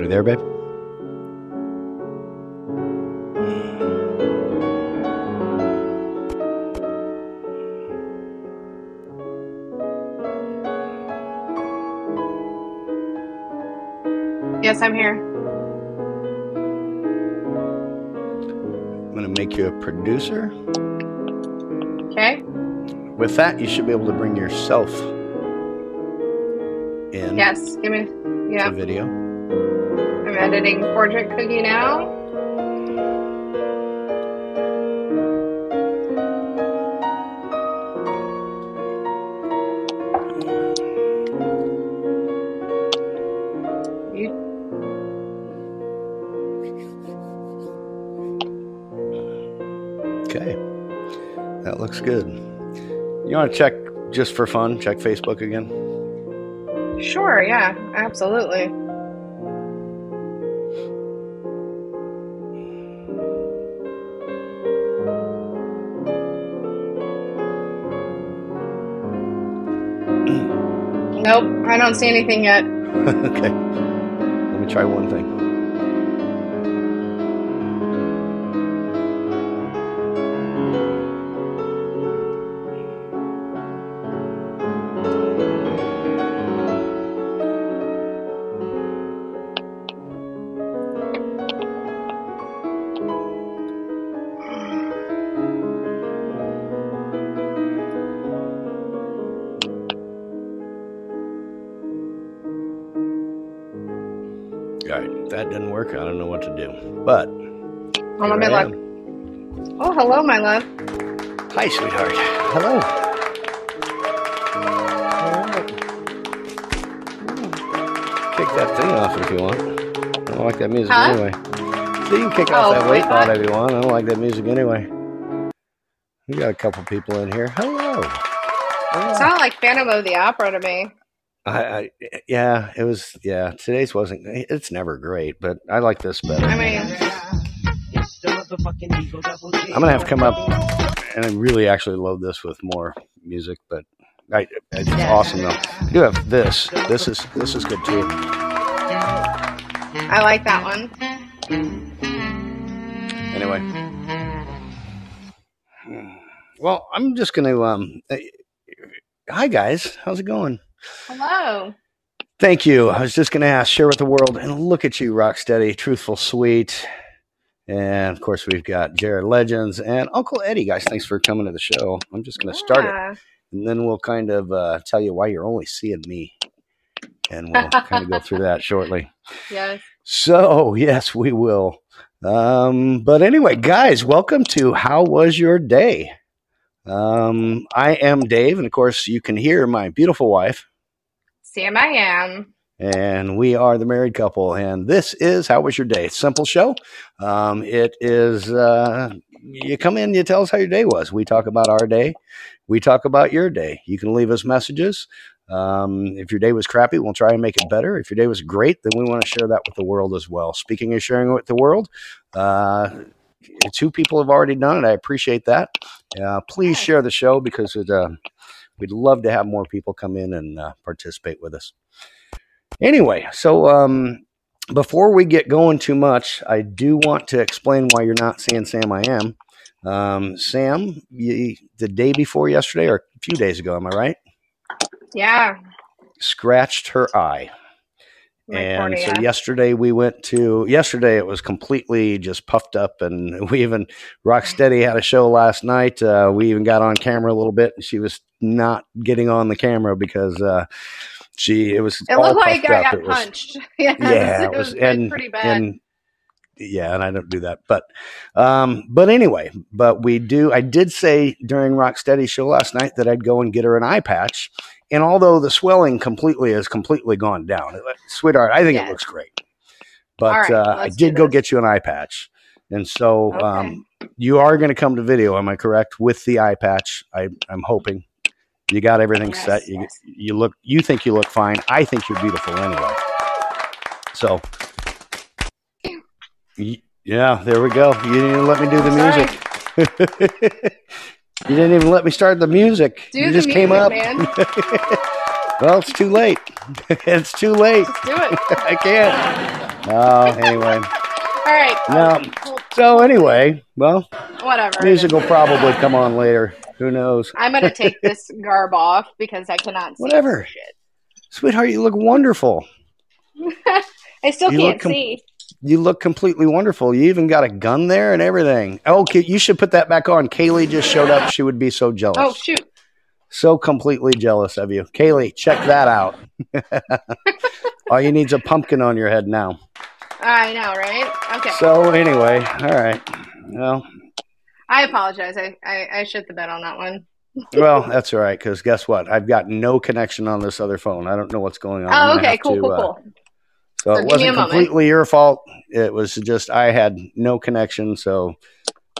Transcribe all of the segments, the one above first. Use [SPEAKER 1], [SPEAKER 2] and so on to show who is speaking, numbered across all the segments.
[SPEAKER 1] You there, babe?
[SPEAKER 2] Yes, I'm here.
[SPEAKER 1] I'm going to make you a producer.
[SPEAKER 2] Okay.
[SPEAKER 1] With that, you should be able to bring yourself in
[SPEAKER 2] Yes. Give me.
[SPEAKER 1] the
[SPEAKER 2] Yeah.
[SPEAKER 1] video.
[SPEAKER 2] I'm editing Portrait Cookie now.
[SPEAKER 1] Okay. That looks good. You want to check just for fun? Check Facebook again?
[SPEAKER 2] sure. Yeah. Absolutely. I don't see anything yet.
[SPEAKER 1] okay. Let me try one thing. Hi, sweetheart. Hello. Kick that thing off if you want. I don't like that music
[SPEAKER 2] Huh?
[SPEAKER 1] anyway. So you can kick off
[SPEAKER 2] Oh,
[SPEAKER 1] that weight thought
[SPEAKER 2] what?
[SPEAKER 1] if you want. I don't like that music anyway. We got a couple people in here. Hello.
[SPEAKER 2] It sounded like Phantom of the Opera to me.
[SPEAKER 1] I, I yeah, it was yeah. Today's wasn't. It's never great, but I like this better.
[SPEAKER 2] I mean, it's the fucking equal double.
[SPEAKER 1] I'm gonna have to come up and I really actually load this with more music, but I, it's
[SPEAKER 2] Yeah.
[SPEAKER 1] awesome though. I do have this. This is this is good too.
[SPEAKER 2] I like that one.
[SPEAKER 1] Anyway, well, I'm just gonna um. Hi guys, how's it going?
[SPEAKER 2] Hello.
[SPEAKER 1] Thank you. I was just gonna ask, share with the world, and look at you, Rocksteady, truthful, sweet, and of course we've got Jared Legends and Uncle Eddie. Guys, thanks for coming to the show. I'm just gonna start it. And then we'll kind of uh, tell you why you're only seeing me, and we'll kind of go through that shortly.
[SPEAKER 2] Yes.
[SPEAKER 1] So yes, we will. Um, but anyway, guys, welcome to How Was Your Day? Um, I am Dave, and of course, you can hear my beautiful wife,
[SPEAKER 2] Sam, I am.
[SPEAKER 1] And we are the married couple. And this is How Was Your Day? Simple show. Um, it is. Uh, you come in, you tell us how your day was. We talk about our day. We talk about your day. You can leave us messages. Um, if your day was crappy, we'll try and make it better. If your day was great, then we want to share that with the world as well. Speaking of sharing with the world, uh, two people have already done it. I appreciate that. Uh, please share the show because it, uh, we'd love to have more people come in and uh, participate with us. Anyway, so um, before we get going too much, I do want to explain why you're not seeing Sam. I am. Um, Sam, you, the day before yesterday, or a few days ago, am I right?
[SPEAKER 2] Yeah.
[SPEAKER 1] Scratched her eye.
[SPEAKER 2] My
[SPEAKER 1] and so yesterday we went to yesterday it was completely just puffed up and we even rocksteady had a show last night uh, we even got on camera a little bit and she was not getting on the camera because uh, she it was
[SPEAKER 2] it looked like I
[SPEAKER 1] up.
[SPEAKER 2] got
[SPEAKER 1] It was-
[SPEAKER 2] punched. yes,
[SPEAKER 1] yeah,
[SPEAKER 2] it was,
[SPEAKER 1] and
[SPEAKER 2] pretty bad.
[SPEAKER 1] and yeah, and I don't do that, but um, but anyway, but we do. I did say during Rocksteady's show last night that I'd go and get her an eye patch, and although the swelling completely has completely gone down, sweetheart, I think
[SPEAKER 2] Yes.
[SPEAKER 1] it looks great. But
[SPEAKER 2] right,
[SPEAKER 1] uh, I did go get you an eye patch, and so
[SPEAKER 2] Okay.
[SPEAKER 1] um, you are going to come to video. Am I correct with the eye patch? I, I'm hoping. You got everything
[SPEAKER 2] Yes,
[SPEAKER 1] set. You
[SPEAKER 2] yes.
[SPEAKER 1] you look. You think you look fine. I think you're beautiful anyway. So, yeah, there we go. You didn't even let me do the music. you didn't even let me start the music.
[SPEAKER 2] Do
[SPEAKER 1] you
[SPEAKER 2] the
[SPEAKER 1] just came up. well, it's too late. it's too late.
[SPEAKER 2] Let's do it.
[SPEAKER 1] I can't. Oh, anyway.
[SPEAKER 2] All right.
[SPEAKER 1] No. So anyway, well,
[SPEAKER 2] whatever.
[SPEAKER 1] music will probably come on later. Who knows?
[SPEAKER 2] I'm gonna take this garb off because I cannot see
[SPEAKER 1] Whatever. Sweetheart, you look wonderful.
[SPEAKER 2] I still
[SPEAKER 1] You
[SPEAKER 2] can't
[SPEAKER 1] com-
[SPEAKER 2] see.
[SPEAKER 1] You look completely wonderful. You even got a gun there and everything. Oh, okay, you should put that back on. Kaylee just showed up. She would be so jealous.
[SPEAKER 2] Oh shoot.
[SPEAKER 1] So completely jealous of you. Kaylee, check that out. All you need's a pumpkin on your head now.
[SPEAKER 2] I know, right? Okay.
[SPEAKER 1] So anyway, all right. Well,
[SPEAKER 2] I apologize. I, I, I shit the bed on that one.
[SPEAKER 1] well, that's all right because guess what? I've got no connection on this other phone. I don't know what's going on.
[SPEAKER 2] Oh,
[SPEAKER 1] I'm
[SPEAKER 2] okay. Cool,
[SPEAKER 1] to,
[SPEAKER 2] cool,
[SPEAKER 1] uh,
[SPEAKER 2] cool.
[SPEAKER 1] So
[SPEAKER 2] So
[SPEAKER 1] it
[SPEAKER 2] give me a
[SPEAKER 1] wasn't completely your fault. It was just I had no connection. So,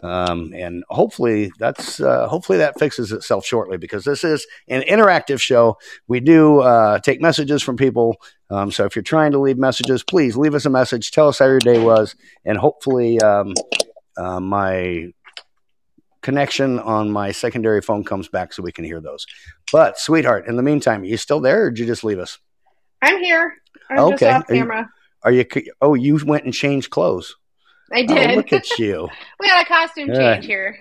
[SPEAKER 1] um, and hopefully that's uh, hopefully that fixes itself shortly because this is an interactive show. We do uh, take messages from people. Um, so if you're trying to leave messages, please leave us a message. Tell us how your day was, and hopefully um, uh, my connection on my secondary phone comes back so we can hear those. But sweetheart, in the meantime, are you still there, or did you just leave us?
[SPEAKER 2] I'm here. I'm just
[SPEAKER 1] Okay.
[SPEAKER 2] off
[SPEAKER 1] Are you- Are you? Oh, you went and changed clothes.
[SPEAKER 2] I
[SPEAKER 1] Oh,
[SPEAKER 2] did.
[SPEAKER 1] look at you.
[SPEAKER 2] we had a costume
[SPEAKER 1] All
[SPEAKER 2] change here.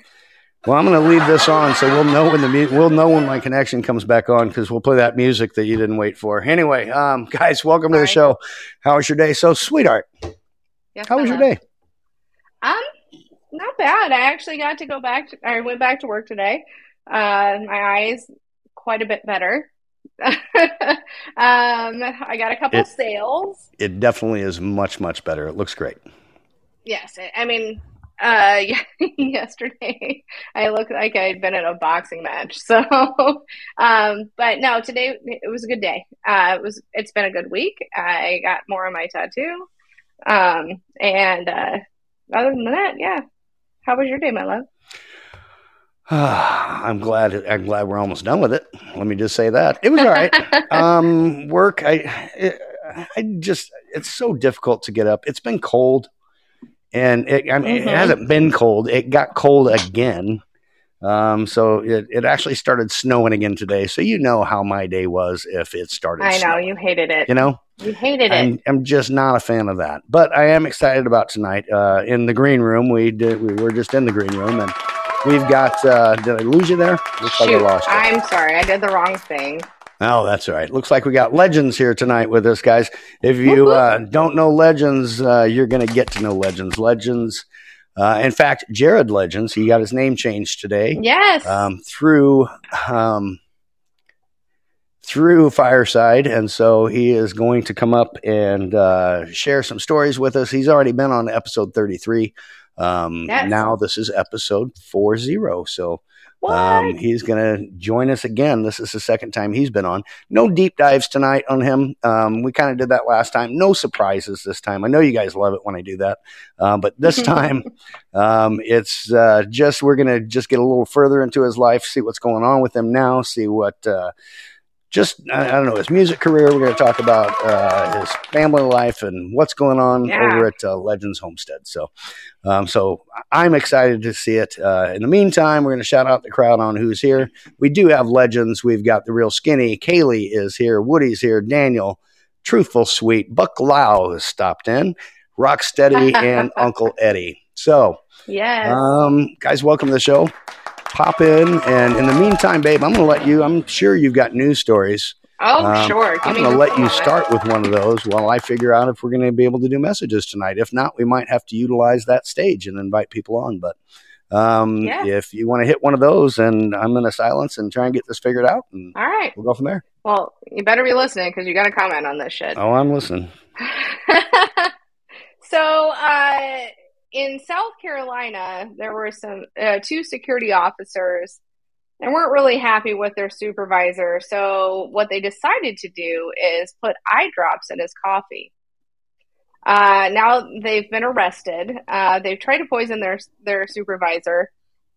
[SPEAKER 1] Well, I'm going to leave this on, so we'll know when the mu- we'll know when my connection comes back on because we'll play that music that you didn't wait for. Anyway, um, guys, welcome to the show. How was your day? So, sweetheart,
[SPEAKER 2] Yes,
[SPEAKER 1] how was your day?
[SPEAKER 2] Um, not bad. I actually got to go back. To, I went back to work today. Uh, my eyes quite a bit better. um, I got a couple
[SPEAKER 1] It-
[SPEAKER 2] sales.
[SPEAKER 1] It definitely is much much better. It looks great.
[SPEAKER 2] Yes, I- I mean, uh, yesterday I looked like I'd been in a boxing match. So, um, but no, today it was a good day. Uh, it was. It's been a good week. I got more on my tattoo. Um, and uh, other than that, yeah. How was your day, my love?
[SPEAKER 1] I'm glad. I'm glad we're almost done with it. Let me just say that it was all right. um, work. I, it, I just. It's so difficult to get up. It's been cold, and it, I mean, it
[SPEAKER 2] Mhm.
[SPEAKER 1] hasn't been cold. It got cold again. Um, so it, it actually started snowing again today. So you know how my day was if it started.
[SPEAKER 2] I know
[SPEAKER 1] snowing,
[SPEAKER 2] you hated it.
[SPEAKER 1] You know,
[SPEAKER 2] You hated it.
[SPEAKER 1] I'm, I'm just not a fan of that. But I am excited about tonight. Uh, in the green room, we did. We were just in the green room, and we've got. Uh, did I lose you there? Looks like I
[SPEAKER 2] Shoot,
[SPEAKER 1] lost you.
[SPEAKER 2] I'm sorry. I did the wrong thing.
[SPEAKER 1] Oh, that's all right. Looks like we got legends here tonight with us, guys. If you uh, don't know legends, uh, you're going to get to know legends. Legends. Uh, in fact, Jared Legends, he got his name changed today
[SPEAKER 2] Yes.
[SPEAKER 1] um, through um, through Fireside, and so he is going to come up and uh, share some stories with us. He's already been on episode 33. Um,
[SPEAKER 2] Yes.
[SPEAKER 1] Now this is episode 40. So
[SPEAKER 2] what?
[SPEAKER 1] Um, he's going to join us again. This is the second time he's been on. No deep dives tonight on him. Um, we kind of did that last time. No surprises this time. I know you guys love it when I do that, uh, but this time um, it's uh, just we're going to just get a little further into his life, see what's going on with him now, see what. Uh, just I, I don't know his music career. We're going to talk about uh, his family life and what's going on
[SPEAKER 2] Yeah.
[SPEAKER 1] over at uh, Legends Homestead. So, um, so I'm excited to see it. Uh, in the meantime, we're going to shout out the crowd on who's here. We do have legends. We've got the real skinny. Kaylee is here. Woody's here. Daniel, truthful, sweet. Buck Lau has stopped in. Rocksteady and Uncle Eddie. So,
[SPEAKER 2] yeah,
[SPEAKER 1] um, guys, welcome to the show. Pop in, and in the meantime, babe, I'm going to let you. I'm sure you've got news stories.
[SPEAKER 2] oh,
[SPEAKER 1] um,
[SPEAKER 2] sure. Give
[SPEAKER 1] I'm going to let you start with one of those while I figure out if we're going to be able to do messages tonight. If not, we might have to utilize that stage and invite people on. But um,
[SPEAKER 2] Yeah.
[SPEAKER 1] if you want to hit one of those, and I'm going to silence and try and get this figured out, and
[SPEAKER 2] All right.
[SPEAKER 1] we'll go from there.
[SPEAKER 2] Well, you better be listening because you got to comment on this shit.
[SPEAKER 1] Oh, I'm listening.
[SPEAKER 2] so, uh, in South Carolina, there were some uh, two security officers and weren't really happy with their supervisor. So, what they decided to do is put eye drops in his coffee. Uh, now they've been arrested. Uh, they've tried to poison their their supervisor.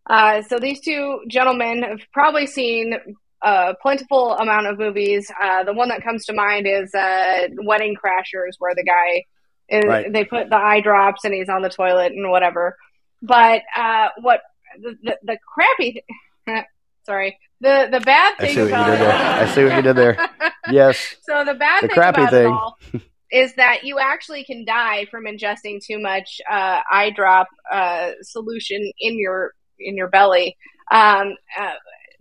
[SPEAKER 2] Uh, so these two gentlemen have probably seen a plentiful amount of movies. Uh, the one that comes to mind is uh, Wedding Crashers, where the guy is,
[SPEAKER 1] Right.
[SPEAKER 2] they put the eye drops and he's on the toilet and whatever. But uh, what the, the, the crappy, sorry, the the bad
[SPEAKER 1] I
[SPEAKER 2] thing
[SPEAKER 1] see what you did there. I see what you did there. Yes.
[SPEAKER 2] so the bad
[SPEAKER 1] The
[SPEAKER 2] thing
[SPEAKER 1] crappy
[SPEAKER 2] about
[SPEAKER 1] thing.
[SPEAKER 2] is that you actually can die from ingesting too much uh, eye drop uh, solution in your in your belly. Um, uh,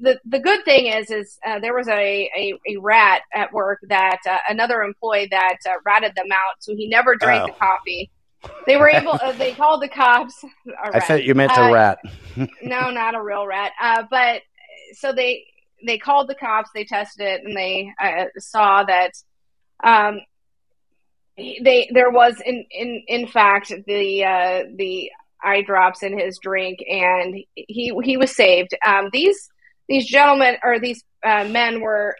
[SPEAKER 2] the the good thing is is uh, there was a, a, a rat at work that uh, another employee that uh, ratted them out, so he never drank
[SPEAKER 1] Oh.
[SPEAKER 2] the coffee. They were able. Uh, they called the cops.
[SPEAKER 1] I thought you meant
[SPEAKER 2] Uh,
[SPEAKER 1] a rat.
[SPEAKER 2] no, not a real rat. Uh, but so they they called the cops. They tested it, and they uh, saw that um, they there was in in in fact the uh, the eye drops in his drink, and he he was saved. Um, these these gentlemen or these uh, men were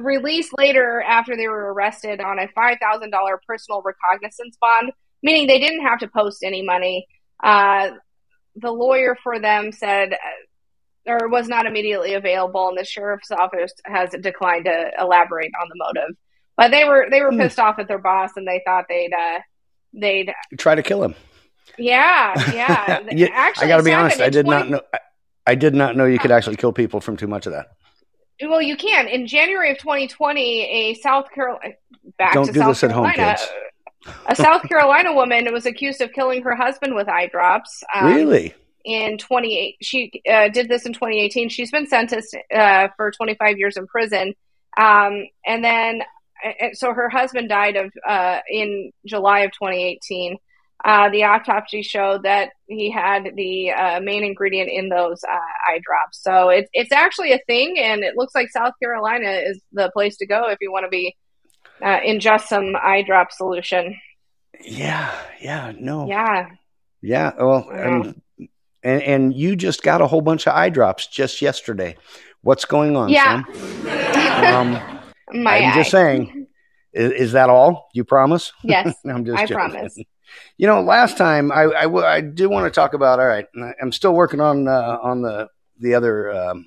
[SPEAKER 2] released later after they were arrested on a five thousand dollar personal recognizance bond, meaning they didn't have to post any money. Uh, the lawyer for them said uh, or was not immediately available and the sheriff's office has declined to elaborate on the motive but they were they were
[SPEAKER 1] Hmm.
[SPEAKER 2] pissed off at their boss and they thought they'd uh they'd
[SPEAKER 1] Try to kill him.
[SPEAKER 2] yeah yeah
[SPEAKER 1] Yeah,
[SPEAKER 2] actually
[SPEAKER 1] I got to be honest. I did
[SPEAKER 2] 20
[SPEAKER 1] not know. I, I did not know you could actually kill people from too much of that.
[SPEAKER 2] well you can in january of 2020 a south carolina back
[SPEAKER 1] Don't
[SPEAKER 2] to
[SPEAKER 1] do
[SPEAKER 2] south
[SPEAKER 1] this at home, kids.
[SPEAKER 2] a south carolina woman was accused of killing her husband with eye drops um,
[SPEAKER 1] really?
[SPEAKER 2] in 28 she uh, did this in 2018 she's been sentenced uh, for 25 years in prison um, and then uh, so her husband died of uh, in july of 2018 uh, the autopsy showed that he had the uh, main ingredient in those uh, eye drops so it's it's actually a thing and it looks like south carolina is the place to go if you want to be uh, ingest some eye drop solution
[SPEAKER 1] Yeah. Yeah. No.
[SPEAKER 2] yeah
[SPEAKER 1] Yeah. Well,
[SPEAKER 2] Yeah.
[SPEAKER 1] and and you just got a whole bunch of eye drops just yesterday. What's going on,
[SPEAKER 2] Yeah.
[SPEAKER 1] Sam? Um,
[SPEAKER 2] my
[SPEAKER 1] I'm just saying. Is, is that all? You promise?
[SPEAKER 2] yes
[SPEAKER 1] I'm just
[SPEAKER 2] I
[SPEAKER 1] joking.
[SPEAKER 2] promise.
[SPEAKER 1] You know, last time I I, w- I do want to talk about. All right, I'm still working on uh, on the the other um,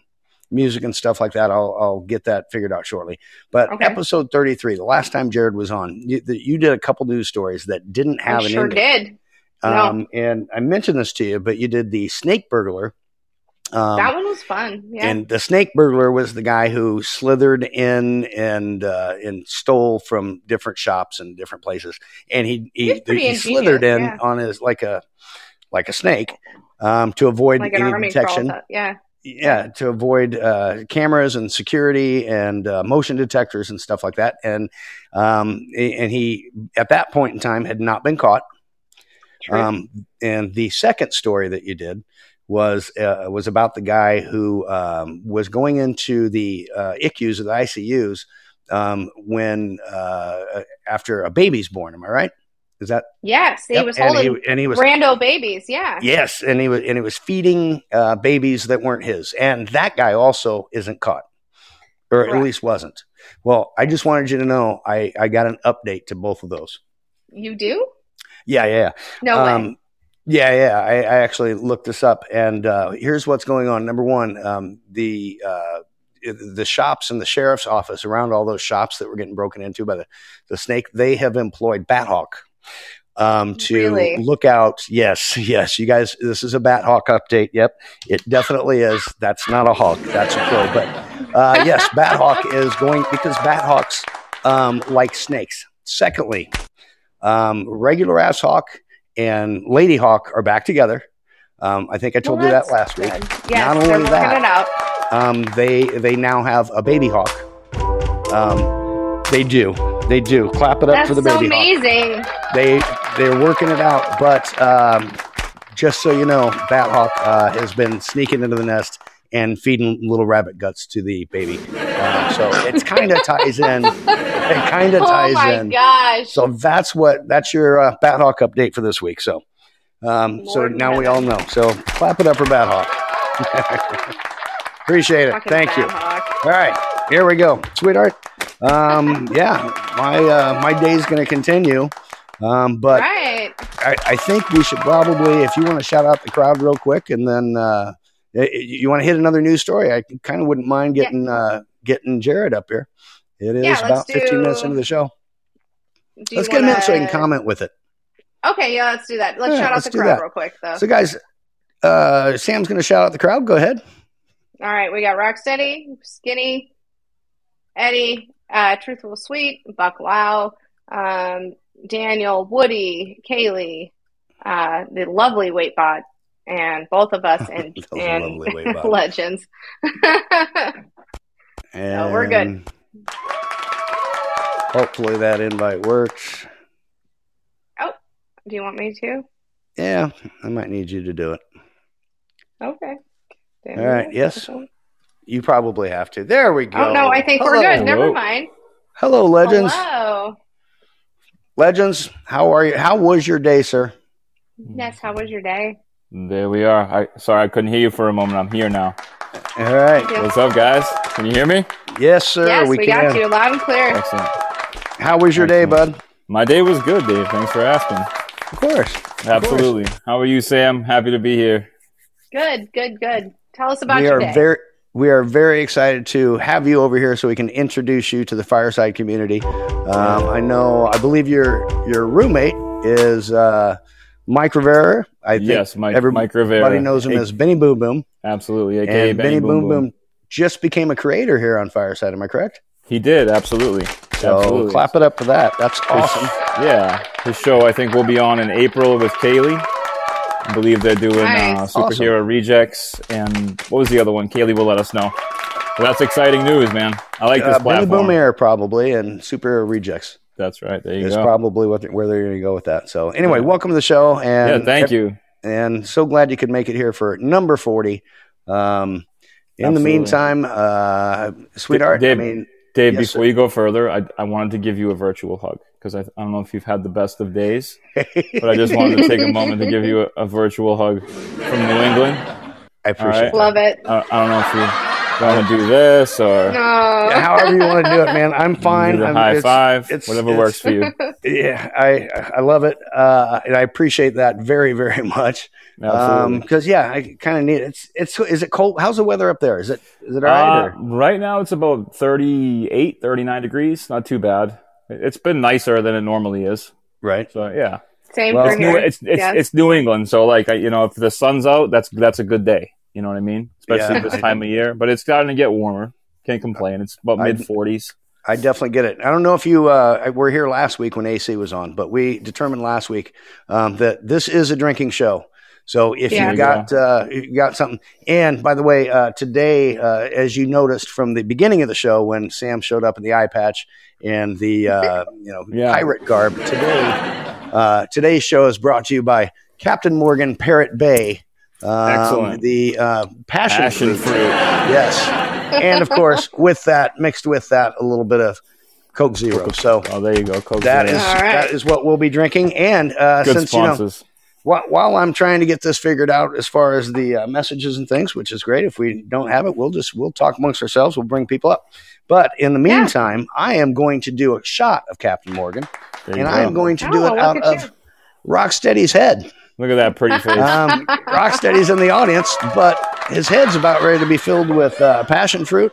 [SPEAKER 1] music and stuff like that. I'll I'll get that figured out shortly. But
[SPEAKER 2] Okay.
[SPEAKER 1] episode 33, the last time Jared was on, you, the, you did a couple news stories that didn't have
[SPEAKER 2] I
[SPEAKER 1] an
[SPEAKER 2] sure
[SPEAKER 1] ending.
[SPEAKER 2] did. No.
[SPEAKER 1] Um, and I mentioned this to you, but you did the snake burglar. Um,
[SPEAKER 2] that one was fun. Yeah.
[SPEAKER 1] and the snake burglar was the guy who slithered in and uh, and stole from different shops and different places. And he he,
[SPEAKER 2] pretty
[SPEAKER 1] he slithered in
[SPEAKER 2] ingenious,
[SPEAKER 1] on his like a like a snake um, to avoid
[SPEAKER 2] like
[SPEAKER 1] any detection.
[SPEAKER 2] crawl. Yeah.
[SPEAKER 1] Yeah, to avoid uh, cameras and security and uh, motion detectors and stuff like that. And um, and he at that point in time had not been caught.
[SPEAKER 2] True.
[SPEAKER 1] Um, and the second story that you did was uh, was about the guy who um, was going into the uh, ICUs or the ICUs um, when uh, after a baby's born. Am I right? Is that
[SPEAKER 2] yes, he
[SPEAKER 1] Yep,
[SPEAKER 2] was
[SPEAKER 1] and
[SPEAKER 2] holding
[SPEAKER 1] he, and he was
[SPEAKER 2] rando babies. Yeah.
[SPEAKER 1] yes, and he was and he was feeding uh, babies that weren't his, and that guy also isn't caught, or at least wasn't. Well, I just wanted you to know I I got an update to both of those.
[SPEAKER 2] You do?
[SPEAKER 1] Yeah, yeah, yeah.
[SPEAKER 2] No way.
[SPEAKER 1] Yeah, yeah. I, I actually looked this up, and uh, here's what's going on. Number one, um, the uh, the shops and the sheriff's office around all those shops that were getting broken into by the, the snake, they have employed Bat Hawk um, to
[SPEAKER 2] Really?
[SPEAKER 1] look out. Yes, yes. You guys, this is a Bat Hawk update. Yep, it definitely is. That's not a hawk. That's a crow. But uh, yes, Bat Hawk is going because Bat Hawks um, like snakes. Secondly, um, regular ass hawk and lady hawk are back together. Um, I think I told
[SPEAKER 2] Well,
[SPEAKER 1] you that last week.
[SPEAKER 2] Yes,
[SPEAKER 1] Not only that,
[SPEAKER 2] it out.
[SPEAKER 1] um, they they now have a baby hawk. Um, they do, they do. Clap it up
[SPEAKER 2] That's
[SPEAKER 1] for the
[SPEAKER 2] so
[SPEAKER 1] baby hawk.
[SPEAKER 2] amazing.
[SPEAKER 1] They they're working it out, but um, just so you know, Bat Hawk uh, has been sneaking into the nest and feeding little rabbit guts to the baby. So it kind of ties in. It kind of
[SPEAKER 2] Oh
[SPEAKER 1] ties
[SPEAKER 2] my
[SPEAKER 1] in.
[SPEAKER 2] gosh.
[SPEAKER 1] So that's what that's your uh, Bat Hawk update for this week. So, um, so now we all know. So clap it up for Bat Hawk. Appreciate it.
[SPEAKER 2] Fucking
[SPEAKER 1] Thank you.
[SPEAKER 2] Hawk.
[SPEAKER 1] All right, here we go, sweetheart. Um, yeah, my uh, my day's going to continue, um, but
[SPEAKER 2] right.
[SPEAKER 1] I, I think we should probably, if you want to shout out the crowd real quick, and then uh, you want to hit another news story. I kind of wouldn't mind
[SPEAKER 2] Yeah.
[SPEAKER 1] getting uh, getting Jared up here. It is
[SPEAKER 2] Yeah,
[SPEAKER 1] about 15 minutes into the show. Let's get him in so he can comment with it.
[SPEAKER 2] Okay, yeah, let's do that. Let's
[SPEAKER 1] Yeah,
[SPEAKER 2] shout out
[SPEAKER 1] let's
[SPEAKER 2] the crowd
[SPEAKER 1] that.
[SPEAKER 2] real quick, though.
[SPEAKER 1] So, guys, uh, Sam's going to shout out the crowd. Go ahead.
[SPEAKER 2] All right, we got Rocksteady, Skinny, Eddie, uh, Truthful Sweet, Buck Wow, um, Daniel, Woody, Kaylee, uh, the lovely Waitbot, and both of us and,
[SPEAKER 1] That was a
[SPEAKER 2] and legends.
[SPEAKER 1] And
[SPEAKER 2] we're good.
[SPEAKER 1] Hopefully that invite works.
[SPEAKER 2] Oh, do you want me to?
[SPEAKER 1] Yeah, I might need you to do it.
[SPEAKER 2] Okay.
[SPEAKER 1] All right, yes. You probably have to. There we go.
[SPEAKER 2] Oh no, I think we're good. Never mind.
[SPEAKER 1] Hello, legends.
[SPEAKER 2] Hello.
[SPEAKER 1] Legends, how are you? How was your day, sir?
[SPEAKER 2] Yes. How was your day?
[SPEAKER 3] There we are. I sorry I couldn't hear you for a moment. I'm here now.
[SPEAKER 1] All right.
[SPEAKER 3] What's up, guys? Can you hear me?
[SPEAKER 1] Yes, sir.
[SPEAKER 2] yes, we,
[SPEAKER 1] can.
[SPEAKER 2] got you loud and clear.
[SPEAKER 3] Excellent.
[SPEAKER 1] How was your day, bud?
[SPEAKER 3] My day was good, Dave. Thanks for asking.
[SPEAKER 1] Of course.
[SPEAKER 3] Absolutely. How are you, Sam? Happy to be here.
[SPEAKER 2] Good, good, good. Tell us about
[SPEAKER 1] we
[SPEAKER 2] your
[SPEAKER 1] are
[SPEAKER 2] day.
[SPEAKER 1] very we are very excited to have you over here so we can introduce you to the fireside community. Um, I know, I believe your your roommate is uh, Mike Rivera. I think
[SPEAKER 3] yes, Mike,
[SPEAKER 1] every-
[SPEAKER 3] Mike Rivera.
[SPEAKER 1] everybody knows him
[SPEAKER 3] A-
[SPEAKER 1] as Benny Boom Boom.
[SPEAKER 3] absolutely. AKA
[SPEAKER 1] And
[SPEAKER 3] Benny,
[SPEAKER 1] Benny Boom Boom just became a creator here on Fireside. Am I correct?
[SPEAKER 3] He did absolutely.
[SPEAKER 1] So
[SPEAKER 3] absolutely.
[SPEAKER 1] clap it up for that. That's awesome.
[SPEAKER 3] Yeah, his show I think will be on in April with Kaylee. I believe they're doing uh,
[SPEAKER 2] Nice.
[SPEAKER 3] superhero rejects and what was the other one? Kaylee will let us know. But that's exciting news, man. I like this
[SPEAKER 1] Uh,
[SPEAKER 3] platform.
[SPEAKER 1] Boom Air probably and Super Rejects
[SPEAKER 3] That's right. There you
[SPEAKER 1] is
[SPEAKER 3] go.
[SPEAKER 1] probably what where they're going to go with that. So anyway,
[SPEAKER 3] Yeah.
[SPEAKER 1] welcome to the show.
[SPEAKER 3] yeah,
[SPEAKER 1] And
[SPEAKER 3] thank you.
[SPEAKER 1] and so glad you could make it here for number 40 um, in the meantime uh, sweetheart
[SPEAKER 3] Dave-
[SPEAKER 1] i mean
[SPEAKER 3] Dave,
[SPEAKER 1] Yes,
[SPEAKER 3] before you go further, I, I wanted to give you a virtual hug because I, I don't know if you've had the best of days, but I just wanted to take a moment to give you a, a virtual hug from New England.
[SPEAKER 1] i appreciate
[SPEAKER 3] right.
[SPEAKER 2] Love it.
[SPEAKER 3] I, I don't know if you want to do this or
[SPEAKER 2] No.
[SPEAKER 1] however you want to do it man i'm fine
[SPEAKER 3] do the
[SPEAKER 1] I'm-
[SPEAKER 3] high
[SPEAKER 1] it's-
[SPEAKER 3] five,
[SPEAKER 1] it's-
[SPEAKER 3] whatever
[SPEAKER 1] it's-
[SPEAKER 3] works for you.
[SPEAKER 1] yeah i i love it uh, and i appreciate that very very much
[SPEAKER 3] Absolutely.
[SPEAKER 1] because yeah i kind of need it's it's is it cold how's the weather up there is it is it all right
[SPEAKER 3] Uh, right now it's about 38, 39 degrees. Not too bad. It's been nicer than it normally is.
[SPEAKER 1] right
[SPEAKER 3] So yeah,
[SPEAKER 2] Same
[SPEAKER 1] Well,
[SPEAKER 2] for
[SPEAKER 3] it's New,
[SPEAKER 2] here.
[SPEAKER 3] it's it's,
[SPEAKER 2] Yes.
[SPEAKER 3] it's New England. So like you know, if the sun's out, that's that's a good day. You know what I mean? Especially
[SPEAKER 1] Yeah.
[SPEAKER 3] this time of year. But it's starting to get warmer. Can't complain. It's about mid 40s.
[SPEAKER 1] I definitely get it. I don't know if you uh, were here last week when AC was on, but we determined last week um, that this is a drinking show. So if
[SPEAKER 2] Yeah.
[SPEAKER 1] you got uh, you got something, and by the way, uh, today, uh, as you noticed from the beginning of the show when Sam showed up in the eye patch and the uh, you know
[SPEAKER 3] Yeah.
[SPEAKER 1] pirate garb, today uh, today's show is brought to you by Captain Morgan Parrot Bay. Um,
[SPEAKER 3] Excellent.
[SPEAKER 1] The uh, passion,
[SPEAKER 3] Passion
[SPEAKER 1] fruit.
[SPEAKER 3] fruit.
[SPEAKER 1] Yes. And of course, with that, mixed with that, a little bit of Coke Zero. So
[SPEAKER 3] Oh, there you go. Coke
[SPEAKER 1] that
[SPEAKER 3] Zero.
[SPEAKER 1] is
[SPEAKER 2] All right.
[SPEAKER 1] that is what we'll be drinking. And uh,
[SPEAKER 3] good
[SPEAKER 1] since you know,
[SPEAKER 3] sponsors.
[SPEAKER 1] While, while I'm trying to get this figured out as far as the uh, messages and things, which is great. If we don't have it, we'll just we'll talk amongst ourselves. We'll bring people up. But in the
[SPEAKER 2] Yeah.
[SPEAKER 1] meantime, I am going to do a shot of Captain Morgan,
[SPEAKER 3] There
[SPEAKER 1] and
[SPEAKER 3] go.
[SPEAKER 1] I am going to do
[SPEAKER 2] Oh,
[SPEAKER 1] it out of
[SPEAKER 2] you.
[SPEAKER 1] Rocksteady's head.
[SPEAKER 3] Look at that pretty face.
[SPEAKER 1] Um, Rocksteady's in the audience, but his head's about ready to be filled with uh, passion fruit.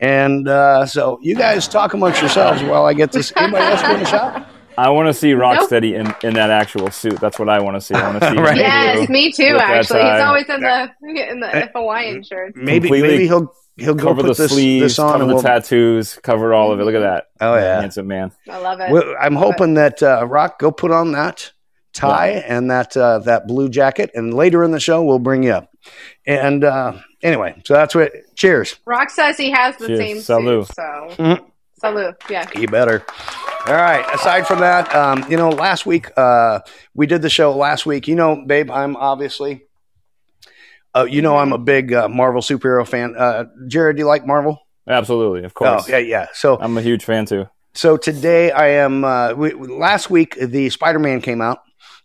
[SPEAKER 1] And uh, so you guys talk amongst yourselves while I get this. Anybody else doing a shot?
[SPEAKER 3] I want to see Rocksteady in, in that actual suit. That's what I want to see. I want to see him
[SPEAKER 1] Right.
[SPEAKER 2] Yes, me too. Actually, he's always in the in the Hawaiian shirt.
[SPEAKER 1] Maybe
[SPEAKER 3] Completely
[SPEAKER 1] maybe he'll he'll go
[SPEAKER 3] cover
[SPEAKER 1] put
[SPEAKER 3] the
[SPEAKER 1] this,
[SPEAKER 3] sleeves,
[SPEAKER 1] this on
[SPEAKER 3] cover
[SPEAKER 1] and
[SPEAKER 3] the
[SPEAKER 1] we'll,
[SPEAKER 3] tattoos, cover all of it. Look at that.
[SPEAKER 1] Oh yeah.
[SPEAKER 3] handsome man.
[SPEAKER 2] I love it.
[SPEAKER 1] Well, I'm hoping that uh, Rock go put on that tie and that uh, that blue jacket, and later in the show we'll bring you up. And uh, anyway, so that's what. Cheers.
[SPEAKER 2] Rock says he has the
[SPEAKER 3] Cheers.
[SPEAKER 2] same
[SPEAKER 3] Salud.
[SPEAKER 2] suit. So
[SPEAKER 1] Mhm.
[SPEAKER 2] salute. Yeah.
[SPEAKER 1] You better. All right. Aside from that, um, you know, last week uh, we did the show last week. You know, babe, I'm obviously. Uh, you know, I'm a big uh, Marvel superhero fan. Uh, Jared, do you like Marvel?
[SPEAKER 3] Absolutely, of
[SPEAKER 1] Oh,
[SPEAKER 3] course.
[SPEAKER 1] yeah, yeah. So,
[SPEAKER 3] I'm a huge fan too.
[SPEAKER 1] so today I am. Uh, we, last week the Spider-Man came out,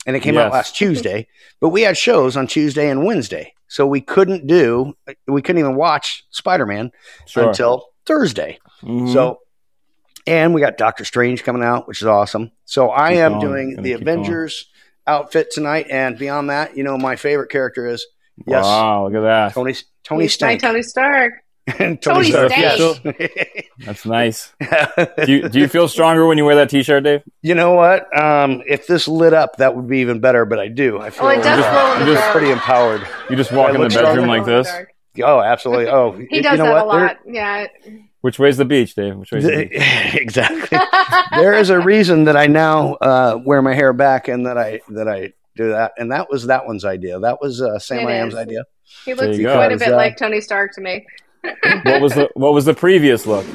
[SPEAKER 1] and it came out last Tuesday. but we had shows on Tuesday and Wednesday, so we couldn't do. We couldn't even watch Spider-Man
[SPEAKER 3] Sure.
[SPEAKER 1] until Thursday.
[SPEAKER 3] Mhm.
[SPEAKER 1] So, and we got Doctor Strange coming out, which is awesome. So I
[SPEAKER 3] Keep
[SPEAKER 1] am
[SPEAKER 3] going.
[SPEAKER 1] doing
[SPEAKER 3] Gonna
[SPEAKER 1] the
[SPEAKER 3] keep going.
[SPEAKER 1] Avengers outfit tonight, and beyond that, you know, my favorite character is yes,
[SPEAKER 3] Wow, look at that.
[SPEAKER 1] Tony Tony
[SPEAKER 2] He's my
[SPEAKER 1] Stank.
[SPEAKER 2] Tony Stark.
[SPEAKER 1] Tony,
[SPEAKER 2] Tony
[SPEAKER 1] Stark.
[SPEAKER 2] Stank.
[SPEAKER 3] That's nice. Do you, do you feel stronger when you wear that T-shirt, Dave?
[SPEAKER 1] you know what? Um, if this lit up, that would be even better. But I do. I feel
[SPEAKER 2] Oh, it does glow in
[SPEAKER 1] I'm
[SPEAKER 2] the
[SPEAKER 1] just
[SPEAKER 2] dark.
[SPEAKER 1] pretty empowered.
[SPEAKER 3] You just walk
[SPEAKER 1] I
[SPEAKER 3] in the bedroom
[SPEAKER 1] stronger?
[SPEAKER 3] like this.
[SPEAKER 1] Oh, absolutely. Oh,
[SPEAKER 2] He
[SPEAKER 1] you
[SPEAKER 2] does
[SPEAKER 1] know
[SPEAKER 2] that
[SPEAKER 1] what?
[SPEAKER 2] a
[SPEAKER 1] There-
[SPEAKER 2] lot. Yeah.
[SPEAKER 3] Which way's the beach, Dave? Which way's the beach?
[SPEAKER 1] exactly. there is a reason that I now uh, wear my hair back and that I that I do that, and that was that one's idea. That was uh, Sam
[SPEAKER 2] It
[SPEAKER 1] I am's
[SPEAKER 2] is.
[SPEAKER 1] idea.
[SPEAKER 2] he looks quite a bit
[SPEAKER 1] uh,
[SPEAKER 2] like Tony Stark to me.
[SPEAKER 3] What was the What was the previous look?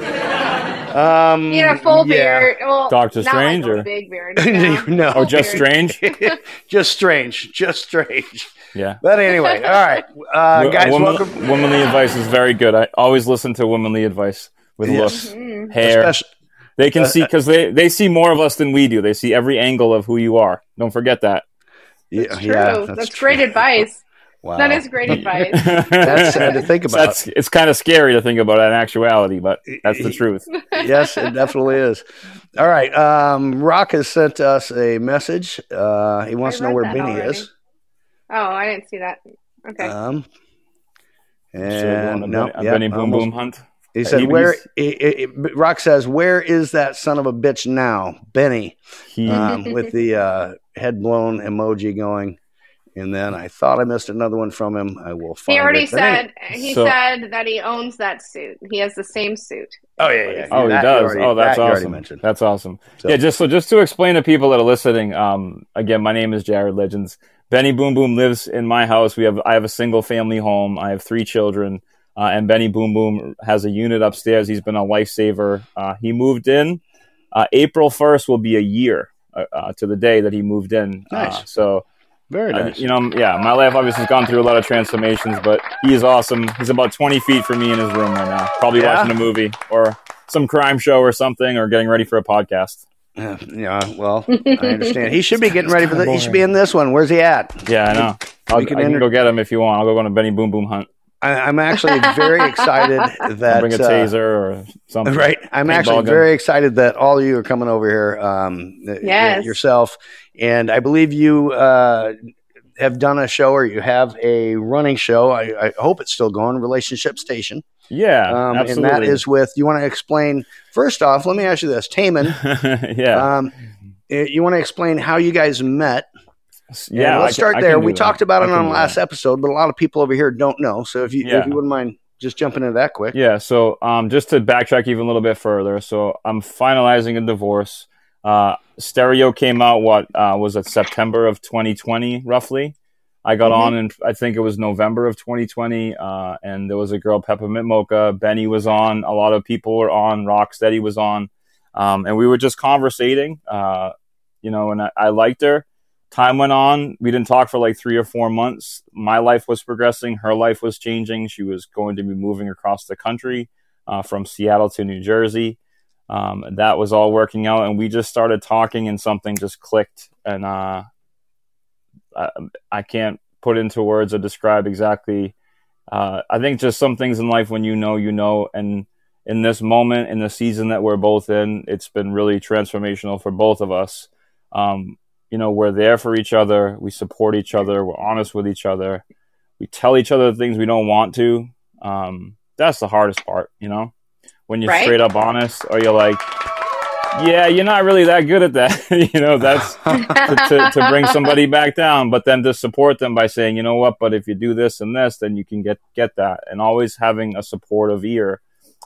[SPEAKER 1] Um,
[SPEAKER 2] He had a full
[SPEAKER 1] yeah.
[SPEAKER 2] beard. Well,
[SPEAKER 3] Doctor
[SPEAKER 2] not
[SPEAKER 3] Strange
[SPEAKER 2] like a
[SPEAKER 3] or-
[SPEAKER 2] big beard. yeah.
[SPEAKER 1] no,
[SPEAKER 3] Oh, just
[SPEAKER 2] Weird.
[SPEAKER 3] strange.
[SPEAKER 1] just strange, just strange.
[SPEAKER 3] Yeah.
[SPEAKER 1] But anyway, all right, uh, guys,
[SPEAKER 3] woman-
[SPEAKER 1] welcome.
[SPEAKER 3] Womanly advice is very good. I always listen to womanly advice with
[SPEAKER 1] Yes.
[SPEAKER 3] looks,
[SPEAKER 2] Mhm.
[SPEAKER 3] hair.
[SPEAKER 1] Especially-
[SPEAKER 3] They can
[SPEAKER 1] Uh,
[SPEAKER 3] see because they they see more of us than we do. They see every angle of who you are. Don't forget that.
[SPEAKER 1] yeah,
[SPEAKER 2] It's true.
[SPEAKER 1] yeah,
[SPEAKER 2] that's
[SPEAKER 1] true.
[SPEAKER 2] great advice.
[SPEAKER 1] Wow.
[SPEAKER 2] That is great advice.
[SPEAKER 1] That's sad to think about.
[SPEAKER 3] That's it's kind of scary to think about in actuality, but that's the truth.
[SPEAKER 1] yes, it definitely is. All right. Um, Rock has sent us a message. Uh, he wants
[SPEAKER 2] I
[SPEAKER 1] to know where
[SPEAKER 2] that
[SPEAKER 1] Benny
[SPEAKER 2] already.
[SPEAKER 1] is.
[SPEAKER 2] Oh, I didn't see that. Okay.
[SPEAKER 1] Um,
[SPEAKER 3] Should we go on
[SPEAKER 1] and
[SPEAKER 3] a
[SPEAKER 1] no,
[SPEAKER 3] Benny, a
[SPEAKER 1] yeah,
[SPEAKER 3] Benny Boom
[SPEAKER 1] almost.
[SPEAKER 3] Boom hunt.
[SPEAKER 1] He said,
[SPEAKER 3] He-
[SPEAKER 1] "Where?" Rock says, "Where is that son of a bitch now, Benny?"
[SPEAKER 3] He
[SPEAKER 1] Um, with the uh, head blown emoji going. And then I thought I missed another one from him. I will find
[SPEAKER 2] he already
[SPEAKER 1] it. But anyway-
[SPEAKER 2] said he
[SPEAKER 3] So-
[SPEAKER 2] said that he owns that suit. He has the same suit.
[SPEAKER 1] "Oh yeah, yeah."
[SPEAKER 3] Oh, he
[SPEAKER 1] that you
[SPEAKER 3] does.
[SPEAKER 1] already-
[SPEAKER 3] oh, that's
[SPEAKER 1] that
[SPEAKER 3] awesome. That's awesome.
[SPEAKER 1] So-
[SPEAKER 3] Yeah, just so just to explain to people that are listening. Um, again, my name is Jared Legends. Benny Boom Boom lives in my house. We have I have a single family home. I have three children, uh, and Benny Boom Boom has a unit upstairs. He's been a lifesaver. Uh, he moved in. Uh, April first will be a year uh, uh, to the day that he moved in.
[SPEAKER 1] Nice.
[SPEAKER 3] Uh, so
[SPEAKER 1] Very
[SPEAKER 3] uh,
[SPEAKER 1] nice.
[SPEAKER 3] you know, yeah, my life obviously has gone through a lot of transformations, but he is awesome. He's about 20 feet from me in his room right now, probably
[SPEAKER 1] Yeah.
[SPEAKER 3] watching a movie or some crime show or something, or getting ready for a podcast.
[SPEAKER 1] Yeah, yeah, well, I understand. He should be getting ready for the. He should be in this one. Where's he at?
[SPEAKER 3] Yeah, I know. I'll,
[SPEAKER 1] We can
[SPEAKER 3] I can
[SPEAKER 1] enter-
[SPEAKER 3] go get him if you want. I'll go on a Benny Boom Boom hunt.
[SPEAKER 1] I, I'm actually very excited
[SPEAKER 3] I'll
[SPEAKER 1] that
[SPEAKER 3] bring a
[SPEAKER 1] uh,
[SPEAKER 3] taser or something.
[SPEAKER 1] Right. I'm
[SPEAKER 3] Paintball
[SPEAKER 1] actually
[SPEAKER 3] gun.
[SPEAKER 1] very excited that all of you are coming over here. Um,
[SPEAKER 2] Yes.
[SPEAKER 1] Yourself. And I believe you uh, have done a show or you have a running show. I, I hope it's still going, Relationship Station.
[SPEAKER 3] Yeah,
[SPEAKER 1] Um, and that is with, you want to explain, first off, let me ask you this. Taman,
[SPEAKER 3] yeah,
[SPEAKER 1] um, you want to explain how you guys met?
[SPEAKER 3] Yeah.
[SPEAKER 1] And
[SPEAKER 3] I
[SPEAKER 1] let's
[SPEAKER 3] can-
[SPEAKER 1] start
[SPEAKER 3] I
[SPEAKER 1] there. We
[SPEAKER 3] that.
[SPEAKER 1] talked about it on the last
[SPEAKER 3] that.
[SPEAKER 1] episode, but a lot of people over here don't know. So if you,
[SPEAKER 3] Yeah.
[SPEAKER 1] if you wouldn't mind just jumping into that quick.
[SPEAKER 3] Yeah, so um, just to backtrack even a little bit further, so I'm finalizing a divorce. Uh, Stereo came out what uh, was it September of 2020 roughly. I got
[SPEAKER 2] Mhm.
[SPEAKER 3] on and I think it was November of 2020, uh, and there was a girl Peppermint Mocha. Benny was on. A lot of people were on. Rocksteady was on, um, and we were just conversating. Uh, you know, and I, I liked her. Time went on. We didn't talk for like three or four months. My life was progressing. Her life was changing. She was going to be moving across the country uh, from Seattle to New Jersey. Um, that was all working out, and we just started talking, and something just clicked. And uh, I, I can't put into words or describe exactly. Uh, I think just some things in life, when you know, you know, and in this moment, in the season that we're both in, it's been really transformational for both of us. Um, you know, we're there for each other. We support each other. We're honest with each other. We tell each other the things we don't want to. Um, that's the hardest part, you know, when you're
[SPEAKER 2] Right.
[SPEAKER 3] straight up honest, or you're like, yeah, you're not really that good at that. you know, that's to, to, to bring somebody back down, but then to support them by saying, you know what, but if you do this and this, then you can get, get that. And always having a supportive ear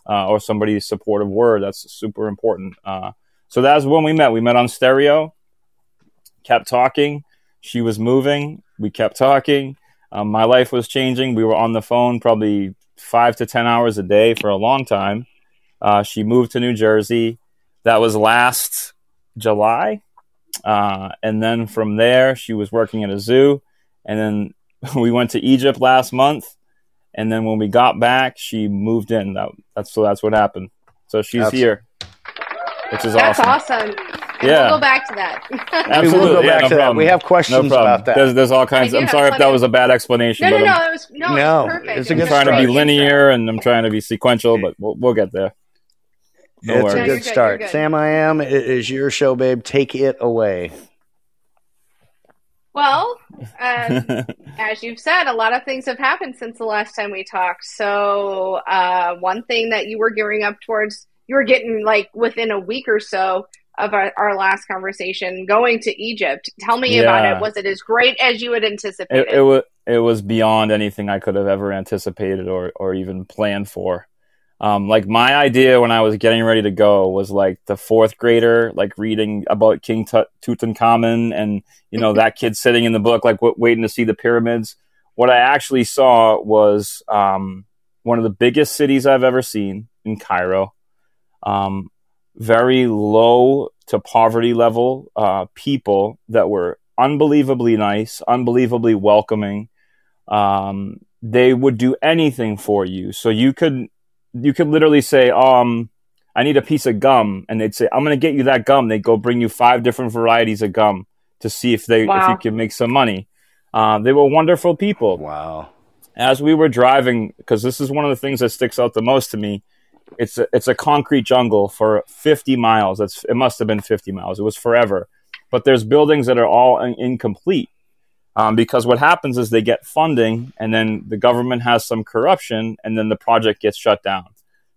[SPEAKER 3] uh, or somebody's supportive word, that's super important. Uh, so that's when we met. We met on stereo, kept talking. She was moving. We kept talking. Um, my life was changing. We were on the phone probably five to 10 hours a day for a long time. Uh, she moved to New Jersey. That was last July. Uh, and then from there, she was working at a zoo. And then we went to Egypt last month. And then when we got back, she moved in. That, that's so that's what happened. So she's
[SPEAKER 1] That's-
[SPEAKER 3] here, which is
[SPEAKER 2] That's
[SPEAKER 3] awesome.
[SPEAKER 2] awesome. And
[SPEAKER 3] Yeah.
[SPEAKER 2] We'll go back to that.
[SPEAKER 1] We will
[SPEAKER 3] Absolutely,
[SPEAKER 1] go
[SPEAKER 3] yeah,
[SPEAKER 1] back
[SPEAKER 3] no
[SPEAKER 1] to that. We have questions
[SPEAKER 3] problem.
[SPEAKER 1] about that.
[SPEAKER 3] There's, there's all kinds.
[SPEAKER 2] I do
[SPEAKER 3] I'm sorry if that was a bad explanation,
[SPEAKER 2] no, no, no.
[SPEAKER 3] I'm,
[SPEAKER 2] It was no.
[SPEAKER 1] No,
[SPEAKER 2] it was perfect.
[SPEAKER 1] it's a good
[SPEAKER 3] I'm trying to be
[SPEAKER 1] start.
[SPEAKER 3] linear and I'm trying to be sequential, but we'll, we'll get there. No
[SPEAKER 1] it's
[SPEAKER 3] worries.
[SPEAKER 1] a good
[SPEAKER 2] you're good,
[SPEAKER 1] start.
[SPEAKER 2] good.
[SPEAKER 1] Sam, I am. It is your show, babe. Take it away.
[SPEAKER 2] Well, uh, as you've said, a lot of things have happened since the last time we talked. So, uh, one thing that you were gearing up towards, you were getting like within a week or so of our, our last conversation, going to Egypt. Tell me about it. Was it as great as you had anticipated?
[SPEAKER 3] it, it was it was beyond anything I could have ever anticipated or or even planned for. Um, like my idea when I was getting ready to go was like the fourth grader, like reading about King Tut- Tutankhamun and, you know, that kid sitting in the book, like w- waiting to see the pyramids. What I actually saw was um, one of the biggest cities I've ever seen in Cairo. Um, very low to poverty level uh, people that were unbelievably nice, unbelievably welcoming. Um, they would do anything for you. So you could you could literally say, um, I need a piece of gum, and they'd say, I'm going to get you that gum. They'd go bring you five different varieties of gum to see if they wow. if you can make some money. Uh, they were wonderful people.
[SPEAKER 1] Wow.
[SPEAKER 3] As we were driving, because this is one of the things that sticks out the most to me, it's a, it's a concrete jungle for 50 miles. That's it must have been 50 miles. It was forever, but there's buildings that are all in- incomplete. Um, because what happens is they get funding and then the government has some corruption and then the project gets shut down.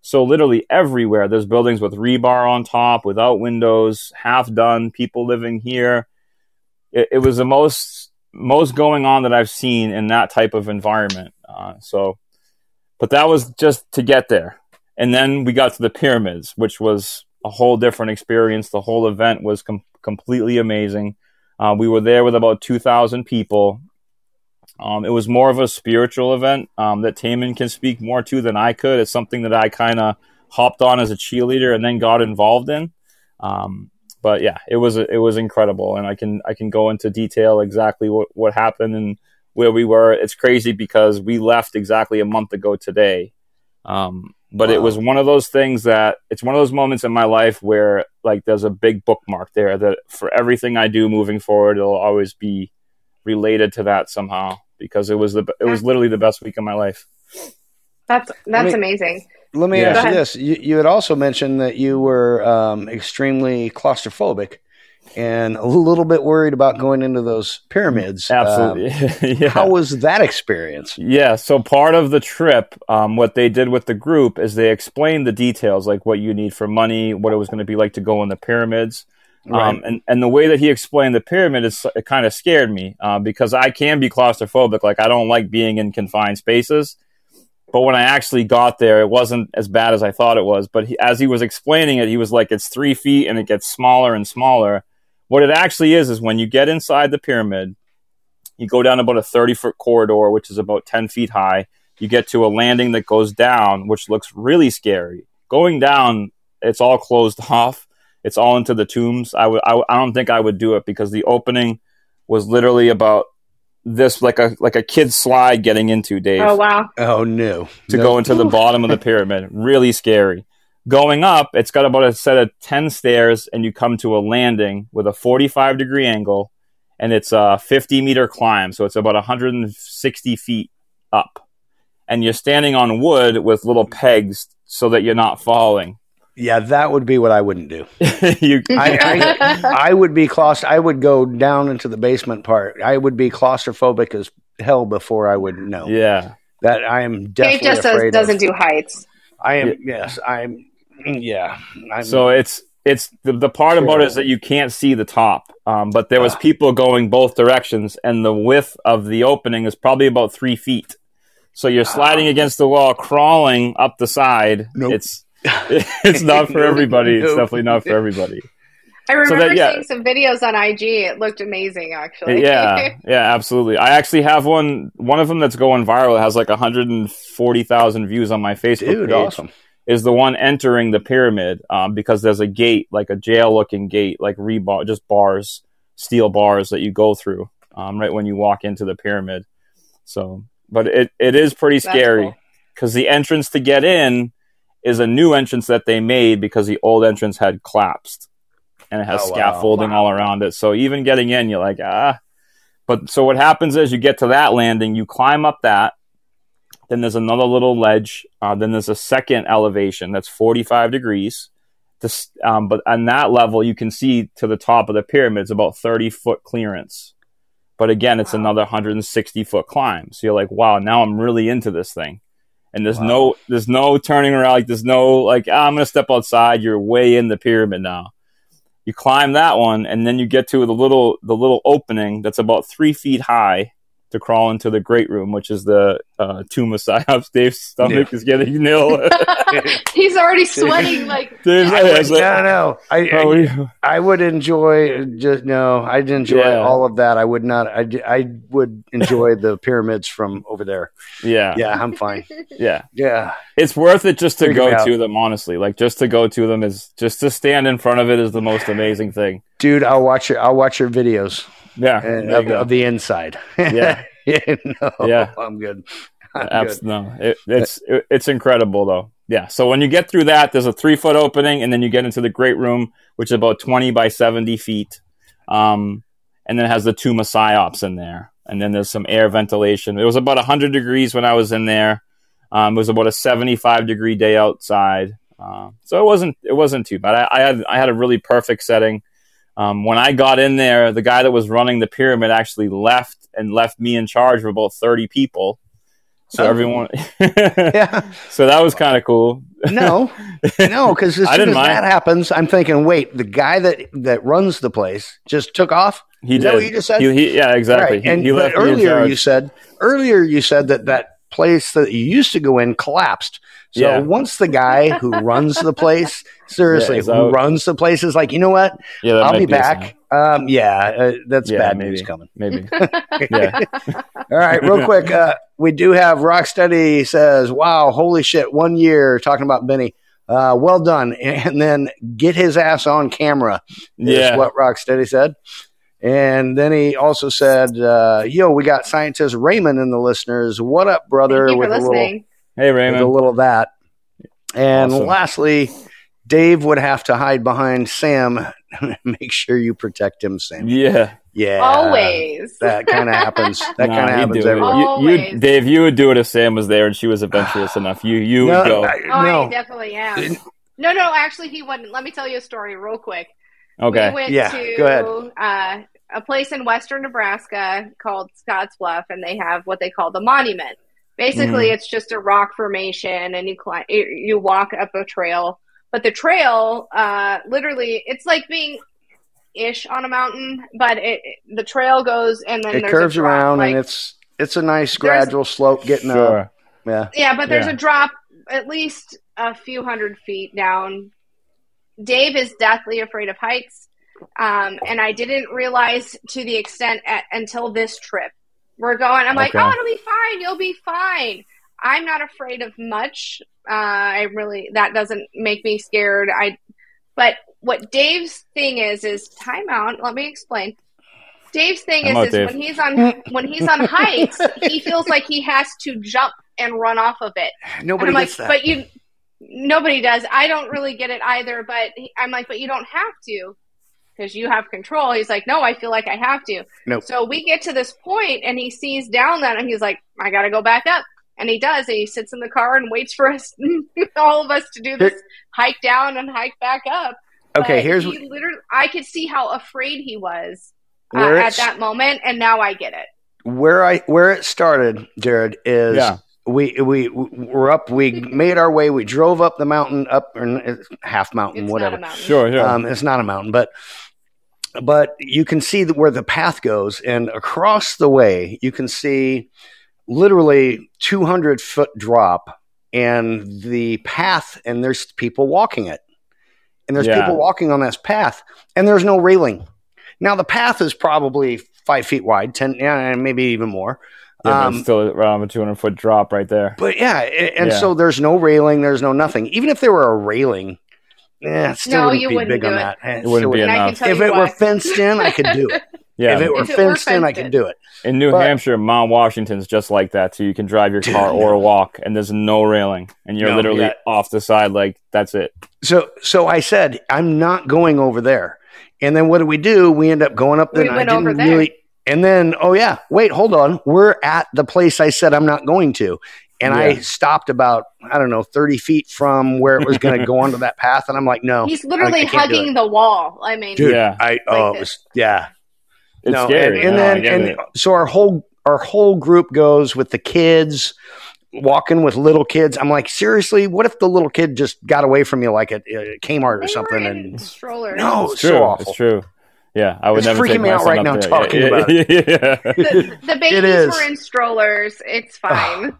[SPEAKER 3] So literally everywhere there's buildings with rebar on top, without windows, half done, people living here. It, it was the most most going on that I've seen in that type of environment. Uh, so, but that was just to get there. And then we got to the pyramids, which was a whole different experience. The whole event was com- completely amazing. Uh, we were there with about 2,000 people. Um, it was more of a spiritual event um, that Taman can speak more to than I could. It's something that I kind of hopped on as a cheerleader and then got involved in. Um, but yeah, it was it was incredible, and I can I can go into detail exactly what what happened and where we were. It's crazy because we left exactly a month ago today. Um, but wow. it was one of those things that it's one of those moments in my life where like there's a big bookmark there that for everything I do moving forward, it'll always be related to that somehow because it was the it was literally the best week of my life.
[SPEAKER 2] That's that's amazing.
[SPEAKER 1] Let me yeah. ask you this: you, you, had also mentioned that you were um, extremely claustrophobic and a little bit worried about going into those pyramids.
[SPEAKER 3] Absolutely.
[SPEAKER 1] Um, yeah. How was that experience?
[SPEAKER 3] Yeah. So part of the trip, um, what they did with the group is they explained the details, like what you need for money, what it was going to be like to go in the pyramids. Right. Um, and, and the way that he explained the pyramid is it kind of scared me uh, because I can be claustrophobic. Like I don't like being in confined spaces. But when I actually got there, it wasn't as bad as I thought it was. But he, as he was explaining it, he was like, "It's three feet and it gets smaller and smaller." What it actually is is when you get inside the pyramid, you go down about a 30 foot corridor, which is about 10 feet high. You get to a landing that goes down, which looks really scary. Going down, it's all closed off. It's all into the tombs. I I, I don't think I would do it because the opening was literally about this, like a like a kid's slide getting into Dave.
[SPEAKER 2] Oh wow!
[SPEAKER 1] Oh no!
[SPEAKER 3] To
[SPEAKER 1] no.
[SPEAKER 3] go into the bottom of the pyramid, really scary. Going up, it's got about a set of 10 stairs, and you come to a landing with a 45 degree angle, and it's a 50 meter climb. So it's about 160 feet up. And you're standing on wood with little pegs so that you're not falling.
[SPEAKER 1] Yeah, that would be what I wouldn't do. you, I, I, I, would be claustrophobic. I would go down into the basement part. I would be claustrophobic as hell before I would know.
[SPEAKER 3] Yeah,
[SPEAKER 1] that I am definitely. It just
[SPEAKER 2] does, doesn't do heights.
[SPEAKER 1] I am. Yes, I'm. Yeah. I'm,
[SPEAKER 3] so it's it's the, the part sure. about it is that you can't see the top. Um, but there was people going both directions, and the width of the opening is probably about three feet. So you're sliding uh, against the wall, crawling up the side. Nope. It's it's not for everybody. It's definitely not for everybody.
[SPEAKER 2] I remember so that, yeah. seeing some videos on IG. It looked amazing, actually.
[SPEAKER 3] yeah, yeah, absolutely. I actually have one. One of them that's going viral. It has like 140,000 views on my Facebook
[SPEAKER 1] Dude,
[SPEAKER 3] page.
[SPEAKER 1] Awesome
[SPEAKER 3] is the one entering the pyramid um, because there's a gate, like a jail looking gate, like rebar, just bars, steel bars that you go through um, right when you walk into the pyramid. So, but it, it is pretty scary because cool. the entrance to get in is a new entrance that they made because the old entrance had collapsed and it has oh, scaffolding wow. all around it. So even getting in, you're like, ah. But so what happens is you get to that landing, you climb up that, then there's another little ledge. Uh, then there's a second elevation that's 45 degrees. This, um, but on that level, you can see to the top of the pyramid, it's about 30 foot clearance. But again, it's wow. another 160 foot climb. So you're like, wow, now I'm really into this thing. And there's wow. no, there's no turning around. Like there's no like, ah, I'm gonna step outside. You're way in the pyramid now. You climb that one, and then you get to the little, the little opening that's about three feet high to crawl into the great room, which is the uh, tomb of Cheops. Dave's stomach is getting nil.
[SPEAKER 2] He's already sweating like
[SPEAKER 3] Dave's
[SPEAKER 1] I
[SPEAKER 3] like,
[SPEAKER 1] would, no, no. I,
[SPEAKER 3] oh,
[SPEAKER 1] I,
[SPEAKER 3] we-
[SPEAKER 1] I would enjoy just no. I'd enjoy
[SPEAKER 3] Yeah.
[SPEAKER 1] all of that. I would not. I, I would enjoy the pyramids from over there.
[SPEAKER 3] yeah, yeah,
[SPEAKER 1] Yeah, I'm fine.
[SPEAKER 3] yeah.
[SPEAKER 1] Yeah,
[SPEAKER 3] It's worth it just to
[SPEAKER 1] Figure it
[SPEAKER 3] go to them. Honestly, like just to go to them is just to stand in front of it is the most amazing thing.
[SPEAKER 1] dude, I'll watch your I'll watch your videos
[SPEAKER 3] Yeah,
[SPEAKER 1] uh, of, of the inside.
[SPEAKER 3] Yeah.
[SPEAKER 1] yeah, no,
[SPEAKER 3] Yeah.
[SPEAKER 1] I'm good. I'm
[SPEAKER 3] Abs-
[SPEAKER 1] good.
[SPEAKER 3] no, it, it's it, it's incredible though. Yeah. So when you get through that, there's a three foot opening, and then you get into the great room, which is about twenty by seventy feet, um, and then it has the two psyops in there, and then there's some air ventilation. It was about hundred degrees when I was in there. Um, it was about a seventy five degree day outside, uh, so it wasn't it wasn't too bad. I, I had I had a really perfect setting. Um, when I got in there, the guy that was running the pyramid actually left and left me in charge of about 30 people. So
[SPEAKER 1] Oh.
[SPEAKER 3] everyone,
[SPEAKER 1] Yeah,
[SPEAKER 3] so that was kind of cool.
[SPEAKER 1] no, no, because as soon as
[SPEAKER 3] mind.
[SPEAKER 1] that happens, I'm thinking, wait, the guy that that runs the place just took off.
[SPEAKER 3] He
[SPEAKER 1] Is
[SPEAKER 3] did.
[SPEAKER 1] that what you just said?
[SPEAKER 3] He, he- yeah, exactly.
[SPEAKER 1] Right.
[SPEAKER 3] He,
[SPEAKER 1] and
[SPEAKER 3] he left
[SPEAKER 1] earlier you said earlier you said that that place that you used to go in collapsed. So
[SPEAKER 3] Yeah.
[SPEAKER 1] once the guy who runs the place, seriously,
[SPEAKER 3] Yeah,
[SPEAKER 1] who
[SPEAKER 3] out.
[SPEAKER 1] runs the place is like, you know what?
[SPEAKER 3] yeah,
[SPEAKER 1] I'll
[SPEAKER 3] might
[SPEAKER 1] be back. Um, yeah, uh, that's
[SPEAKER 3] Yeah,
[SPEAKER 1] bad
[SPEAKER 3] maybe.
[SPEAKER 1] news coming.
[SPEAKER 3] Maybe. yeah.
[SPEAKER 1] All right, real quick, uh, we do have Rocksteady says, "Wow, holy shit! One year talking about Benny. Uh, well done." And then get his ass on camera. Is
[SPEAKER 3] Yeah.
[SPEAKER 1] what Rocksteady said. And then he also said, uh, "Yo, we got scientist Raymond in the listeners. What up, brother?"
[SPEAKER 2] Thank you for
[SPEAKER 1] with a little,
[SPEAKER 2] listening.
[SPEAKER 3] Hey,
[SPEAKER 1] with a little of that. And
[SPEAKER 3] Awesome.
[SPEAKER 1] lastly, Dave would have to hide behind Sam. Make sure you protect him, Sam.
[SPEAKER 3] Yeah.
[SPEAKER 1] Yeah,
[SPEAKER 2] Always.
[SPEAKER 1] That kind of happens. That
[SPEAKER 3] Nah,
[SPEAKER 1] kind of happens
[SPEAKER 3] do
[SPEAKER 1] everywhere.
[SPEAKER 3] You, you,
[SPEAKER 2] Always.
[SPEAKER 3] Dave, you would do it if Sam was there and she was adventurous enough. You, you would go.
[SPEAKER 1] I-
[SPEAKER 2] Oh, I definitely am. No, no, actually, he wouldn't. Let me tell you a story real quick.
[SPEAKER 3] Okay.
[SPEAKER 2] We went
[SPEAKER 1] Yeah,
[SPEAKER 2] to
[SPEAKER 1] go ahead.
[SPEAKER 2] Uh, a place in western Nebraska called Scotts Bluff, and they have what they call the monument. Basically,
[SPEAKER 1] Mm-hmm.
[SPEAKER 2] it's just a rock formation, and you climb, you walk up a trail. But the trail, uh, literally, it's like being ish on a mountain, but it the trail goes and then
[SPEAKER 1] it
[SPEAKER 2] there's
[SPEAKER 1] curves
[SPEAKER 2] a drop,
[SPEAKER 1] around
[SPEAKER 2] like,
[SPEAKER 1] and it's it's a nice gradual slope getting up. Yeah.
[SPEAKER 2] Yeah, but there's
[SPEAKER 3] Yeah.
[SPEAKER 2] a drop at least a few hundred feet down. Dave is deathly afraid of heights, um, and I didn't realize to the extent at, until this trip. We're going. I'm like,
[SPEAKER 3] Okay.
[SPEAKER 2] oh, it'll be fine. You'll be fine. I'm not afraid of much. Uh, I really that doesn't make me scared. I, but what Dave's thing is is timeout. Let me explain. Dave's thing
[SPEAKER 3] Time
[SPEAKER 2] is, is
[SPEAKER 3] Dave.
[SPEAKER 2] when he's on when he's on heights, he feels like he has to jump and run off of it.
[SPEAKER 1] Nobody
[SPEAKER 2] I'm
[SPEAKER 1] gets
[SPEAKER 2] like,
[SPEAKER 1] that.
[SPEAKER 2] but you, nobody does. I don't really get it either. But he, I'm like, but you don't have to because you have control. He's like, no, I feel like I have to.
[SPEAKER 1] Nope.
[SPEAKER 2] So we get to this point, and he sees down that, and he's like, I got to go back up. And he does. And he sits in the car and waits for us, all of us, to do this
[SPEAKER 1] Here-
[SPEAKER 2] hike down and hike back up.
[SPEAKER 1] okay,
[SPEAKER 2] But
[SPEAKER 1] here's
[SPEAKER 2] he literally. I could see how afraid he was uh, at that moment, and now I get it.
[SPEAKER 1] where I where it started, Jared, is
[SPEAKER 3] Yeah.
[SPEAKER 1] we we we're up. We made our way. We drove up the mountain, up or n- half mountain,
[SPEAKER 2] It's
[SPEAKER 1] whatever.
[SPEAKER 2] not a mountain.
[SPEAKER 3] Sure, sure.
[SPEAKER 1] Um, it's not a mountain, but but you can see where the path goes, and across the way you can see literally 200 foot drop, and the path, and there's people walking it, and there's
[SPEAKER 3] Yeah.
[SPEAKER 1] people walking on this path, and there's no railing. Now the path is probably five feet wide, ten, yeah, maybe even more.
[SPEAKER 3] yeah,
[SPEAKER 1] um,
[SPEAKER 3] still around a 200 foot drop right there.
[SPEAKER 1] But yeah, and
[SPEAKER 3] Yeah.
[SPEAKER 1] so there's no railing, there's no nothing. Even if there were a railing, yeah, it still
[SPEAKER 2] No,
[SPEAKER 1] wouldn't
[SPEAKER 2] you
[SPEAKER 1] be
[SPEAKER 2] wouldn't
[SPEAKER 1] big
[SPEAKER 2] do
[SPEAKER 1] on
[SPEAKER 2] it.
[SPEAKER 1] that. Eh,
[SPEAKER 3] It wouldn't be
[SPEAKER 2] And I can
[SPEAKER 3] enough.
[SPEAKER 1] if it
[SPEAKER 2] why.
[SPEAKER 1] were fenced in, I could do it.
[SPEAKER 3] Yeah.
[SPEAKER 1] If it were
[SPEAKER 2] If it were
[SPEAKER 1] fenced in, I could do it.
[SPEAKER 3] In New
[SPEAKER 1] but-
[SPEAKER 3] Hampshire, Mount Washington's just like that. So you can drive your car or walk, and there's no railing, and you're
[SPEAKER 1] No,
[SPEAKER 3] literally
[SPEAKER 1] yeah.
[SPEAKER 3] off the side. Like that's it.
[SPEAKER 1] So, so I said, I'm not going over there. And then what do we do? We end up going up the.
[SPEAKER 2] We
[SPEAKER 1] I
[SPEAKER 2] went
[SPEAKER 1] didn't
[SPEAKER 2] over there.
[SPEAKER 1] really. And then, oh yeah, wait, hold on. We're at the place I said I'm not going to, and I stopped about I don't know 30 feet from where it was going to go onto that path, and I'm like, no,
[SPEAKER 2] He's literally
[SPEAKER 1] I can't
[SPEAKER 2] hugging the wall. I mean,
[SPEAKER 1] dude,
[SPEAKER 3] Yeah.
[SPEAKER 1] I oh, it was, yeah,
[SPEAKER 3] It's
[SPEAKER 1] no,
[SPEAKER 3] scary.
[SPEAKER 1] And, and
[SPEAKER 3] No,
[SPEAKER 1] then and so our whole our whole group goes with the kids walking with little kids. I'm like, seriously, what if the little kid just got away from you like at uh, Kmart or
[SPEAKER 2] they
[SPEAKER 1] something?
[SPEAKER 2] were
[SPEAKER 1] And
[SPEAKER 2] stroller.
[SPEAKER 1] no,
[SPEAKER 3] it's
[SPEAKER 1] so
[SPEAKER 3] true.
[SPEAKER 1] awful.
[SPEAKER 3] It's true. Yeah, I would
[SPEAKER 1] It's
[SPEAKER 3] never
[SPEAKER 1] freaking
[SPEAKER 3] take
[SPEAKER 1] me out right now
[SPEAKER 3] there.
[SPEAKER 1] talking
[SPEAKER 3] yeah,
[SPEAKER 1] about
[SPEAKER 3] yeah, yeah.
[SPEAKER 2] The, the babies
[SPEAKER 1] is.
[SPEAKER 2] were in strollers. It's ah. fine.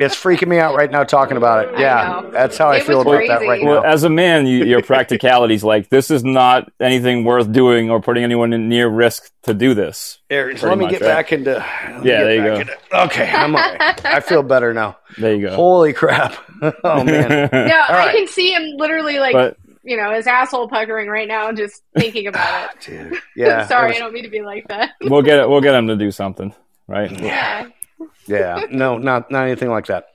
[SPEAKER 1] It's freaking me out right now talking about it. Yeah, that's how I feel
[SPEAKER 2] was
[SPEAKER 1] about that
[SPEAKER 2] crazy.
[SPEAKER 1] right
[SPEAKER 3] Well,
[SPEAKER 1] now.
[SPEAKER 3] as a man, you, your practicalities like this is not anything worth doing or putting anyone in near risk to do this.
[SPEAKER 1] Here,
[SPEAKER 3] pretty
[SPEAKER 1] let me
[SPEAKER 3] much,
[SPEAKER 1] get
[SPEAKER 3] right?
[SPEAKER 1] back into.
[SPEAKER 3] Yeah, there you go.
[SPEAKER 1] into- okay, I'm all right. I feel better now.
[SPEAKER 3] There you go.
[SPEAKER 1] Holy crap! Oh man.
[SPEAKER 2] yeah,
[SPEAKER 1] All
[SPEAKER 2] I can see him literally like
[SPEAKER 3] but
[SPEAKER 2] you know his asshole puckering right now, just thinking about ah, it.
[SPEAKER 1] Dude, yeah.
[SPEAKER 2] Sorry,
[SPEAKER 1] it
[SPEAKER 2] I don't mean to be like that.
[SPEAKER 3] we'll get it. We'll get him to do something, right?
[SPEAKER 2] Yeah.
[SPEAKER 1] yeah, no, not not anything like that.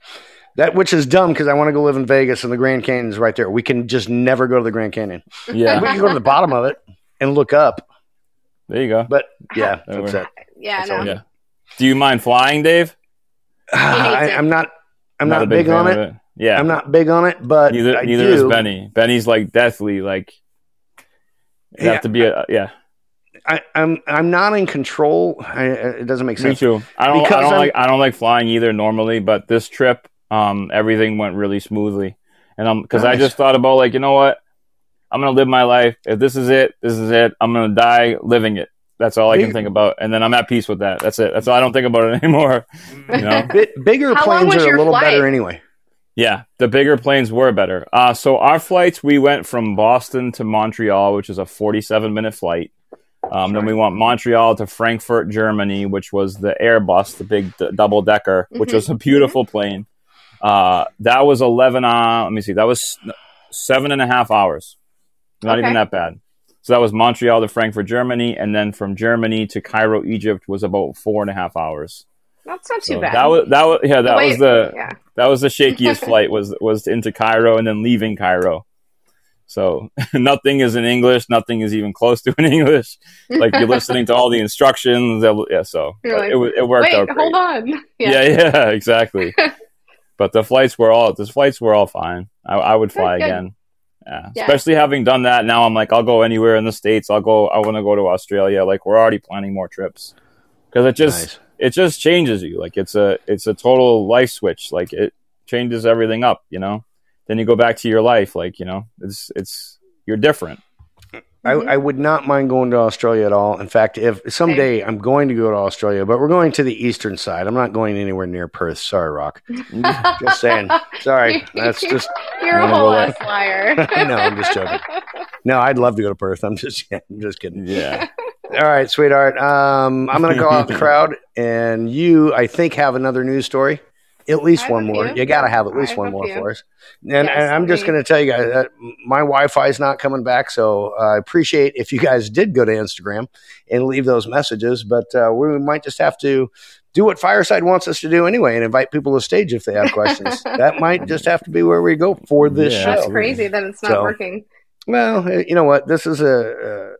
[SPEAKER 1] That which is dumb because I want to go live in Vegas and the Grand Canyon's right there. We can just never go to the Grand Canyon.
[SPEAKER 3] Yeah.
[SPEAKER 1] we can go to the bottom of it and look up,
[SPEAKER 3] there you go.
[SPEAKER 1] but yeah, that's it.
[SPEAKER 2] Yeah,
[SPEAKER 1] That's
[SPEAKER 2] no.
[SPEAKER 3] Yeah. Do you mind flying, Dave?
[SPEAKER 1] I. I'm not. I'm not,
[SPEAKER 3] a
[SPEAKER 1] big,
[SPEAKER 3] fan
[SPEAKER 1] on
[SPEAKER 3] of
[SPEAKER 1] it.
[SPEAKER 3] Yeah,
[SPEAKER 1] I'm not big on it, but
[SPEAKER 3] Neither
[SPEAKER 1] I
[SPEAKER 3] neither
[SPEAKER 1] do.
[SPEAKER 3] is Benny. Benny's like deathly like. You
[SPEAKER 1] Yeah.
[SPEAKER 3] have to be a yeah.
[SPEAKER 1] I, I'm I'm not in control. I, it doesn't make sense.
[SPEAKER 3] Me too. I don't.
[SPEAKER 1] Because
[SPEAKER 3] I don't
[SPEAKER 1] I'm-
[SPEAKER 3] like. I don't like flying either normally, but this trip, um, everything went really smoothly, and I'm because I just thought about like you know what, I'm gonna live my life. If this is it, this is it. I'm gonna die living it. That's all I can think about, and then I'm at peace with that. That's it. That's all. I don't think about it anymore. You know.
[SPEAKER 1] Bit, bigger planes are a little
[SPEAKER 2] flight?
[SPEAKER 1] better anyway.
[SPEAKER 3] Yeah, the bigger planes were better. Uh, so our flights, we went from Boston to Montreal, which is a 47 minute flight. Um, then we went Montreal to Frankfurt, Germany, which was the Airbus, the big d- double decker, which
[SPEAKER 2] Mhm.
[SPEAKER 3] was a beautiful plane. Uh, that was 11, uh, let me see, that was seven and a half hours. Not
[SPEAKER 2] Okay.
[SPEAKER 3] even that bad. So that was Montreal to Frankfurt, Germany. And then from Germany to Cairo, Egypt was about four and a half hours.
[SPEAKER 2] That's not too
[SPEAKER 3] So
[SPEAKER 2] bad.
[SPEAKER 3] that was, that was, yeah, that
[SPEAKER 2] Wait,
[SPEAKER 3] was the,
[SPEAKER 2] yeah.
[SPEAKER 3] that was the shakiest flight was was into Cairo and then leaving Cairo. So nothing is in English. Nothing is even close to in English. Like you're listening to all the instructions. Yeah, so uh,
[SPEAKER 2] like,
[SPEAKER 3] it it worked
[SPEAKER 2] Wait,
[SPEAKER 3] out great.
[SPEAKER 2] hold on. Yeah.
[SPEAKER 3] Yeah, yeah, exactly. but the flights were all the flights were all fine. I, I would fly
[SPEAKER 2] Good,
[SPEAKER 3] again. Yeah.
[SPEAKER 2] Yeah.
[SPEAKER 3] especially having done that. Now I'm like, I'll go anywhere in the states. I'll go. I want to go to Australia. Like we're already planning more trips because it just
[SPEAKER 1] Nice.
[SPEAKER 3] it just changes you. Like it's a it's a total life switch. Like it changes everything up. You know. Then you go back to your life. Like you know, it's it's you're different.
[SPEAKER 1] I,
[SPEAKER 2] Mhm.
[SPEAKER 1] I would not mind going to Australia at all. In fact, if someday I'm going to go to Australia, but we're going to the eastern side. I'm not going anywhere near Perth. Sorry, Rock. Just saying. Sorry. That's just
[SPEAKER 2] You're a
[SPEAKER 3] I'm gonna
[SPEAKER 2] whole ass liar.
[SPEAKER 1] no. I'm just joking. No, I'd love to go to Perth. I'm just I'm just kidding.
[SPEAKER 3] Yeah.
[SPEAKER 1] All right, sweetheart. Um, I'm going to call out the crowd, and you, I think, have another news story. At least one more.
[SPEAKER 2] few.
[SPEAKER 1] You got to have at least one more
[SPEAKER 2] few.
[SPEAKER 1] for us. And,
[SPEAKER 2] Yes,
[SPEAKER 1] and I'm just going to tell you guys that my Wi-Fi is not coming back, so I appreciate if you guys did go to Instagram and leave those messages. But uh, we might just have to do what Fireside wants us to do anyway, and invite people to stage if they have questions. that might just have to be where we go for this
[SPEAKER 3] Yeah,
[SPEAKER 1] show.
[SPEAKER 2] That's crazy that it's not
[SPEAKER 1] So-
[SPEAKER 2] working.
[SPEAKER 1] Well, uh, you know what? This is a,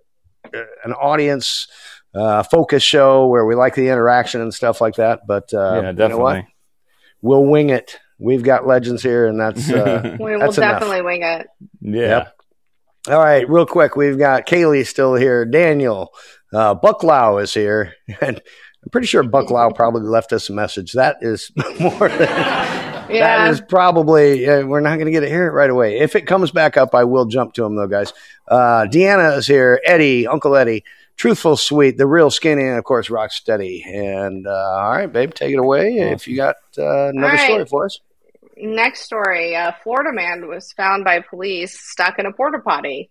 [SPEAKER 1] uh, an audience uh, focus show where we like the interaction and stuff like that. But uh,
[SPEAKER 3] yeah,
[SPEAKER 1] you know what?
[SPEAKER 3] definitely.
[SPEAKER 1] We'll wing it. We've got legends here, and that's uh,
[SPEAKER 2] We will
[SPEAKER 1] That's enough.
[SPEAKER 2] definitely wing it.
[SPEAKER 3] yeah.
[SPEAKER 1] Yep. all right. Real quick, we've got Kaylee still here. Daniel uh, Bucklow is here, and I'm pretty sure Bucklow probably left us a message. That is more than.
[SPEAKER 2] Yeah.
[SPEAKER 1] That is probably uh, we're not going to get to hear it right away. If it comes back up, I will jump to him though, guys. Uh, Deanna is here. Eddie, Uncle Eddie, truthful, sweet, the real skinny, and of course, rock steady. And uh, all right, babe, take it away if you got uh, another
[SPEAKER 2] right.
[SPEAKER 1] story for us.
[SPEAKER 2] Next story: A Florida man was found by police stuck in a porta potty.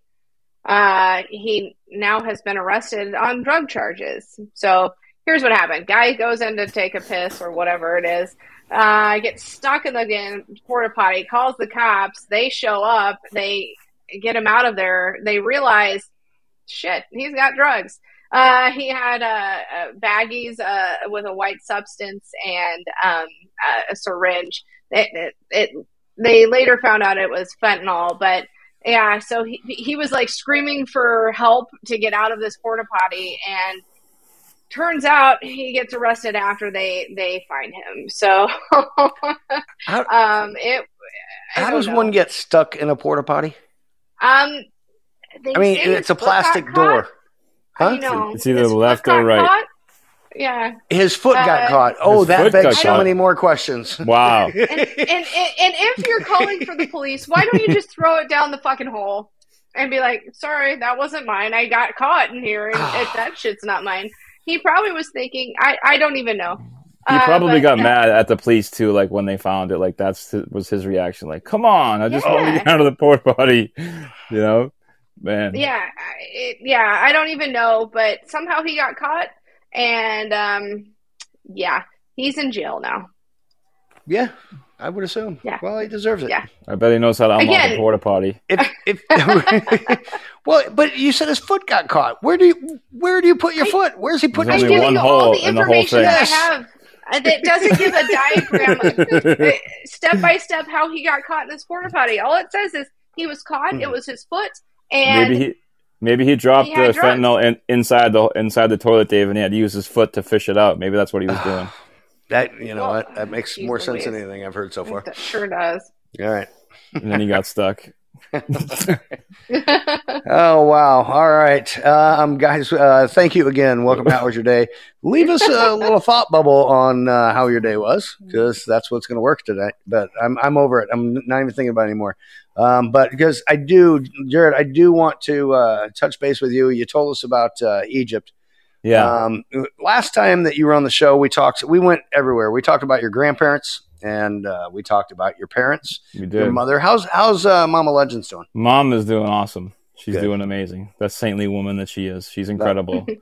[SPEAKER 2] Uh, he now has been arrested on drug charges. So here's what happened: guy goes in to take a piss or whatever it is. Uh, gets stuck in the porta potty. Calls the cops. They show up. They get him out of there. They realize, shit, he's got drugs. Uh, he had uh, uh, baggies uh, with a white substance and um, a, a syringe. It, it, it, they later found out it was fentanyl, but yeah, so he, he was like screaming for help to get out of this porta potty, and turns out he gets arrested after they they find him. So,
[SPEAKER 1] How,
[SPEAKER 2] um, it. I
[SPEAKER 1] how does
[SPEAKER 2] know.
[SPEAKER 1] one get stuck in a porta potty?
[SPEAKER 2] Um,
[SPEAKER 1] I mean, it's a plastic door. Huh?
[SPEAKER 2] know.
[SPEAKER 3] It's either
[SPEAKER 2] His
[SPEAKER 3] left or right.
[SPEAKER 2] caught. Yeah,
[SPEAKER 1] His foot got
[SPEAKER 2] Uh,
[SPEAKER 1] caught. Oh, that
[SPEAKER 3] foot
[SPEAKER 1] begs so
[SPEAKER 3] caught.
[SPEAKER 1] many more questions.
[SPEAKER 3] Wow.
[SPEAKER 2] and, and and and if you're calling for the police, why don't you just throw it down the fucking hole and be like, "Sorry, that wasn't mine. I got caught in here, and it, that shit's not mine." He probably was thinking, "I I don't even know."
[SPEAKER 3] He
[SPEAKER 2] Uh,
[SPEAKER 3] probably
[SPEAKER 2] but-
[SPEAKER 3] got mad at the police too, like when they found it. Like that's was his reaction. Like, come on, I just want to get out of the porta potty. You know, man.
[SPEAKER 2] Yeah, it, yeah. I don't even know, but somehow he got caught, and um, yeah, he's in jail now.
[SPEAKER 1] Yeah, I would assume.
[SPEAKER 2] Yeah.
[SPEAKER 1] Well, he deserves it.
[SPEAKER 2] Yeah.
[SPEAKER 3] I bet he knows how to unlock
[SPEAKER 2] Again-
[SPEAKER 3] a porta potty.
[SPEAKER 1] If, if, well, but you said his foot got caught. Where do you where do you put your
[SPEAKER 2] I-
[SPEAKER 1] foot? Where's he putting
[SPEAKER 3] There's
[SPEAKER 2] I'm
[SPEAKER 1] his
[SPEAKER 3] only
[SPEAKER 1] foot?
[SPEAKER 2] giving
[SPEAKER 3] one
[SPEAKER 2] you all
[SPEAKER 3] hole
[SPEAKER 2] the
[SPEAKER 3] in the whole
[SPEAKER 2] information
[SPEAKER 3] thing.
[SPEAKER 2] that
[SPEAKER 1] Yes.
[SPEAKER 2] I have. Uh, that doesn't give a diagram step by step how he got caught in this porta potty. All it says is he was caught. It hmm. was his foot, and
[SPEAKER 3] maybe he maybe he dropped
[SPEAKER 2] he
[SPEAKER 3] the
[SPEAKER 2] drugs.
[SPEAKER 3] fentanyl in, inside the inside the toilet, Dave, and he had to use his foot to fish it out. Maybe that's what he was doing.
[SPEAKER 1] That you know
[SPEAKER 2] Well,
[SPEAKER 1] what? That makes
[SPEAKER 2] geez
[SPEAKER 1] more sense than anything I've heard so far.
[SPEAKER 2] that sure does.
[SPEAKER 1] All right.
[SPEAKER 3] and then he got stuck.
[SPEAKER 1] Oh wow! All right, um, guys. Uh, thank you again. Welcome. to How was your day? Leave us a little thought bubble on uh, how your day was, because that's what's going to work today. But I'm I'm over it. I'm not even thinking about it anymore. Um, but because I do, Jared, I do want to uh, touch base with you. You told us about uh, Egypt.
[SPEAKER 3] Yeah,
[SPEAKER 1] Um, last time that you were on the show, we talked. We went everywhere. We talked about your grandparents, and uh, we talked about your parents,
[SPEAKER 3] we
[SPEAKER 1] your mother. How's how's uh, Mama Legends doing?
[SPEAKER 3] Mom is doing awesome. She's
[SPEAKER 1] Good.
[SPEAKER 3] doing amazing. That saintly woman that she is. She's incredible.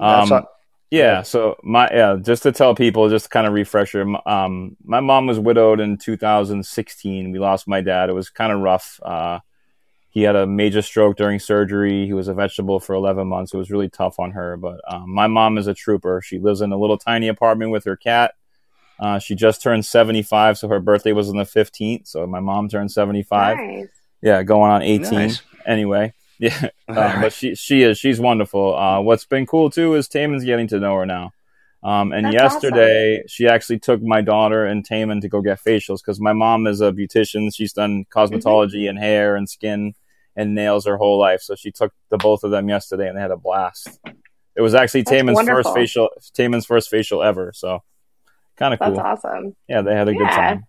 [SPEAKER 3] Um, Yeah. So my yeah, just to tell people, just to kind of refresher. Um, my mom was widowed in 2016. We lost my dad. It was kind of rough. Uh, he had a major stroke during surgery. He was a vegetable for 11 months. It was really tough on her. But um, my mom is a trooper. She lives in a little tiny apartment with her cat. Uh, she just turned 75, so her birthday was on the 15th. So my mom turned 75.
[SPEAKER 2] nice.
[SPEAKER 3] Yeah, going on 18
[SPEAKER 1] Nice.
[SPEAKER 3] anyway. Yeah, uh, but she she is she's wonderful. Uh, what's been cool too is Taman's getting to know her now. Um, and
[SPEAKER 2] That's
[SPEAKER 3] yesterday she actually took my daughter and Taman to go get facials because my mom is a beautician. She's done cosmetology and hair and skin and nails her whole life. So she took the both of them yesterday and they had a blast. It was actually
[SPEAKER 2] That's
[SPEAKER 3] Taman's
[SPEAKER 2] wonderful.
[SPEAKER 3] first facial Taman's first facial ever. So kind of cool.
[SPEAKER 2] That's awesome.
[SPEAKER 3] Yeah, they had a good time.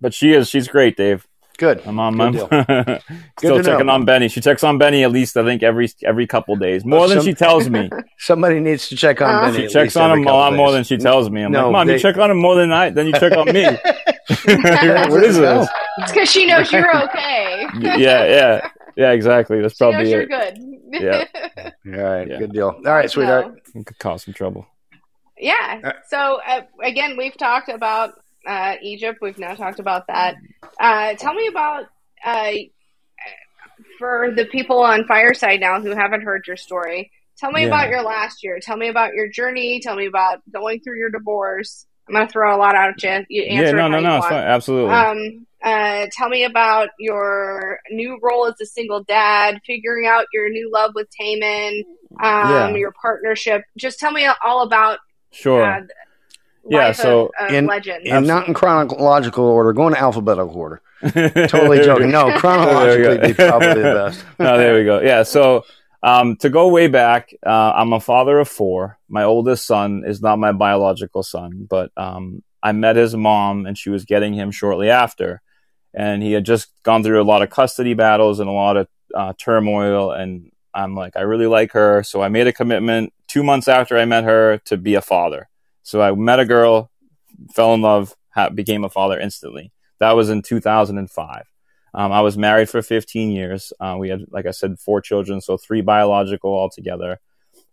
[SPEAKER 3] But she is she's great, Dave.
[SPEAKER 1] Good.
[SPEAKER 3] I'm
[SPEAKER 1] on
[SPEAKER 3] my
[SPEAKER 1] deal.
[SPEAKER 3] still checking
[SPEAKER 1] know.
[SPEAKER 3] on Benny. She checks on Benny at least I think every every couple days, more than
[SPEAKER 1] Some-
[SPEAKER 3] she tells me.
[SPEAKER 1] Somebody needs to check on
[SPEAKER 2] Uh,
[SPEAKER 1] Benny.
[SPEAKER 3] She
[SPEAKER 1] at
[SPEAKER 3] checks
[SPEAKER 1] least
[SPEAKER 3] on
[SPEAKER 1] every
[SPEAKER 3] him a
[SPEAKER 1] couple
[SPEAKER 3] lot more than she tells me. I'm
[SPEAKER 1] No,
[SPEAKER 3] like, Mom,
[SPEAKER 1] they-
[SPEAKER 3] you check on him more than I than you check on me. what is this?
[SPEAKER 2] It's because she knows you're okay.
[SPEAKER 3] yeah, yeah, yeah. Exactly. That's
[SPEAKER 2] She knows
[SPEAKER 3] probably
[SPEAKER 2] you're
[SPEAKER 3] it.
[SPEAKER 2] good.
[SPEAKER 3] Yeah.
[SPEAKER 1] All right,
[SPEAKER 3] Yeah.
[SPEAKER 1] good deal. All right, sweetheart.
[SPEAKER 2] No.
[SPEAKER 3] It could cause some trouble.
[SPEAKER 2] Yeah.
[SPEAKER 1] Uh,
[SPEAKER 2] So uh, again, we've talked about uh, Egypt. We've now talked about that. Uh, tell me about uh, for the people on Fireside now who haven't heard your story. Tell me
[SPEAKER 3] Yeah.
[SPEAKER 2] about your last year. Tell me about your journey. Tell me about going through your divorce. I'm going to throw a lot out at you. You answer
[SPEAKER 3] Yeah,
[SPEAKER 2] it
[SPEAKER 3] no,
[SPEAKER 2] how
[SPEAKER 3] no,
[SPEAKER 2] you
[SPEAKER 3] no.
[SPEAKER 2] Want.
[SPEAKER 3] Absolutely.
[SPEAKER 2] Um, uh, tell me about your new role as a single dad, figuring out your new love with Taman, um,
[SPEAKER 3] Yeah.
[SPEAKER 2] your partnership. Just tell me all about
[SPEAKER 3] sure.
[SPEAKER 2] uh,
[SPEAKER 3] Yeah, so
[SPEAKER 2] of, of
[SPEAKER 1] in-
[SPEAKER 2] legend.
[SPEAKER 1] And not in chronological order, going to alphabetical order. Totally joking. No, chronologically
[SPEAKER 3] There we
[SPEAKER 1] be probably the best.
[SPEAKER 3] no, there we go. Yeah. So, um, to go way back, uh, I'm a father of four. My oldest son is not my biological son, but um, I met his mom and she was getting him shortly after. And he had just gone through a lot of custody battles and a lot of uh, turmoil. And I'm like, I really like her. So I made a commitment two months after I met her to be a father. So I met a girl, fell in love, ha- became a father instantly. That was in 2005. Um, I was married for 15 years. Uh, we had, like I said, four children, so three biological altogether.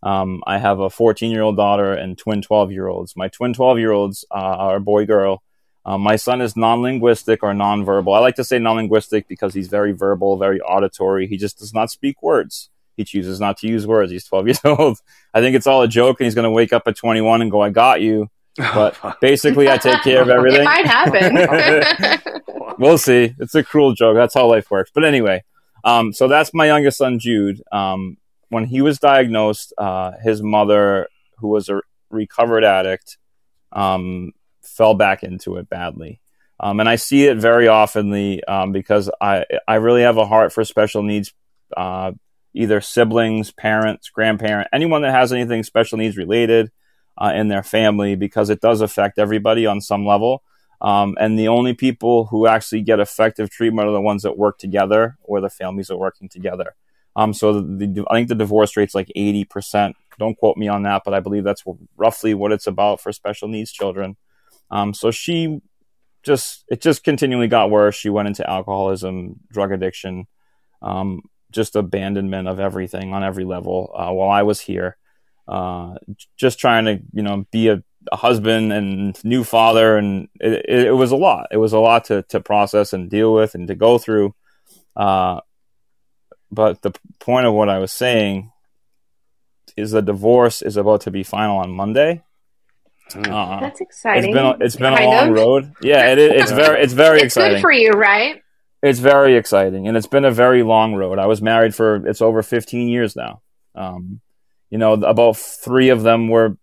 [SPEAKER 3] Um, I have a 14 year old daughter and twin 12 year olds. My twin 12 year olds uh, are boy girl. Um, my son is non linguistic or non verbal. I like to say non linguistic because he's very verbal, very auditory. He just does not speak words. He chooses not to use words. He's 12 years old. I think it's all a joke, and he's going to wake up at 21 and go, I got you. But basically, I take care of everything.
[SPEAKER 2] It might happen.
[SPEAKER 3] we'll see. It's a cruel joke. That's how life works. But anyway, um, so that's my youngest son, Jude. Um, when he was diagnosed, uh, his mother, who was a recovered addict, um, fell back into it badly. Um, and I see it very oftenly um, because I I really have a heart for special needs, uh, either siblings, parents, grandparent, anyone that has anything special needs related uh, in their family, because it does affect everybody on some level. Um, and the only people who actually get effective treatment are the ones that work together or the families are working together. Um, so the, the, I think the divorce rate's like 80%. Don't quote me on that, but I believe that's roughly what it's about for special needs children. Um, so she just, it just continually got worse. She went into alcoholism, drug addiction, um, just abandonment of everything on every level uh, while I was here. Uh, just trying to, you know, be a, a husband and new father. And it, it, it, was a lot. It was a lot to, to process and deal with and to go through. Uh, but the point of what I was saying is the divorce is about to be final on Monday.
[SPEAKER 2] Uh, That's exciting.
[SPEAKER 3] It's been a, it's been a long of. road. Yeah, it, it's very it's very
[SPEAKER 2] it's
[SPEAKER 3] exciting.
[SPEAKER 2] Good for you, right?
[SPEAKER 3] It's very exciting, and it's been a very long road. I was married for it's over 15 years now. Um, you know, about three of them were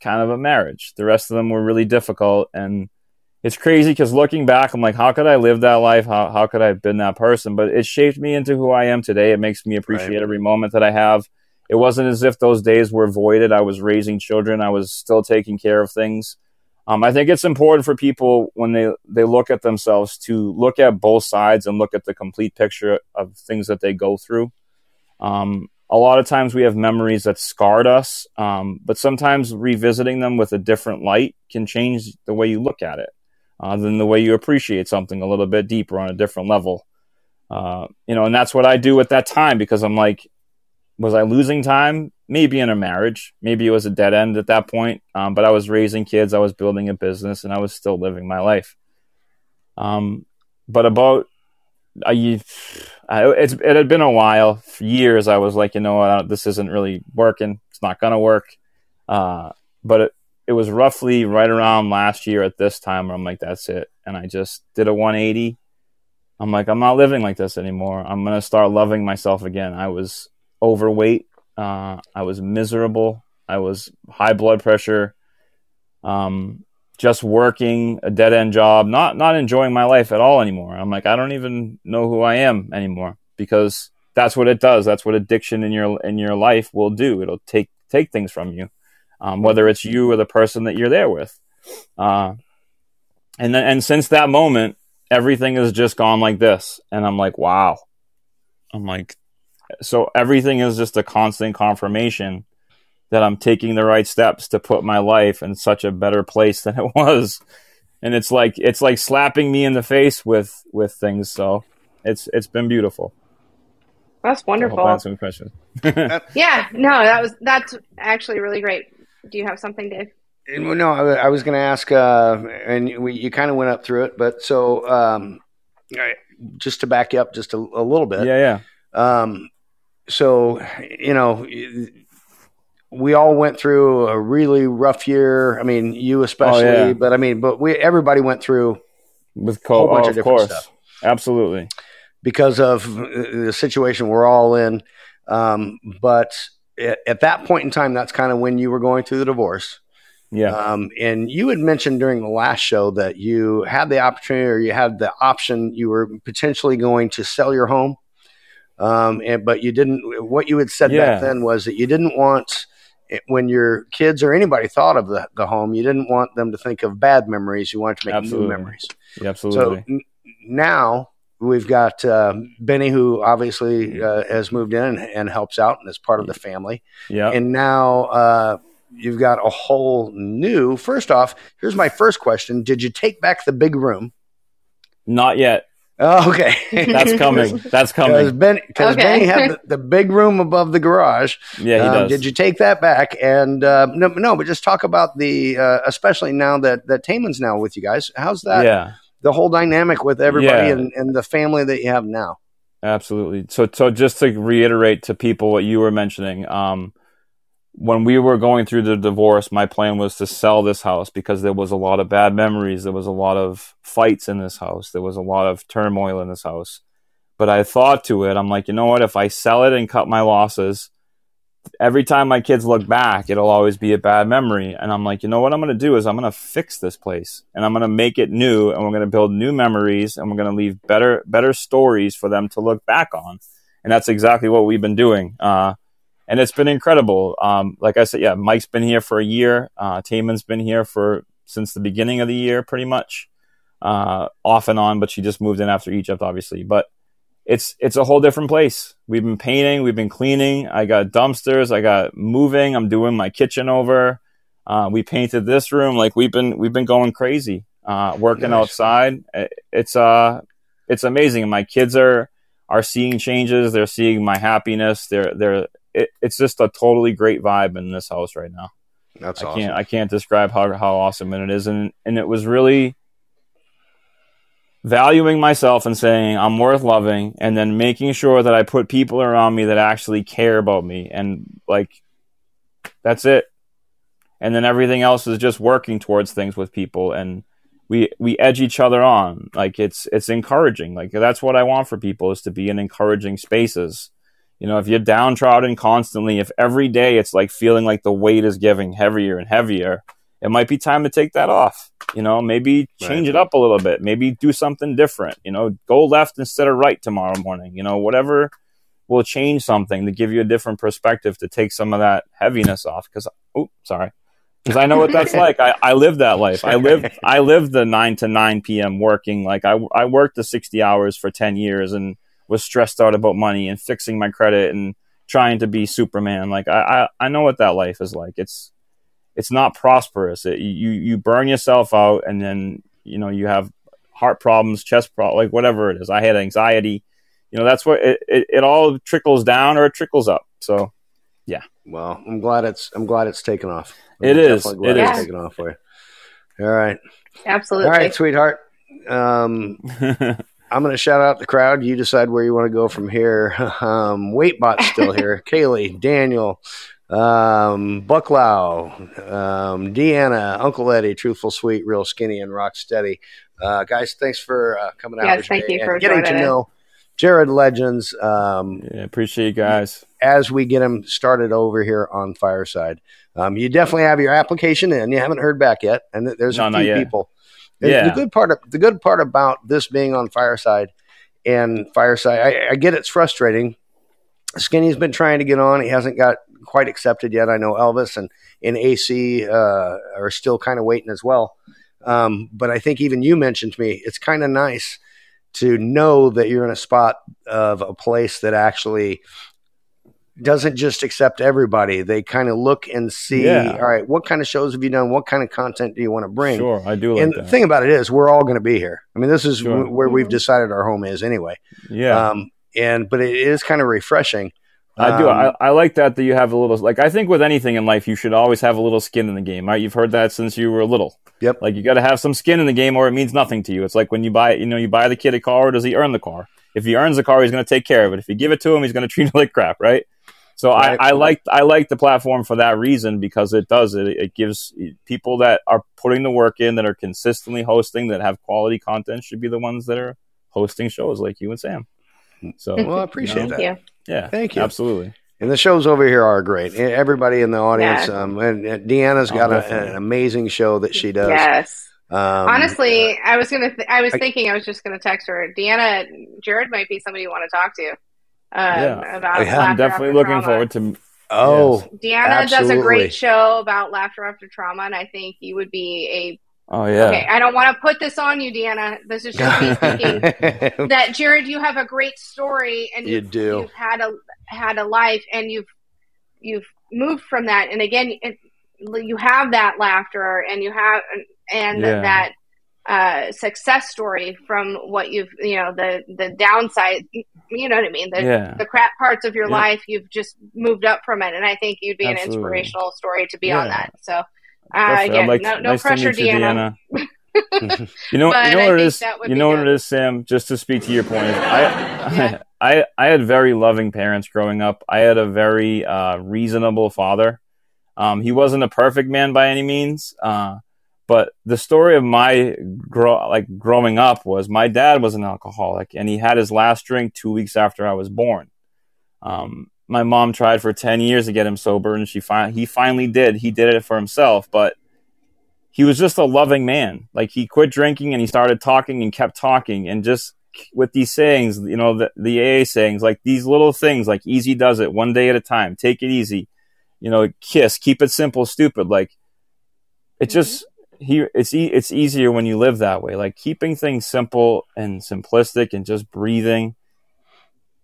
[SPEAKER 3] kind of a marriage. The rest of them were really difficult, and it's crazy because looking back, I'm like, how could I live that life? How how could I have been that person? But it shaped me into who I am today. It makes me appreciate right. every moment that I have. It wasn't as if those days were voided. I was raising children. I was still taking care of things. Um, I think it's important for people when they, they look at themselves to look at both sides and look at the complete picture of things that they go through. Um, a lot of times we have memories that scarred us, um, but sometimes revisiting them with a different light can change the way you look at it, uh, than the way you appreciate something a little bit deeper on a different level. Uh, you know, and that's what I do at that time because I'm like, was I losing time? Maybe in a marriage. Maybe it was a dead end at that point. Um, but I was raising kids, I was building a business, and I was still living my life. Um, but about I, it's it had been a while, for years. I was like, you know what, this isn't really working. It's not gonna work. Uh, but it, it was roughly right around last year at this time where I'm like, that's it. And I just did a 180. I'm like, I'm not living like this anymore. I'm gonna start loving myself again. I was overweight. Uh, I was miserable. I was high blood pressure. Um, just working a dead end job, not not enjoying my life at all anymore. I'm like, I don't even know who I am anymore because that's what it does. That's what addiction in your in your life will do. It'll take take things from you, um, whether it's you or the person that you're there with. Uh, and then, and since that moment, everything has just gone like this, and I'm like, wow. I'm like, so everything is just a constant confirmation that I'm taking the right steps to put my life in such a better place than it was. And it's like it's like slapping me in the face with with things. So it's it's been beautiful.
[SPEAKER 2] That's wonderful.
[SPEAKER 3] That's some questions.
[SPEAKER 2] yeah, no, that was that's actually really great. Do you have something, Dave?
[SPEAKER 1] No, I was going to ask, uh, and we, you kind of went up through it, but so um, just to back you up just a, a little bit.
[SPEAKER 3] Yeah, yeah. Um,
[SPEAKER 1] so you know we all went through a really rough year. I mean, you especially, oh, yeah. but I mean, but we everybody went through
[SPEAKER 3] with co- a whole bunch oh, of, of different course. stuff. Absolutely,
[SPEAKER 1] because of the situation we're all in. Um, but at, at, that point in time, that's kind of when you were going through the divorce.
[SPEAKER 3] Yeah.
[SPEAKER 1] Um, and you had mentioned during the last show that you had the opportunity or you had the option, you were potentially going to sell your home. Um, and, but you didn't, what you had said yeah. back then was that you didn't want, when your kids or anybody thought of the, the home, you didn't want them to think of bad memories. You wanted to make absolutely. new memories.
[SPEAKER 3] Yeah, absolutely.
[SPEAKER 1] So n- now we've got uh, Benny, who obviously uh, has moved in and, and, helps out and is part of the family.
[SPEAKER 3] Yeah.
[SPEAKER 1] And now uh, you've got a whole new. First off, here's my first question: Did you take back the big room?
[SPEAKER 3] Not yet.
[SPEAKER 1] Oh, okay.
[SPEAKER 3] That's coming. That's coming.
[SPEAKER 1] Because Benny, okay. Benny had the, the, big room above the garage.
[SPEAKER 3] Yeah, he um, does.
[SPEAKER 1] Did you take that back? And uh, no, no, but just talk about the, uh, especially now that that Taman's now with you guys. How's that?
[SPEAKER 3] Yeah.
[SPEAKER 1] The whole dynamic with everybody yeah. and, and the family that you have now.
[SPEAKER 3] Absolutely. So, so just to reiterate to people what you were mentioning, um, when we were going through the divorce, my plan was to sell this house because there was a lot of bad memories. There was a lot of fights in this house. There was a lot of turmoil in this house. But I thought to it, I'm like, you know what? If I sell it and cut my losses, every time my kids look back, it'll always be a bad memory. And I'm like, you know what I'm going to do is I'm going to fix this place and I'm going to make it new and we're going to build new memories and we're going to leave better, better stories for them to look back on. And that's exactly what we've been doing. Uh, and it's been incredible. Um, like I said, yeah, Mike's been here for a year. Uh, Taman's been here for since the beginning of the year, pretty much, uh, off and on. But she just moved in after Egypt, obviously. But it's it's a whole different place. We've been painting, we've been cleaning. I got dumpsters, I got moving. I'm doing my kitchen over. Uh, we painted this room. Like we've been we've been going crazy, uh, working nice. outside. It's uh it's amazing. My kids are are seeing changes. They're seeing my happiness. They're they're it, it's just a totally great vibe in this house right now.
[SPEAKER 1] That's
[SPEAKER 3] I
[SPEAKER 1] awesome.
[SPEAKER 3] can't I can't describe how how awesome it is, and and it was really valuing myself and saying I'm worth loving, and then making sure that I put people around me that actually care about me, and like that's it. And then everything else is just working towards things with people and we we edge each other on like it's it's encouraging like that's what i want for people is to be in encouraging spaces you know if you're downtrodden constantly if every day it's like feeling like the weight is getting heavier and heavier it might be time to take that off you know maybe change right. it up a little bit maybe do something different you know go left instead of right tomorrow morning you know whatever will change something to give you a different perspective to take some of that heaviness off because oh sorry because I know what that's like. I, I live that life. I live I live the nine to nine p.m. working. Like I I worked the sixty hours for ten years and was stressed out about money and fixing my credit and trying to be Superman. Like I I, I know what that life is like. It's it's not prosperous. It, you you burn yourself out and then you know you have heart problems, chest problems, like whatever it is. I had anxiety. You know that's what it, it, it all trickles down or it trickles up. So yeah.
[SPEAKER 1] Well, I'm glad it's I'm glad it's taken off.
[SPEAKER 3] I'm it is. Glad
[SPEAKER 1] it
[SPEAKER 3] it's
[SPEAKER 1] is. taken off for you. All right.
[SPEAKER 2] Absolutely.
[SPEAKER 1] All right, sweetheart. Um, I'm going to shout out the crowd. You decide where you want to go from here. Um, Waitbot's still here. Kaylee, Daniel, um, Bucklow, um, Deanna, Uncle Eddie, Truthful Sweet, Real Skinny, and Rock Steady. Uh, guys, thanks for uh, coming out.
[SPEAKER 2] Yes, thank you for
[SPEAKER 1] getting to know Jared Legends. Um,
[SPEAKER 3] yeah, appreciate you guys
[SPEAKER 1] as we get them started over here on Fireside. Um, you definitely have your application in. You haven't heard back yet, and there's no, a few people. Yeah. The good part of, the good part about this being on Fireside and Fireside, I, I get it's frustrating. Skinny's been trying to get on. He hasn't got quite accepted yet. I know Elvis and, and AC uh, are still kind of waiting as well. Um, but I think even you mentioned to me, it's kind of nice to know that you're in a spot of a place that actually doesn't just accept everybody. They kind of look and see, yeah. all right, what kind of shows have you done? What kind of content do you want to bring?
[SPEAKER 3] Sure, I do. Like
[SPEAKER 1] and
[SPEAKER 3] that.
[SPEAKER 1] the thing about it is, we're all going to be here. I mean, this is sure. w- where we've decided our home is anyway.
[SPEAKER 3] Yeah.
[SPEAKER 1] Um, and but it is kind of refreshing.
[SPEAKER 3] I do. I, um, I, like that that you have a little like I think with anything in life you should always have a little skin in the game, right? You've heard that since you were little.
[SPEAKER 1] Yep.
[SPEAKER 3] Like you got to have some skin in the game, or it means nothing to you. It's like when you buy, you know, you buy the kid a car, or does he earn the car? If he earns the car, he's going to take care of it. If you give it to him, he's going to treat it like crap, right? So right. I, I like I like the platform for that reason because it does it. It gives people that are putting the work in, that are consistently hosting, that have quality content, should be the ones that are hosting shows like you and Sam. So
[SPEAKER 1] well, I appreciate
[SPEAKER 2] you know,
[SPEAKER 1] that.
[SPEAKER 3] Yeah,
[SPEAKER 1] thank you.
[SPEAKER 3] Absolutely.
[SPEAKER 1] And the shows over here are great. Everybody in the audience, yeah. um, and, and Deanna's got oh, a, an amazing show that she does.
[SPEAKER 2] Yes.
[SPEAKER 1] Um,
[SPEAKER 2] Honestly, uh, I was gonna. Th- I was I, thinking I was just gonna text her. Deanna, Jared might be somebody you want to talk to. Um, yeah. about
[SPEAKER 3] yeah, I'm definitely looking trauma. forward to.
[SPEAKER 1] Oh,
[SPEAKER 2] yes. Deanna absolutely. does a great show about laughter after trauma, and I think you would be a
[SPEAKER 3] Oh yeah.
[SPEAKER 2] Okay, I don't want to put this on you, Deanna. This is just me speaking. that Jared, you have a great story, and
[SPEAKER 1] you do.
[SPEAKER 2] You've had a had a life, and you've you've moved from that. And again, it, you have that laughter, and you have and yeah. that uh, success story from what you've you know the the downside you know what I mean the
[SPEAKER 3] yeah.
[SPEAKER 2] the crap parts of your yeah. life you've just moved up from it and I think you'd be Absolutely. an inspirational story to be yeah. on that so uh, again like, no, no nice pressure Deanna,
[SPEAKER 3] Deanna. you know, you know what it is. You know what it is, Sam. Just to speak to your point, I, I, I had very loving parents growing up. I had a very uh, reasonable father. Um, he wasn't a perfect man by any means, uh, but the story of my grow like growing up was my dad was an alcoholic and he had his last drink two weeks after I was born. Um, my mom tried for 10 years to get him sober and she fi- he finally did. He did it for himself, but he was just a loving man. Like he quit drinking and he started talking and kept talking and just with these sayings, you know, the, the AA sayings, like these little things, like easy does it one day at a time, take it easy, you know, kiss, keep it simple, stupid. Like it just, he it's e- it's easier when you live that way like keeping things simple and simplistic and just breathing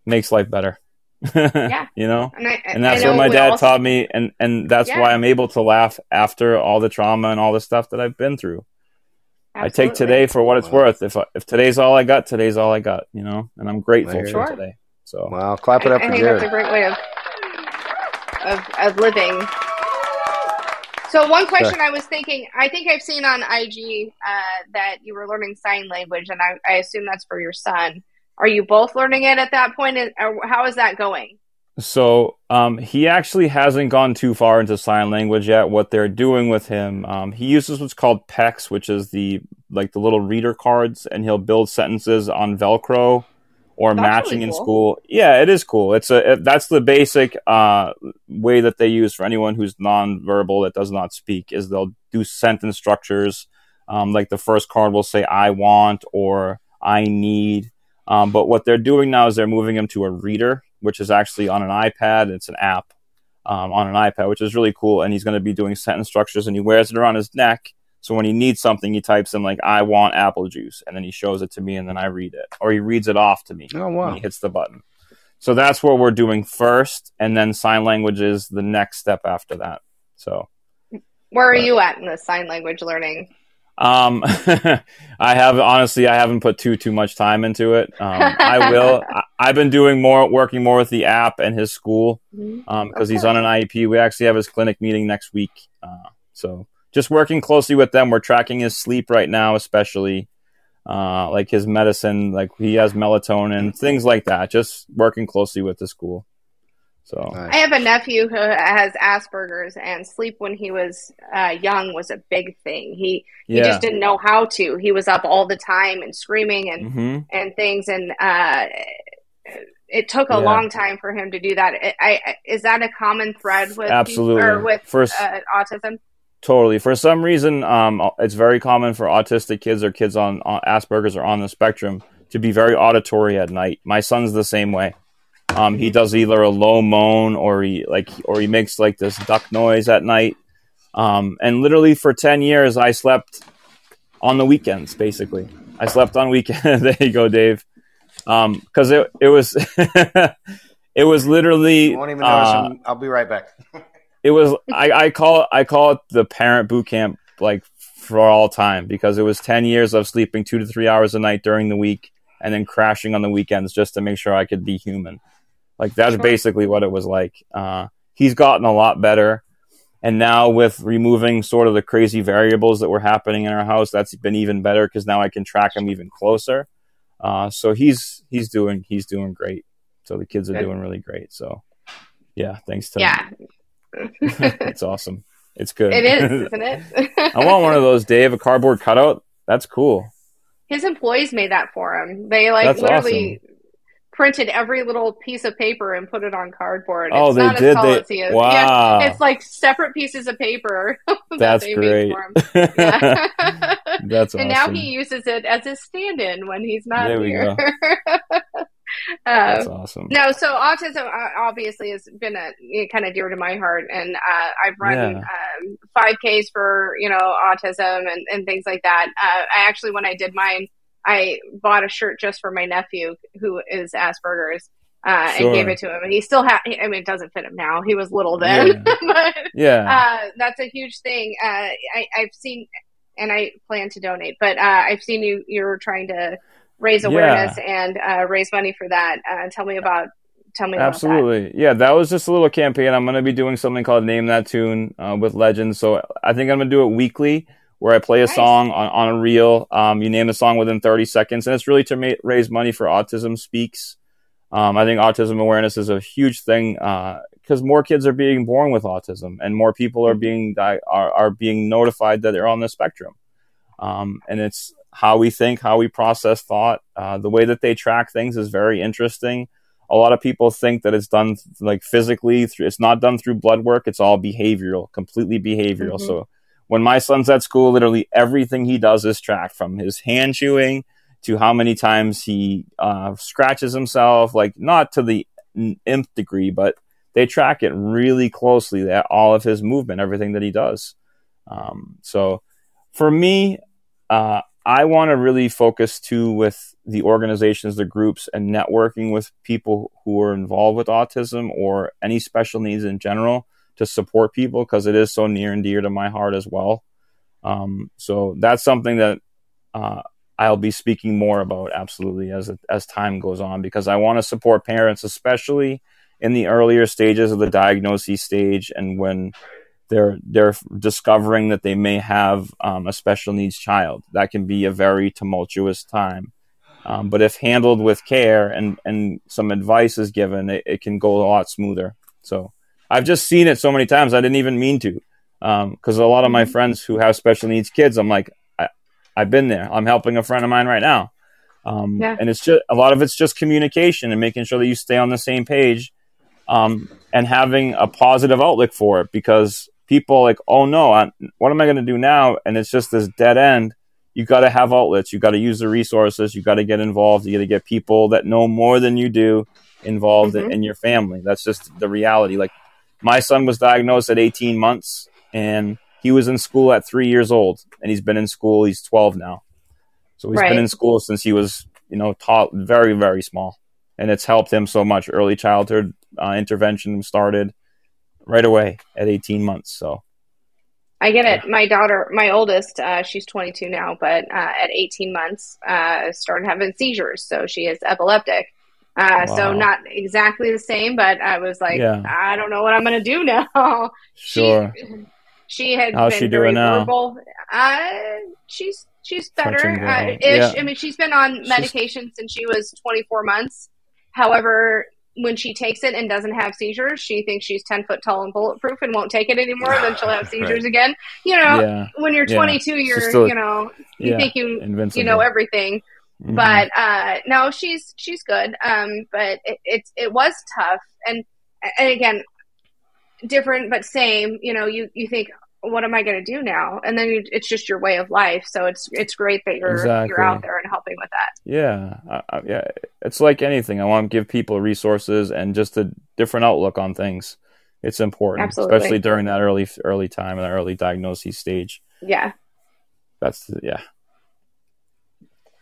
[SPEAKER 3] makes life better.
[SPEAKER 2] Yeah.
[SPEAKER 3] you know,
[SPEAKER 2] And, I,
[SPEAKER 3] and that's
[SPEAKER 2] I know
[SPEAKER 3] what my dad
[SPEAKER 2] also-
[SPEAKER 3] taught me, and and that's
[SPEAKER 2] Yeah.
[SPEAKER 3] why I'm able to laugh after all the trauma and all the stuff that I've been through. I take today for what it's
[SPEAKER 1] Wow.
[SPEAKER 3] worth. If I, if today's all I got, today's all I got. You know, and I'm grateful
[SPEAKER 1] There
[SPEAKER 3] for
[SPEAKER 1] you
[SPEAKER 3] today. So
[SPEAKER 1] Wow, clap it up
[SPEAKER 2] I
[SPEAKER 1] for
[SPEAKER 2] think
[SPEAKER 1] Jared.
[SPEAKER 2] that's a great way of of, of living. So one question I was thinking, I think I've seen on IG uh, that you were learning sign language, and I, I assume that's for your son. Are you both learning it at that point? Or How is that going?
[SPEAKER 3] So um, he actually hasn't gone too far into sign language yet. What they're doing with him, um, he uses what's called PECS, which is the like the little reader cards, and he'll build sentences on Velcro or
[SPEAKER 2] That's
[SPEAKER 3] matching
[SPEAKER 2] really
[SPEAKER 3] in school. Yeah, it is cool. It's a it, that's the basic uh, way that they use for anyone who's nonverbal that does not speak. Is they'll do sentence structures. Um, like the first card will say "I want" or "I need." Um, but what they're doing now is they're moving him to a reader, which is actually on an iPad. It's an app um, on an iPad, which is really cool. And he's going to be doing sentence structures, and he wears it around his neck. So when he needs something, he types in like "I want apple juice," and then he shows it to me, and then I read it, or he reads it off to me
[SPEAKER 1] Oh
[SPEAKER 3] when
[SPEAKER 1] wow.
[SPEAKER 3] he hits the button. So that's what we're doing first, and then sign language is the next step after that. So
[SPEAKER 2] Where are
[SPEAKER 3] But-
[SPEAKER 2] you at in the sign language learning?
[SPEAKER 3] Um, I have honestly, I haven't put too too much time into it. Um, I will. I, I've been doing more, working more with the app and his school um, because he's on an IEP. We actually have his clinic meeting next week, uh, so just working closely with them. We're tracking his sleep right now, especially uh, like his medicine, like he has melatonin, things like that. Just working closely with the school. So
[SPEAKER 2] I have a nephew who has Asperger's, and sleep when he was uh, young was a big thing. He he
[SPEAKER 3] yeah.
[SPEAKER 2] just didn't know how to. He was up all the time and screaming and
[SPEAKER 3] hmm
[SPEAKER 2] and things, and uh, it took a
[SPEAKER 3] Yeah.
[SPEAKER 2] long time for him to do that. I, I, is that a common thread with
[SPEAKER 3] Absolutely.
[SPEAKER 2] or with
[SPEAKER 3] First,
[SPEAKER 2] uh, autism?
[SPEAKER 3] Totally. For some reason, um, it's very common for autistic kids or kids on, on Asperger's or on the spectrum to be very auditory at night. My son's the same way. Um, he does either a low moan or he like or he makes like this duck noise at night. Um, and literally for ten years, I slept on the weekends. Basically, I slept on weekends. there you go, Dave. Because it it was it was literally
[SPEAKER 1] You won't even notice.
[SPEAKER 3] uh,
[SPEAKER 1] I'll be right back.
[SPEAKER 3] it was I, I call it I call it the parent boot camp like for all time because it was ten years of sleeping two to three hours a night during the week and then crashing on the weekends just to make sure I could be human. Like that's
[SPEAKER 2] Sure.
[SPEAKER 3] basically what it was like. Uh, he's gotten a lot better, and now with removing sort of the crazy variables that were happening in our house, that's been even better because now I can track him even closer. Uh, so he's he's doing he's doing great. So the kids are
[SPEAKER 2] Good.
[SPEAKER 3] doing really great. So yeah, thanks to
[SPEAKER 2] Yeah,
[SPEAKER 3] it's awesome. It's good.
[SPEAKER 2] it is, isn't it?
[SPEAKER 3] I want one of those, Dave, a cardboard cutout. That's cool.
[SPEAKER 2] His employees made that for him. They like
[SPEAKER 3] That's
[SPEAKER 2] literally printed every little piece of paper and put it on cardboard.
[SPEAKER 3] Oh,
[SPEAKER 2] it's
[SPEAKER 3] they
[SPEAKER 2] not
[SPEAKER 3] did.
[SPEAKER 2] As tall
[SPEAKER 3] They
[SPEAKER 2] as he is.
[SPEAKER 3] wow.
[SPEAKER 2] Yeah, it's like separate pieces of paper that
[SPEAKER 3] That's
[SPEAKER 2] they
[SPEAKER 3] great.
[SPEAKER 2] made for him. Yeah.
[SPEAKER 3] That's awesome.
[SPEAKER 2] and now he uses it as his stand-in when he's not
[SPEAKER 3] There we
[SPEAKER 2] here.
[SPEAKER 3] That's
[SPEAKER 2] uh,
[SPEAKER 3] awesome.
[SPEAKER 2] no, so autism uh, obviously has been a kind of dear to my heart, and uh, I've run
[SPEAKER 3] Yeah.
[SPEAKER 2] um, 5Ks for you know autism and, and things like that. Uh, I actually, when I did mine, I bought a shirt just for my nephew who is Asperger's. Uh,
[SPEAKER 3] Sure.
[SPEAKER 2] And gave it to him, and he still had. I mean, it doesn't fit him now. He was little then, but
[SPEAKER 3] Yeah.
[SPEAKER 2] uh, that's a huge thing. Uh, I, I've seen, and I plan to donate, but uh, I've seen you. You're trying to raise
[SPEAKER 3] Yeah.
[SPEAKER 2] awareness and uh, raise money for that. Uh, tell me about. Tell me about
[SPEAKER 3] Absolutely. Yeah, that was just a little campaign. I'm going to be doing something called Name That Tune uh, with Legends. So I think I'm going to do it weekly where I play a
[SPEAKER 2] Nice.
[SPEAKER 3] song on, on a reel. Um, you name the song within 30 seconds. And it's really to ma- raise money for Autism Speaks. Um, I think autism awareness is a huge thing because more kids are being born with autism and more people are being di- are, are being notified that they're on the spectrum. Um, and it's how we think, how we process thought. Uh, the way that they track things is very interesting. A lot of people think that it's done like physically. Through, it's not done through blood work. It's all behavioral, completely behavioral.
[SPEAKER 2] Mhm.
[SPEAKER 3] So when my son's at school, literally everything he does is tracked from his hand chewing to how many times he uh, scratches himself, like not to the nth degree, but they track it really closely that all of his movement, everything that he does. Um, so for me, uh, I want to really focus too with the organizations, the groups, and networking with people who are involved with autism or any special needs in general to support people because it is so near and dear to my heart as well. Um, so that's something that uh, I'll be speaking more about absolutely as as time goes on because I want to support parents, especially in the earlier stages of the diagnosis stage and when they're they're discovering that they may have um, a special needs child. That can be a very tumultuous time. Um, but if handled with care and and some advice is given, it, it, can go a lot smoother. So I've just seen it so many times. I didn't even mean to, because um, a lot of my mm-hmm. friends who have special needs kids, I'm like, I, have been there. I'm helping a friend of mine right now, um, yeah. and it's just a lot of it's just communication and making sure that you stay on the same page, um, and having a positive outlook for it because people like, oh no, I, what am I going to do now? And it's just this dead end. You got to have outlets. You got to use the resources. You got to get involved. You got to get people that know more than you do involved mm-hmm. in, in your family. That's just the reality. Like my son was diagnosed at 18 months and he was in school at three years old and he's been in school. He's 12 now. So he's right. been in school since he was, you know, taught very, very small. And it's helped him so much. Early childhood uh, intervention started right away at 18 months. So
[SPEAKER 2] I get it. My daughter, my oldest, uh, she's 22 now, but uh, at 18 months, uh, started having seizures. So she is epileptic. Uh, wow. So not exactly the same, but I was like, yeah. I don't know what I'm going to do now.
[SPEAKER 3] Sure.
[SPEAKER 2] She, she had
[SPEAKER 3] How's been she doing now?
[SPEAKER 2] verbal. Uh, she's she's better. Uh, ish. Yeah. I mean, she's been on medication she's... since she was 24 months. However, when she takes it and doesn't have seizures, she thinks she's 10 foot tall and bulletproof and won't take it anymore. then she'll have seizures right. again. You know, yeah. when you're 22, yeah. you're, still, you know, you yeah. think you, Invincible. you know everything. Mm-hmm. But, uh, no, she's, she's good. Um, but it, it, it was tough. And, and again, different, but same, you know, you, you think, what am I going to do now? And then you, it's just your way of life. So it's it's great that you're exactly. you're out there and helping with that.
[SPEAKER 3] Yeah, I, yeah. It's like anything. I want to give people resources and just a different outlook on things. It's important, Absolutely. especially during that early early time and that early diagnosis stage.
[SPEAKER 2] Yeah,
[SPEAKER 3] that's yeah.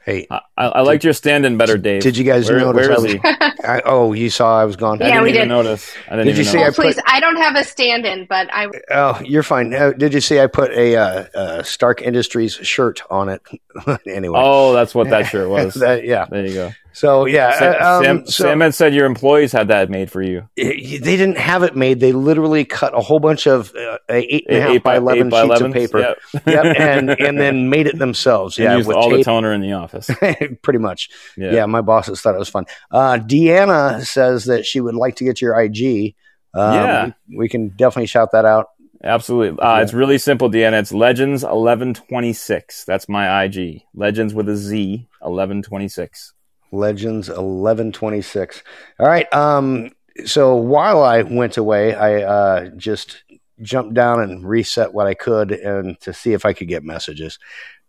[SPEAKER 1] Hey,
[SPEAKER 3] I, I liked your stand-in better, Dave.
[SPEAKER 1] Did you guys where, notice? Where is he? I, oh, you saw I was gone.
[SPEAKER 3] I yeah, didn't we did. Notice. I didn't
[SPEAKER 1] did you
[SPEAKER 3] see?
[SPEAKER 2] I put, please, I don't have a stand-in, but I.
[SPEAKER 1] Oh, you're fine. Uh, did you see? I put a uh, uh, Stark Industries shirt on it. anyway.
[SPEAKER 3] Oh, that's what that shirt was.
[SPEAKER 1] that, yeah.
[SPEAKER 3] There you go.
[SPEAKER 1] So yeah, Sam,
[SPEAKER 3] uh, um, so, Sam, had said your employees had that made for you.
[SPEAKER 1] It, they didn't have it made. They literally cut a whole bunch of uh, eight and a half by eleven sheets 11s? of paper, yep. yep, and and then made it themselves.
[SPEAKER 3] And
[SPEAKER 1] yeah,
[SPEAKER 3] with all tape. the toner in the office.
[SPEAKER 1] Pretty much. Yeah. yeah. my bosses thought it was fun. Uh, Deanna says that she would like to get your IG. Um, yeah, we, we, can definitely shout that out.
[SPEAKER 3] Absolutely. Uh, yeah. It's really simple, Deanna. It's Legends eleven twenty six. That's my IG. Legends with a Z eleven twenty six.
[SPEAKER 1] Legends 1126. All right. Um, so while I went away, I uh, just jumped down and reset what I could and to see if I could get messages.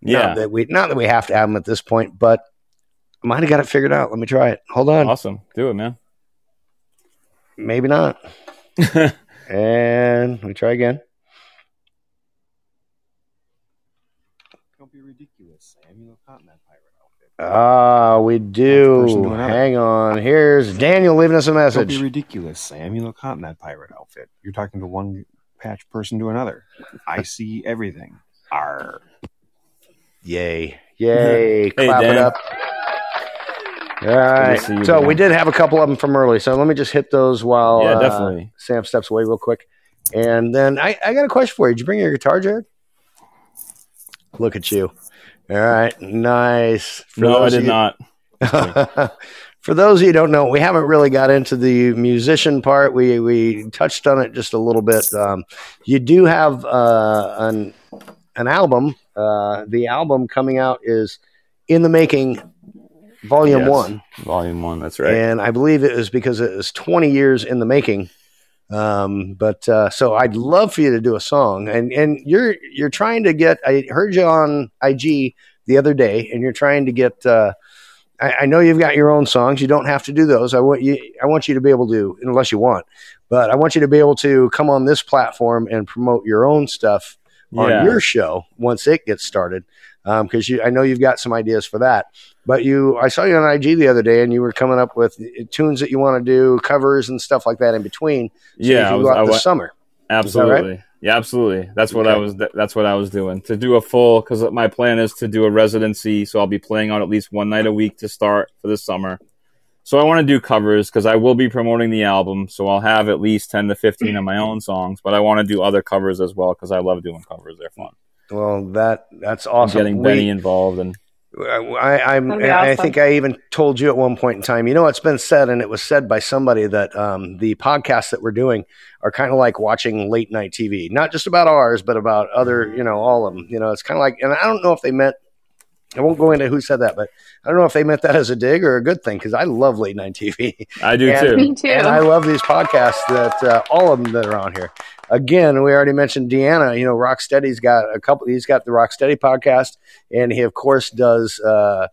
[SPEAKER 3] Yeah.
[SPEAKER 1] Not that we, not that we have to have them at this point, but I might have got it figured out. Let me try it. Hold on.
[SPEAKER 3] Awesome. Do it, man.
[SPEAKER 1] Maybe not. and let me try again. Don't be ridiculous, Sam. You look hot in that Ah, we do. Hang on. Here's Daniel leaving us a message.
[SPEAKER 4] Don't be ridiculous, Sam. You look hot in that pirate outfit. You're talking to one patch person to another. I see everything. R.
[SPEAKER 1] Yay. Yay. hey, Clap Dan. it up. All right. So Dan. we did have a couple of them from early. So let me just hit those while
[SPEAKER 3] yeah, definitely.
[SPEAKER 1] Uh, Sam steps away real quick. And then I, I got a question for you. Did you bring your guitar, Jared? Look at you. All right, nice.
[SPEAKER 3] For no, I did you, not.
[SPEAKER 1] for those of you who don't know, we haven't really got into the musician part. We we touched on it just a little bit. Um, you do have uh, an an album. Uh, the album coming out is in the making, Volume yes, One.
[SPEAKER 3] Volume One. That's right.
[SPEAKER 1] And I believe it was because it was 20 years in the making. Um, but uh, so I'd love for you to do a song, and and you're you're trying to get. I heard you on IG the other day, and you're trying to get. Uh, I, I, know you've got your own songs. You don't have to do those. I want you. I want you to be able to, unless you want, but I want you to be able to come on this platform and promote your own stuff on yeah. your show once it gets started. Um, because you I know you've got some ideas for that. But you, I saw you on IG the other day, and you were coming up with uh, tunes that you want to do, covers and stuff like that in between. So
[SPEAKER 3] Yeah,
[SPEAKER 1] you
[SPEAKER 3] I
[SPEAKER 1] can
[SPEAKER 3] was-
[SPEAKER 1] go out
[SPEAKER 3] I
[SPEAKER 1] this
[SPEAKER 3] went-
[SPEAKER 1] summer.
[SPEAKER 3] Absolutely. Yeah, absolutely. That's what I was. That's what I was doing to do a full. Because my plan is to do a residency, so I'll be playing on at least one night a week to start for the summer. So I want to do covers because I will be promoting the album. So I'll have at least ten to fifteen of my own songs, but I want to do other covers as well because I love doing covers. They're fun.
[SPEAKER 1] Well, that that's awesome.
[SPEAKER 3] Getting
[SPEAKER 1] We-
[SPEAKER 3] Benny involved and
[SPEAKER 1] I, I'm,
[SPEAKER 2] That'd
[SPEAKER 1] I think I even told you at one point in time. You know, it's been said, and it was said by somebody that um, the podcasts that we're doing are kind of like watching late night TV, not just about ours, but about other, you know, all of them. You know, it's kind of like, and I don't know if they meant. I won't go into who said that, but I don't know if they meant that as a dig or a good thing because I love late night TV.
[SPEAKER 3] I do
[SPEAKER 1] And-
[SPEAKER 3] too.
[SPEAKER 2] Me too.
[SPEAKER 1] And I love these podcasts that uh, all of them that are on here. Again, we already mentioned Deanna. You know, Rocksteady's got a couple. He's got the Rocksteady podcast, and he of course does uh,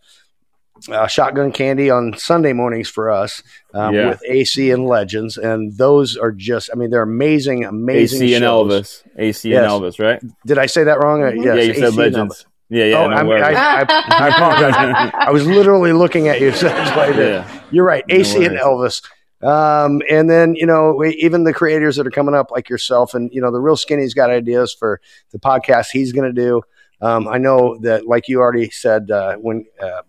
[SPEAKER 1] uh, Shotgun Candy on Sunday mornings for us um,
[SPEAKER 3] Yeah.
[SPEAKER 1] with AC and Legends, and those are just. I mean, they're amazing, amazing.
[SPEAKER 3] AC and. Elvis. AC
[SPEAKER 1] Yes.
[SPEAKER 3] and Elvis, right?
[SPEAKER 1] Did I say that wrong? Uh, yes,
[SPEAKER 3] yeah, you
[SPEAKER 1] AC
[SPEAKER 3] said Legends. Yeah, yeah.
[SPEAKER 1] Oh,
[SPEAKER 3] no
[SPEAKER 1] I'm- I, I, I apologize. I was literally looking at you, so that's why
[SPEAKER 3] yeah.
[SPEAKER 1] You're right.
[SPEAKER 3] No
[SPEAKER 1] AC and. Elvis. Um, and then, you know, we, even the creators that are coming up like yourself and, you know, the real skinny's got ideas for the podcast he's going to do. Um, I know that, like you already said, uh, when, uh,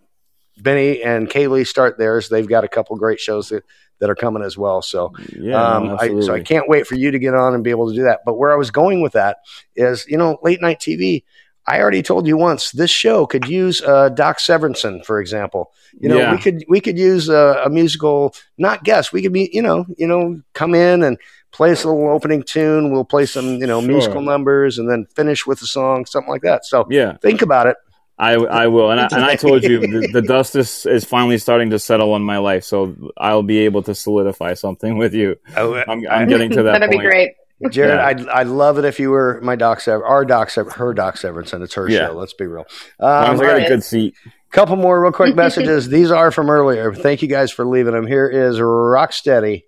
[SPEAKER 1] Benny and Kaylee start theirs, they've got a couple great shows that, that are coming as well. So,
[SPEAKER 3] Yeah,
[SPEAKER 1] um, I, so I can't wait for you to get on and be able to do that. But where I was going with that is, you know, late night TV. I already told you once this show could use uh, Doc Severinsen, for example. You know,
[SPEAKER 3] Yeah.
[SPEAKER 1] we could we could use a, a musical, not guest. We could be, you know, you know, come in and play us a little opening tune. We'll play some, you know,
[SPEAKER 3] Sure.
[SPEAKER 1] musical numbers, and then finish with a song, something like that. So
[SPEAKER 3] Yeah,
[SPEAKER 1] think about it.
[SPEAKER 3] I, I will, and I, and I told you the, the dust is, is finally starting to settle on my life, so I'll be able to solidify something with you. I'm, I'm getting to that
[SPEAKER 2] That'd
[SPEAKER 3] point.
[SPEAKER 2] be great.
[SPEAKER 1] Jared,
[SPEAKER 3] Yeah.
[SPEAKER 1] I'd, I'd love it if you were my Doc Sever, our Doc Sever, her Doc Severinsen. It's her
[SPEAKER 3] Yeah.
[SPEAKER 1] show. Let's be real. Um,
[SPEAKER 3] I got
[SPEAKER 2] right.
[SPEAKER 3] a good seat.
[SPEAKER 1] couple more real quick messages. These are from earlier. Thank you guys for leaving them. Here is Rocksteady.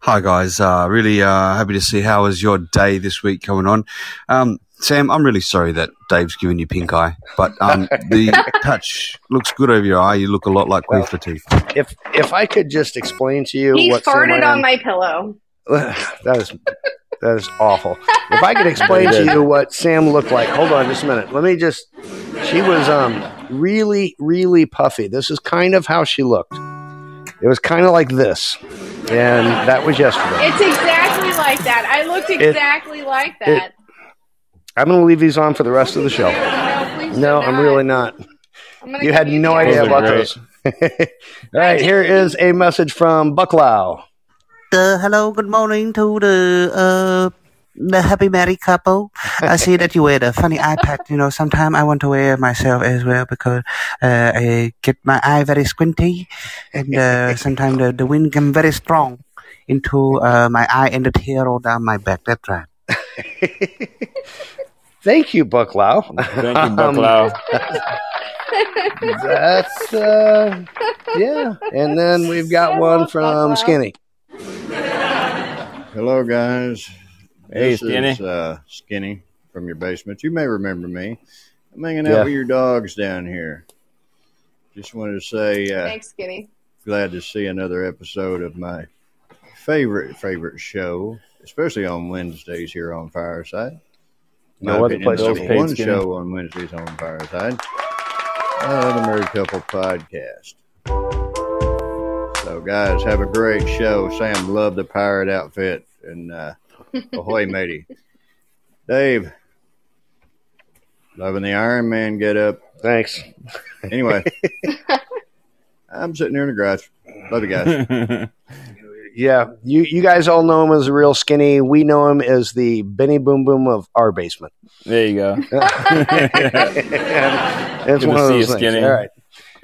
[SPEAKER 5] Hi guys, uh, really uh, happy to see how was your day this week coming on. Um, Sam, I'm really sorry that Dave's given you pink eye, but um, the touch looks good over your eye. You look a lot like Queen Latifah.
[SPEAKER 1] If if I could just explain to you
[SPEAKER 2] He
[SPEAKER 1] what
[SPEAKER 2] farted on my pillow.
[SPEAKER 1] that is that is awful. If I could explain to you what Sam looked like, hold on just a minute. Let me just. She was um really really puffy. This is kind of how she looked. It was kind of like this, and that was yesterday.
[SPEAKER 2] It's exactly like that. I looked exactly like that.
[SPEAKER 1] I'm going to leave these on for the rest of the show.
[SPEAKER 2] no, please
[SPEAKER 1] No, I'm
[SPEAKER 2] not.
[SPEAKER 1] really not.
[SPEAKER 2] I'm
[SPEAKER 1] You had no idea about
[SPEAKER 3] great.
[SPEAKER 1] those. All right, here is a message from Bucklow.
[SPEAKER 6] Uh, hello, good morning to the uh, the happy married couple. I see that you wear the funny iPad. You know, sometimes I want to wear myself as well because uh, I get my eye very squinty, and uh, sometimes the, the wind come very strong into uh, my eye and the tear roll down my back. That's right.
[SPEAKER 1] Thank you, Bucklow.
[SPEAKER 3] Thank you,
[SPEAKER 1] Um,
[SPEAKER 3] Bucklow.
[SPEAKER 1] That's uh, yeah. And then we've got one from Skinny.
[SPEAKER 7] Hello, guys.
[SPEAKER 3] Hey,
[SPEAKER 7] this
[SPEAKER 3] Skinny.
[SPEAKER 7] is uh, Skinny from your basement. You may remember me. I'm hanging out
[SPEAKER 1] Yeah.
[SPEAKER 7] with your dogs down here. Just wanted to say, uh,
[SPEAKER 2] Thanks, Skinny.
[SPEAKER 7] glad to see another episode of my favorite favorite show, especially on Wednesdays here on Fireside. In
[SPEAKER 1] No
[SPEAKER 7] my
[SPEAKER 1] other place to
[SPEAKER 7] there's one
[SPEAKER 3] Skinny.
[SPEAKER 7] show on Wednesdays on Fireside. Uh, the Married Couple Podcast. So, guys, have a great show. Sam loved the pirate outfit, and uh, ahoy, matey. Dave, loving the Iron Man get up.
[SPEAKER 1] Thanks.
[SPEAKER 7] Anyway, I'm sitting here in the garage. Love you guys.
[SPEAKER 1] Yeah, you you guys all know him as a real Skinny. We know him as the Benny Boom Boom of our basement.
[SPEAKER 3] there you go.
[SPEAKER 1] it's
[SPEAKER 3] Good
[SPEAKER 1] one
[SPEAKER 3] to
[SPEAKER 1] of
[SPEAKER 3] see you,
[SPEAKER 1] those things.
[SPEAKER 3] Skinny.
[SPEAKER 1] All right,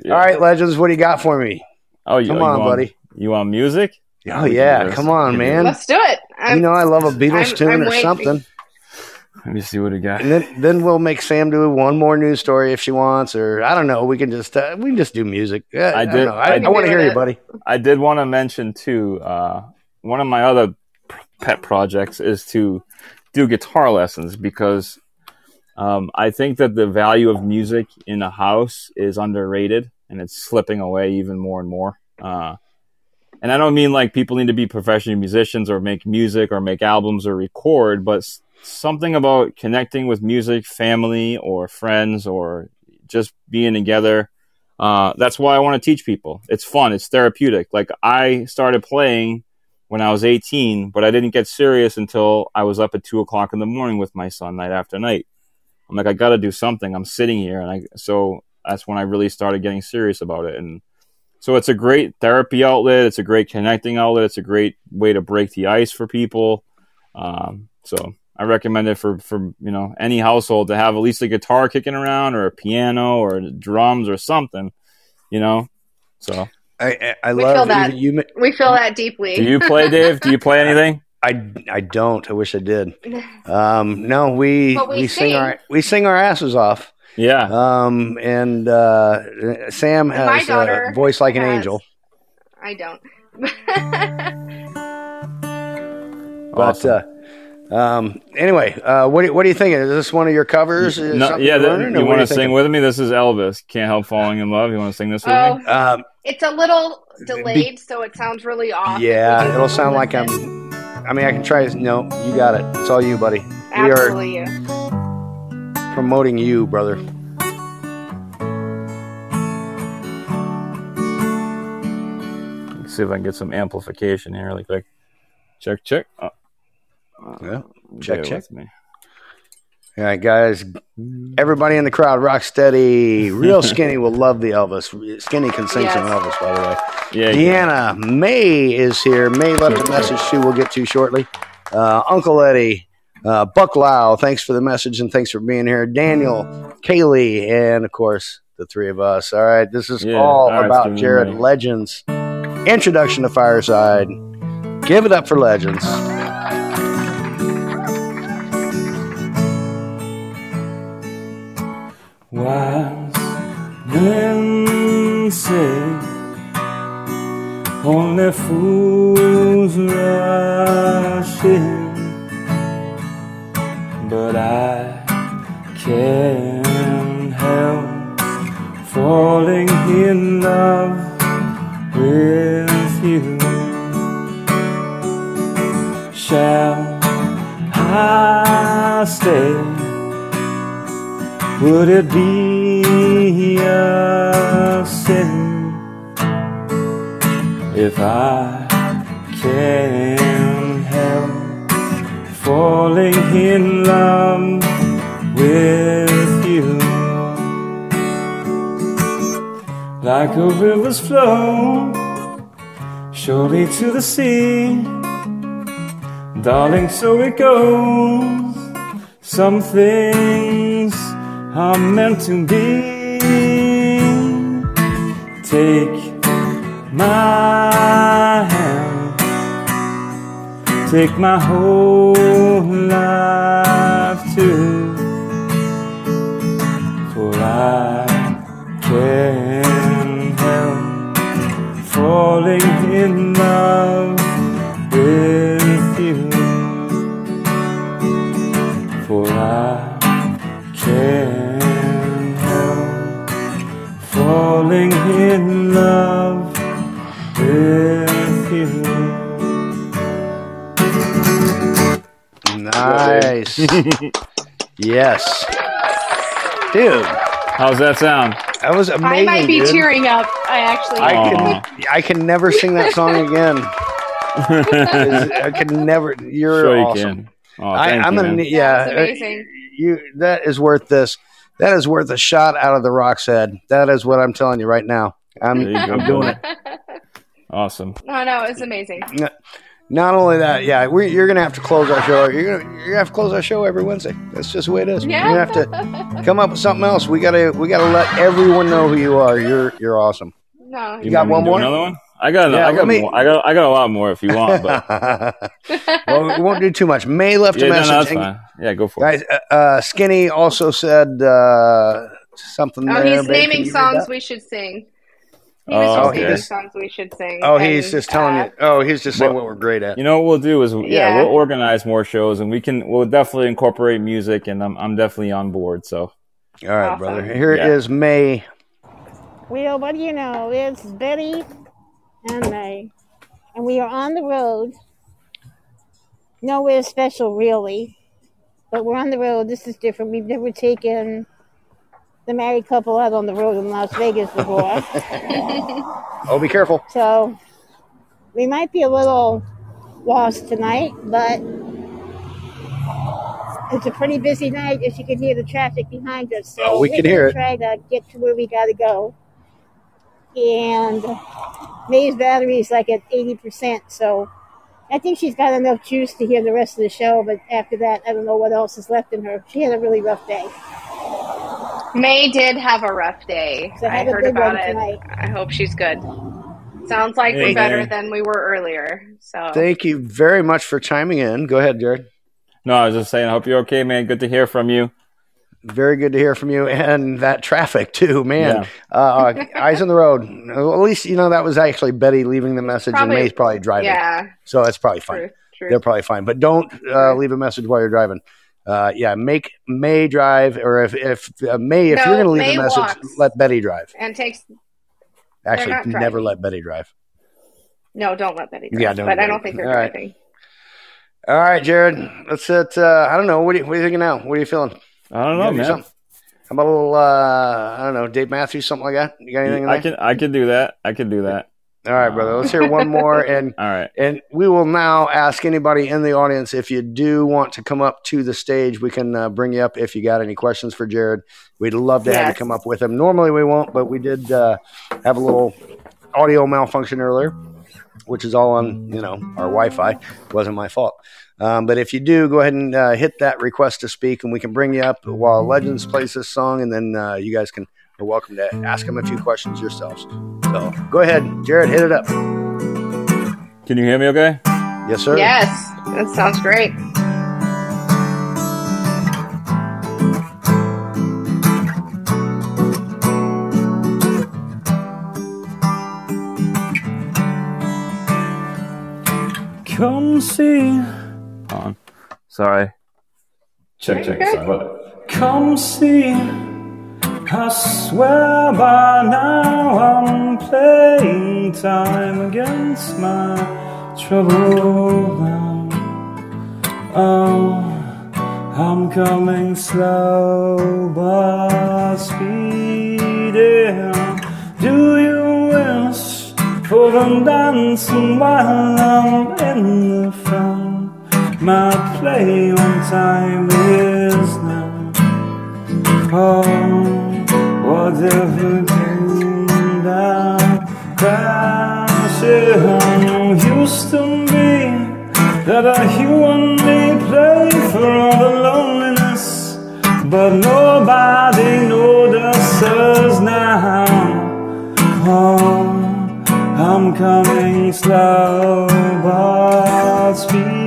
[SPEAKER 3] Yeah.
[SPEAKER 1] all right, legends. What do you got for me?
[SPEAKER 3] Oh, you,
[SPEAKER 1] Come
[SPEAKER 3] you
[SPEAKER 1] on,
[SPEAKER 3] want-
[SPEAKER 1] buddy.
[SPEAKER 3] You want music?
[SPEAKER 1] Oh yeah, come on,
[SPEAKER 3] We can do
[SPEAKER 1] man.
[SPEAKER 2] Let's do it. I'm,
[SPEAKER 1] You know I love a Beatles
[SPEAKER 2] I'm-
[SPEAKER 1] tune
[SPEAKER 2] I'm
[SPEAKER 1] or
[SPEAKER 2] waiting.
[SPEAKER 1] something.
[SPEAKER 3] Let me see what we got.
[SPEAKER 1] And then then we'll make Sam do one more news story if she wants, or I don't know. We can just uh, we can just do music. Yeah,
[SPEAKER 3] I
[SPEAKER 1] I,
[SPEAKER 3] did-
[SPEAKER 1] Don't know. I,
[SPEAKER 3] I
[SPEAKER 1] I, want to hear
[SPEAKER 2] with
[SPEAKER 1] you, buddy.
[SPEAKER 3] I did want to mention too. Uh, one of my other pet projects is to do guitar lessons because Um, I think that the value of music in a house is underrated, and it's slipping away even more and more. Uh, and I don't mean like people need to be professional musicians or make music or make albums or record, but something about connecting with music, family or friends or just being together. Uh, that's why I want to teach people. It's fun. It's therapeutic. Like I started playing when I was 18, but I didn't get serious until I was up at two o'clock in the morning with my son night after night. I'm like, I got to do something. I'm sitting here, and I so that's when I really started getting serious about it. And so it's a great therapy outlet. It's a great connecting outlet. It's a great way to break the ice for people. Um, so I recommend it for for you know any household to have at least a guitar kicking around or a piano or drums or something. You know, so
[SPEAKER 1] I, I, I love
[SPEAKER 2] feel that.
[SPEAKER 1] you. you
[SPEAKER 2] We feel that deeply.
[SPEAKER 3] do you play, Dave? Do you play anything?
[SPEAKER 1] I, I don't. I wish I did. Um, no, we
[SPEAKER 2] But we
[SPEAKER 1] we sing
[SPEAKER 2] sing.
[SPEAKER 1] our we sing our asses off.
[SPEAKER 3] Yeah,
[SPEAKER 1] Um, and uh, Sam has a voice like an angel.
[SPEAKER 2] I don't.
[SPEAKER 1] But
[SPEAKER 3] awesome.
[SPEAKER 1] uh, um, anyway, uh, what do, what do you think? Is this one of your covers? Is
[SPEAKER 3] No, yeah,
[SPEAKER 1] you're learning,
[SPEAKER 3] you want to sing with me? This is Elvis. Can't help falling in love. You want to sing this with
[SPEAKER 2] oh,
[SPEAKER 3] me?
[SPEAKER 1] Um,
[SPEAKER 2] it's a little delayed, so it sounds really off.
[SPEAKER 1] yeah, it'll sound like I'm. I mean, I can try. No, you got it. It's all you, buddy. We are
[SPEAKER 2] Absolutely. you.
[SPEAKER 1] Promoting you, brother.
[SPEAKER 3] Let's see if I can get some amplification here, really quick. Check, check. Oh,
[SPEAKER 1] Yeah. Check, check.
[SPEAKER 3] me.
[SPEAKER 1] All right, guys. Everybody in the crowd, rock steady. Real skinny will love the Elvis. Skinny can sing some Elvis, by the way.
[SPEAKER 3] Yeah, yeah.
[SPEAKER 1] Deanna May is here. May left a message too. We'll get to shortly. Uh, Uncle Eddie, uh, Bucklow, thanks for the message and thanks for being here. Daniel, Kaylee, and of course the three of us. All right, this is
[SPEAKER 3] Yeah,
[SPEAKER 1] all
[SPEAKER 3] all right,
[SPEAKER 1] about Jared
[SPEAKER 3] May.
[SPEAKER 1] Legends. Introduction to Fireside. Give it up for Legends.
[SPEAKER 3] Wise men say only fools rush in, but I can't help falling in love with you. Shall I stay? Would it be a sin if I can't falling in love with you? Like a river's flow surely to the sea, darling, so it goes. Some things are meant to be. Take my hand, take my whole life too. For I can't help falling in love with you. For I can't help falling in love
[SPEAKER 1] Nice. yes. Dude,
[SPEAKER 3] How's that sound?
[SPEAKER 1] that was amazing.
[SPEAKER 2] I might be
[SPEAKER 1] dude.
[SPEAKER 2] tearing up. I actually.
[SPEAKER 1] I
[SPEAKER 3] Aw.
[SPEAKER 1] can I can never sing that song again. I can never. You're
[SPEAKER 3] sure you
[SPEAKER 1] awesome.
[SPEAKER 3] can. Oh,
[SPEAKER 1] I, I'm
[SPEAKER 3] you,
[SPEAKER 1] gonna
[SPEAKER 3] man.
[SPEAKER 1] Yeah,
[SPEAKER 2] That amazing.
[SPEAKER 1] uh, You that is worth this. That is worth a shot out of the Rock's head. That is what I'm telling you right now. I'm,
[SPEAKER 3] There you go,
[SPEAKER 1] I'm doing it.
[SPEAKER 3] Awesome.
[SPEAKER 2] no, no, it's amazing.
[SPEAKER 1] Not only that, yeah, we you're gonna have to close our show. You're gonna you're gonna have to close our show every Wednesday. That's just the way it is.
[SPEAKER 2] Yeah.
[SPEAKER 1] You're gonna have to come up with something else. We gotta we gotta let everyone know who you are. You're you're awesome.
[SPEAKER 2] No,
[SPEAKER 1] You got one more?
[SPEAKER 3] Another one? I got.
[SPEAKER 1] Yeah,
[SPEAKER 3] I got.
[SPEAKER 1] me-
[SPEAKER 3] more. I got. I got a lot more if you want, but
[SPEAKER 1] well, we won't do too much. May left
[SPEAKER 3] yeah,
[SPEAKER 1] a message.
[SPEAKER 3] no, that's
[SPEAKER 1] And
[SPEAKER 3] fine. Yeah, go for it.
[SPEAKER 1] Guys, uh, uh, Skinny also said uh, something
[SPEAKER 2] Oh,
[SPEAKER 1] there.
[SPEAKER 2] he's
[SPEAKER 1] Babe,
[SPEAKER 2] naming songs we should sing. He was
[SPEAKER 3] Oh,
[SPEAKER 2] just
[SPEAKER 3] okay.
[SPEAKER 2] naming songs we should sing.
[SPEAKER 1] Oh, he's just telling
[SPEAKER 2] uh,
[SPEAKER 1] you. Oh, he's just saying
[SPEAKER 3] Well-
[SPEAKER 1] what we're great at.
[SPEAKER 3] You know what we'll do is, yeah,
[SPEAKER 2] Yeah.
[SPEAKER 3] we'll organize more shows, and we can. We'll definitely incorporate music, and I'm I'm definitely on board. So
[SPEAKER 1] All right,
[SPEAKER 2] Awesome.
[SPEAKER 1] brother. Here
[SPEAKER 3] Yeah.
[SPEAKER 1] is May.
[SPEAKER 8] Well, what do you know? It's Betty and May. And we are on the road. Nowhere special, really. But we're on the road. This is different. We've never taken the married couple out on the road in Las Vegas before.
[SPEAKER 1] Oh, be careful.
[SPEAKER 8] so we might be a little lost tonight, but it's a pretty busy night, as you can hear the traffic behind us. So
[SPEAKER 1] Oh, we
[SPEAKER 8] we're
[SPEAKER 1] can
[SPEAKER 8] gonna
[SPEAKER 1] hear it.
[SPEAKER 8] Try to get to where we got to go. And May's battery is like at 80%, so I think she's got enough juice to hear the rest of the show, but after that, I don't know what else is left in her. She had a really rough day.
[SPEAKER 2] May did have a rough day.
[SPEAKER 8] So
[SPEAKER 2] I heard about it.
[SPEAKER 8] tonight.
[SPEAKER 2] I hope she's good. Sounds like
[SPEAKER 3] Hey,
[SPEAKER 2] we're better
[SPEAKER 3] May.
[SPEAKER 2] than we were earlier. So
[SPEAKER 1] Thank you very much for chiming in. Go ahead, Jared.
[SPEAKER 3] no, I was just saying. I hope you're okay, man. Good to hear from you.
[SPEAKER 1] Very good to hear from you, and that traffic too, man. Uh, eyes on the road. At least you know that was actually Betty leaving the message,
[SPEAKER 2] Probably-
[SPEAKER 1] and May's probably driving,
[SPEAKER 2] yeah,
[SPEAKER 1] so that's probably fine.
[SPEAKER 2] true, true.
[SPEAKER 1] They're probably fine, but don't uh, leave a message while you're driving. Uh, yeah, make May drive, or if if uh, May, if
[SPEAKER 2] No,
[SPEAKER 1] you're going to leave
[SPEAKER 2] May
[SPEAKER 1] a message, let Betty drive.
[SPEAKER 2] and takes
[SPEAKER 1] Actually, never
[SPEAKER 2] driving.
[SPEAKER 1] let Betty drive.
[SPEAKER 2] no, don't let Betty. Drive,
[SPEAKER 1] Yeah, don't
[SPEAKER 2] but I don't think they're
[SPEAKER 1] all right.
[SPEAKER 2] driving.
[SPEAKER 1] All right, Jared. Let's hit. Uh, I don't know. What are, you, what are you thinking now? What are you feeling?
[SPEAKER 3] I don't know,
[SPEAKER 1] gotta do
[SPEAKER 3] man.
[SPEAKER 1] something. How about a little? Uh, I don't know, Dave Matthews, something like that. You got anything? In
[SPEAKER 3] I can I can do that. I can do that.
[SPEAKER 1] All right, brother. Let's hear one more, and
[SPEAKER 3] All right.
[SPEAKER 1] and we will now ask anybody in the audience if you do want to come up to the stage. We can uh, bring you up if you got any questions for Jared. We'd love to have you come up with him. Normally we won't, but we did uh, have a little audio malfunction earlier, which is all on you know our Wi-Fi. It wasn't my fault. Um, but if you do, go ahead and uh, hit that request to speak, and we can bring you up while Legends plays this song, and then uh, you guys can are welcome to ask him a few questions yourselves. So go ahead, Jared, hit it up.
[SPEAKER 3] Can you hear me? Okay.
[SPEAKER 1] Yes, sir.
[SPEAKER 2] Yes, that sounds great.
[SPEAKER 3] Come see. On. Sorry. Check, check. Sorry. Come see. I swear by now I'm playing time against my trouble now. Oh, I'm coming slow but speeding. Do you wish for the dancing while I'm in the front? My play on time is now. Oh, whatever came down, crashing used to be that I you and me play for all the loneliness, but nobody notices now. Oh, I'm coming slow but speeding.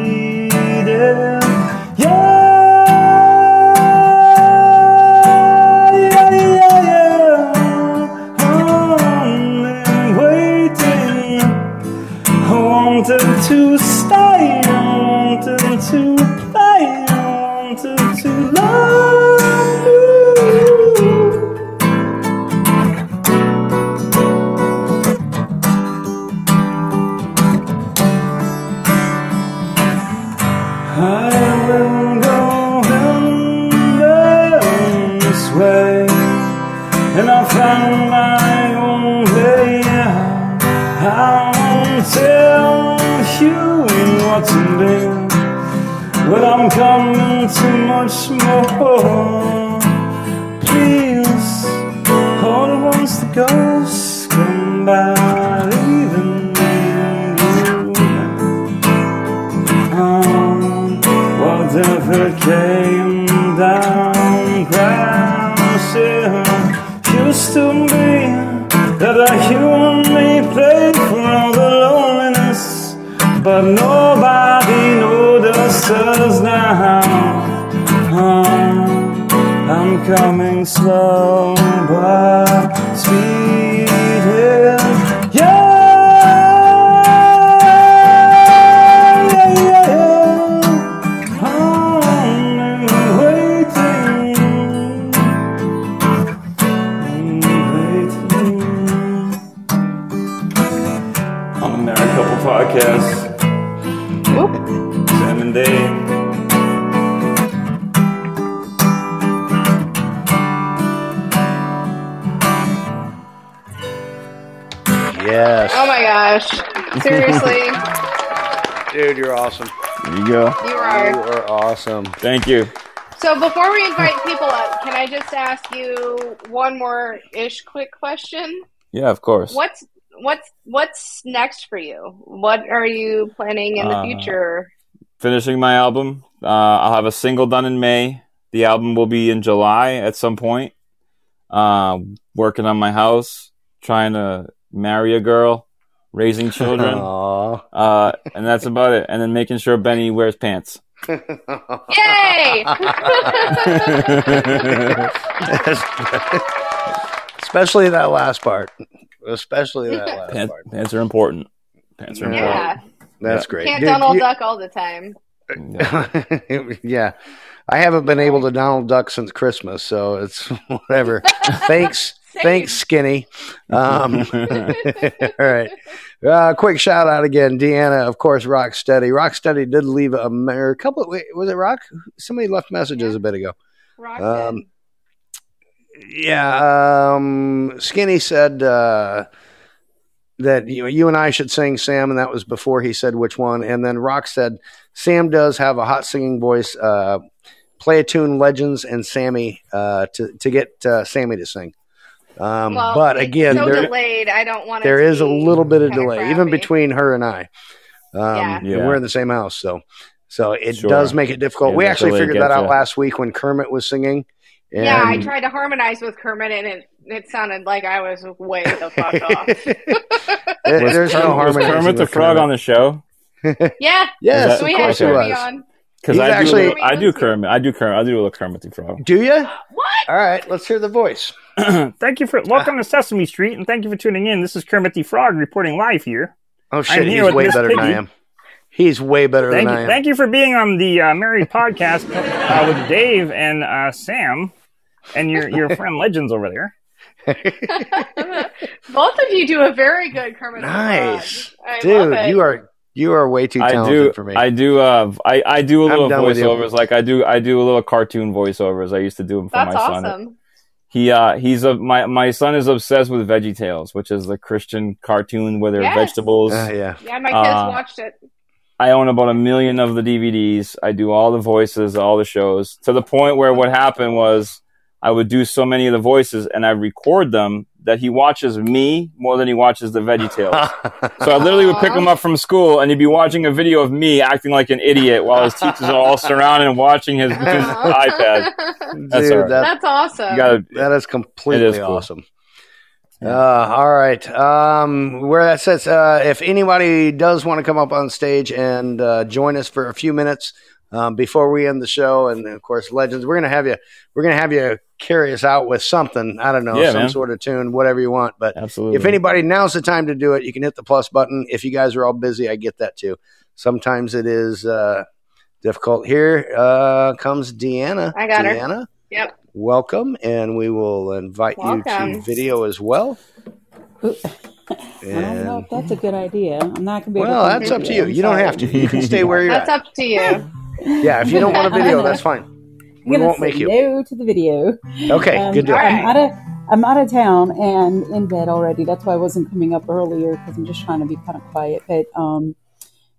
[SPEAKER 3] Much more. Please, all once the ghosts come by, leaving you. Um, whatever came down crashing used to be that you and me played for all the loneliness, but nobody notices now. Coming slow but speeding.
[SPEAKER 1] Yes.
[SPEAKER 2] Oh my gosh. Seriously,
[SPEAKER 1] Dude, you're awesome.
[SPEAKER 3] There you go.
[SPEAKER 2] you
[SPEAKER 1] You
[SPEAKER 2] are.
[SPEAKER 1] are awesome.
[SPEAKER 3] Thank you.
[SPEAKER 2] So before we invite people up, can I just ask you one more ish quick question?
[SPEAKER 3] Yeah, of course.
[SPEAKER 2] What's what's what's next for you? What are you planning in the
[SPEAKER 3] Uh,
[SPEAKER 2] future?
[SPEAKER 3] Finishing my album. Uh, I'll have a single done in May. The album will be in July at some point. Uh, working on my house, trying to marry a girl, raising children, uh, and that's about it. And then making sure Benny wears pants.
[SPEAKER 2] Yay!
[SPEAKER 1] Especially that last part. Especially that last
[SPEAKER 3] Pants,
[SPEAKER 1] part.
[SPEAKER 3] pants are important. Pants are important.
[SPEAKER 2] yeah,
[SPEAKER 1] That's
[SPEAKER 3] Yeah.
[SPEAKER 1] great.
[SPEAKER 2] can't
[SPEAKER 1] Dude,
[SPEAKER 2] Donald
[SPEAKER 1] you-
[SPEAKER 2] Duck all the time.
[SPEAKER 1] yeah. I haven't been able to Donald Duck since Christmas, so it's whatever. thanks, thanks, Skinny. Um, all right. Uh, quick shout out again, Deanna, of course, Rocksteady. Rocksteady did leave a, a couple. Wait, was it Rock? Somebody left messages a bit ago.
[SPEAKER 2] Roxanne.
[SPEAKER 1] Um, yeah, um, Skinny said uh, that you, you and I should sing Sam, and that was before he said which one. And then Rock said Sam does have a hot singing voice. Uh, play a tune, Legends and Sammy to to get uh, Sammy to sing. Um,
[SPEAKER 2] well,
[SPEAKER 1] but again,
[SPEAKER 2] so
[SPEAKER 1] there
[SPEAKER 2] delayed. I don't want.
[SPEAKER 1] there
[SPEAKER 2] it to
[SPEAKER 1] is a little bit of
[SPEAKER 2] kinda
[SPEAKER 1] delay, even between her and I. Um,
[SPEAKER 2] Yeah.
[SPEAKER 3] Yeah.
[SPEAKER 1] We're in the same house, so so it
[SPEAKER 3] Sure.
[SPEAKER 1] does make it difficult.
[SPEAKER 3] Yeah,
[SPEAKER 1] we actually figured that out
[SPEAKER 3] ya.
[SPEAKER 1] last week when Kermit was singing.
[SPEAKER 2] Yeah, I tried to harmonize with Kermit, and it it sounded like I was way the fuck off.
[SPEAKER 1] There-
[SPEAKER 3] Was
[SPEAKER 1] There's
[SPEAKER 3] Kermit,
[SPEAKER 1] no
[SPEAKER 3] was
[SPEAKER 1] harmony.
[SPEAKER 3] Kermit the Frog on the show?
[SPEAKER 2] Yeah,
[SPEAKER 1] Yes,
[SPEAKER 3] that-
[SPEAKER 1] of
[SPEAKER 2] we had
[SPEAKER 1] course it
[SPEAKER 2] Kermit
[SPEAKER 1] was.
[SPEAKER 2] On.
[SPEAKER 3] Because I
[SPEAKER 1] actually-
[SPEAKER 3] a little- I do Kermit. I do Kermit. I do a little Kermit the Frog.
[SPEAKER 1] Do you?
[SPEAKER 2] What?
[SPEAKER 1] All right, let's hear the voice.
[SPEAKER 9] thank you for welcome to Sesame Street, and thank you for tuning in. This is Kermit the Frog reporting live here.
[SPEAKER 1] Oh shit,
[SPEAKER 9] here
[SPEAKER 1] he's way
[SPEAKER 9] Miss
[SPEAKER 1] better than I am. He's way better
[SPEAKER 9] Thank
[SPEAKER 1] than
[SPEAKER 9] you,
[SPEAKER 1] I am.
[SPEAKER 9] thank you for being on the uh, Married Podcast uh, with Dave and uh, Sam and your your friend Legends over there.
[SPEAKER 2] Both of you do a very good Kermit. the
[SPEAKER 1] nice,
[SPEAKER 2] Frog.
[SPEAKER 1] Dude. You are you are way too
[SPEAKER 3] I
[SPEAKER 1] talented
[SPEAKER 3] do.
[SPEAKER 1] for me.
[SPEAKER 3] I do. Uh, I I do a
[SPEAKER 1] I'm
[SPEAKER 3] little
[SPEAKER 1] done with you.
[SPEAKER 3] voiceovers. Like I do. I do a little cartoon voiceovers. I used to do them for
[SPEAKER 2] That's
[SPEAKER 3] my son.
[SPEAKER 2] awesome.
[SPEAKER 3] He uh he's a my my son is obsessed with Veggie Tales, which is the Christian cartoon where they're
[SPEAKER 2] Yes.
[SPEAKER 3] vegetables.
[SPEAKER 1] Uh, yeah.
[SPEAKER 2] Yeah, my kids
[SPEAKER 3] Uh,
[SPEAKER 2] watched it.
[SPEAKER 3] I own about a million of the DVDs. I do all the voices, all the shows, to the point where what happened was I would do so many of the voices and I record them that he watches me more than he watches the Veggie Tales. So I literally would pick him up from school and he'd be watching a video of me acting like an idiot while his teachers are all surrounded and watching his, his iPad. That's
[SPEAKER 1] Dude,
[SPEAKER 3] all right.
[SPEAKER 1] that,
[SPEAKER 2] That's awesome.
[SPEAKER 3] Gotta,
[SPEAKER 1] that is completely
[SPEAKER 3] It is cool.
[SPEAKER 1] awesome. Uh, all right. Um, where that says, uh, if anybody does want to come up on stage and uh, join us for a few minutes um, before we end the show, and of course, legends, we're gonna have you. We're gonna have you carry us out with something. I don't know,
[SPEAKER 3] Yeah,
[SPEAKER 1] some
[SPEAKER 3] man.
[SPEAKER 1] sort of tune, whatever you want. But
[SPEAKER 3] absolutely.
[SPEAKER 1] if anybody now's the time to do it, you can hit the plus button. If you guys are all busy, I get that too. Sometimes it is uh, difficult. Here uh, comes Deanna.
[SPEAKER 2] I got her. Yep.
[SPEAKER 1] welcome, and we will invite you to video as well.
[SPEAKER 10] I don't know if that's a good idea. I'm not gonna be.
[SPEAKER 1] well,
[SPEAKER 10] able to
[SPEAKER 1] that's up to
[SPEAKER 10] video.
[SPEAKER 1] you. You don't have to. You can stay where you're
[SPEAKER 2] That's
[SPEAKER 1] at.
[SPEAKER 2] up to you.
[SPEAKER 1] Yeah, if you don't want a video, that's fine.
[SPEAKER 10] I'm
[SPEAKER 1] We won't make you.
[SPEAKER 10] no to the video.
[SPEAKER 1] Okay,
[SPEAKER 10] Um,
[SPEAKER 1] good deal.
[SPEAKER 10] I'm out of I'm out of town and in bed already. That's why I wasn't coming up earlier because I'm just trying to be kind of quiet. But um,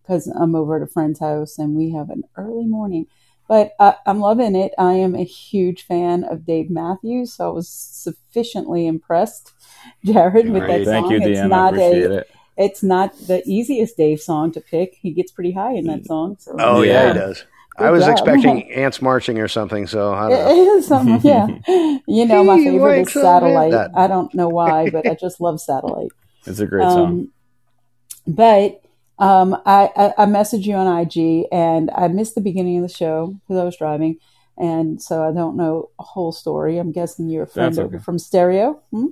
[SPEAKER 10] because I'm over at a friend's house and we have an early morning. But uh, I'm loving it. I am a huge fan of Dave Matthews, so I was sufficiently impressed, Jared, with that
[SPEAKER 1] Great.
[SPEAKER 10] song.
[SPEAKER 3] Thank you,
[SPEAKER 10] it's not
[SPEAKER 3] appreciate
[SPEAKER 10] a,
[SPEAKER 3] it.
[SPEAKER 10] it's not the easiest Dave song to pick. He gets pretty high in that song. So
[SPEAKER 1] Oh yeah,
[SPEAKER 3] Yeah.
[SPEAKER 1] he does.
[SPEAKER 10] Good
[SPEAKER 1] I was
[SPEAKER 10] job.
[SPEAKER 1] expecting ants marching or something, so I don't know.
[SPEAKER 10] It is something, yeah. You know, my favorite is Satellite.
[SPEAKER 1] that-
[SPEAKER 10] I don't know why, but I just love Satellite.
[SPEAKER 3] It's a great song.
[SPEAKER 10] Um, but um, I, I, I messaged you on IG and I missed the beginning of the show because I was driving. And so I don't know a whole story. I'm guessing you're a friend
[SPEAKER 3] That's
[SPEAKER 10] over
[SPEAKER 3] okay.
[SPEAKER 10] from Stereo. Hmm?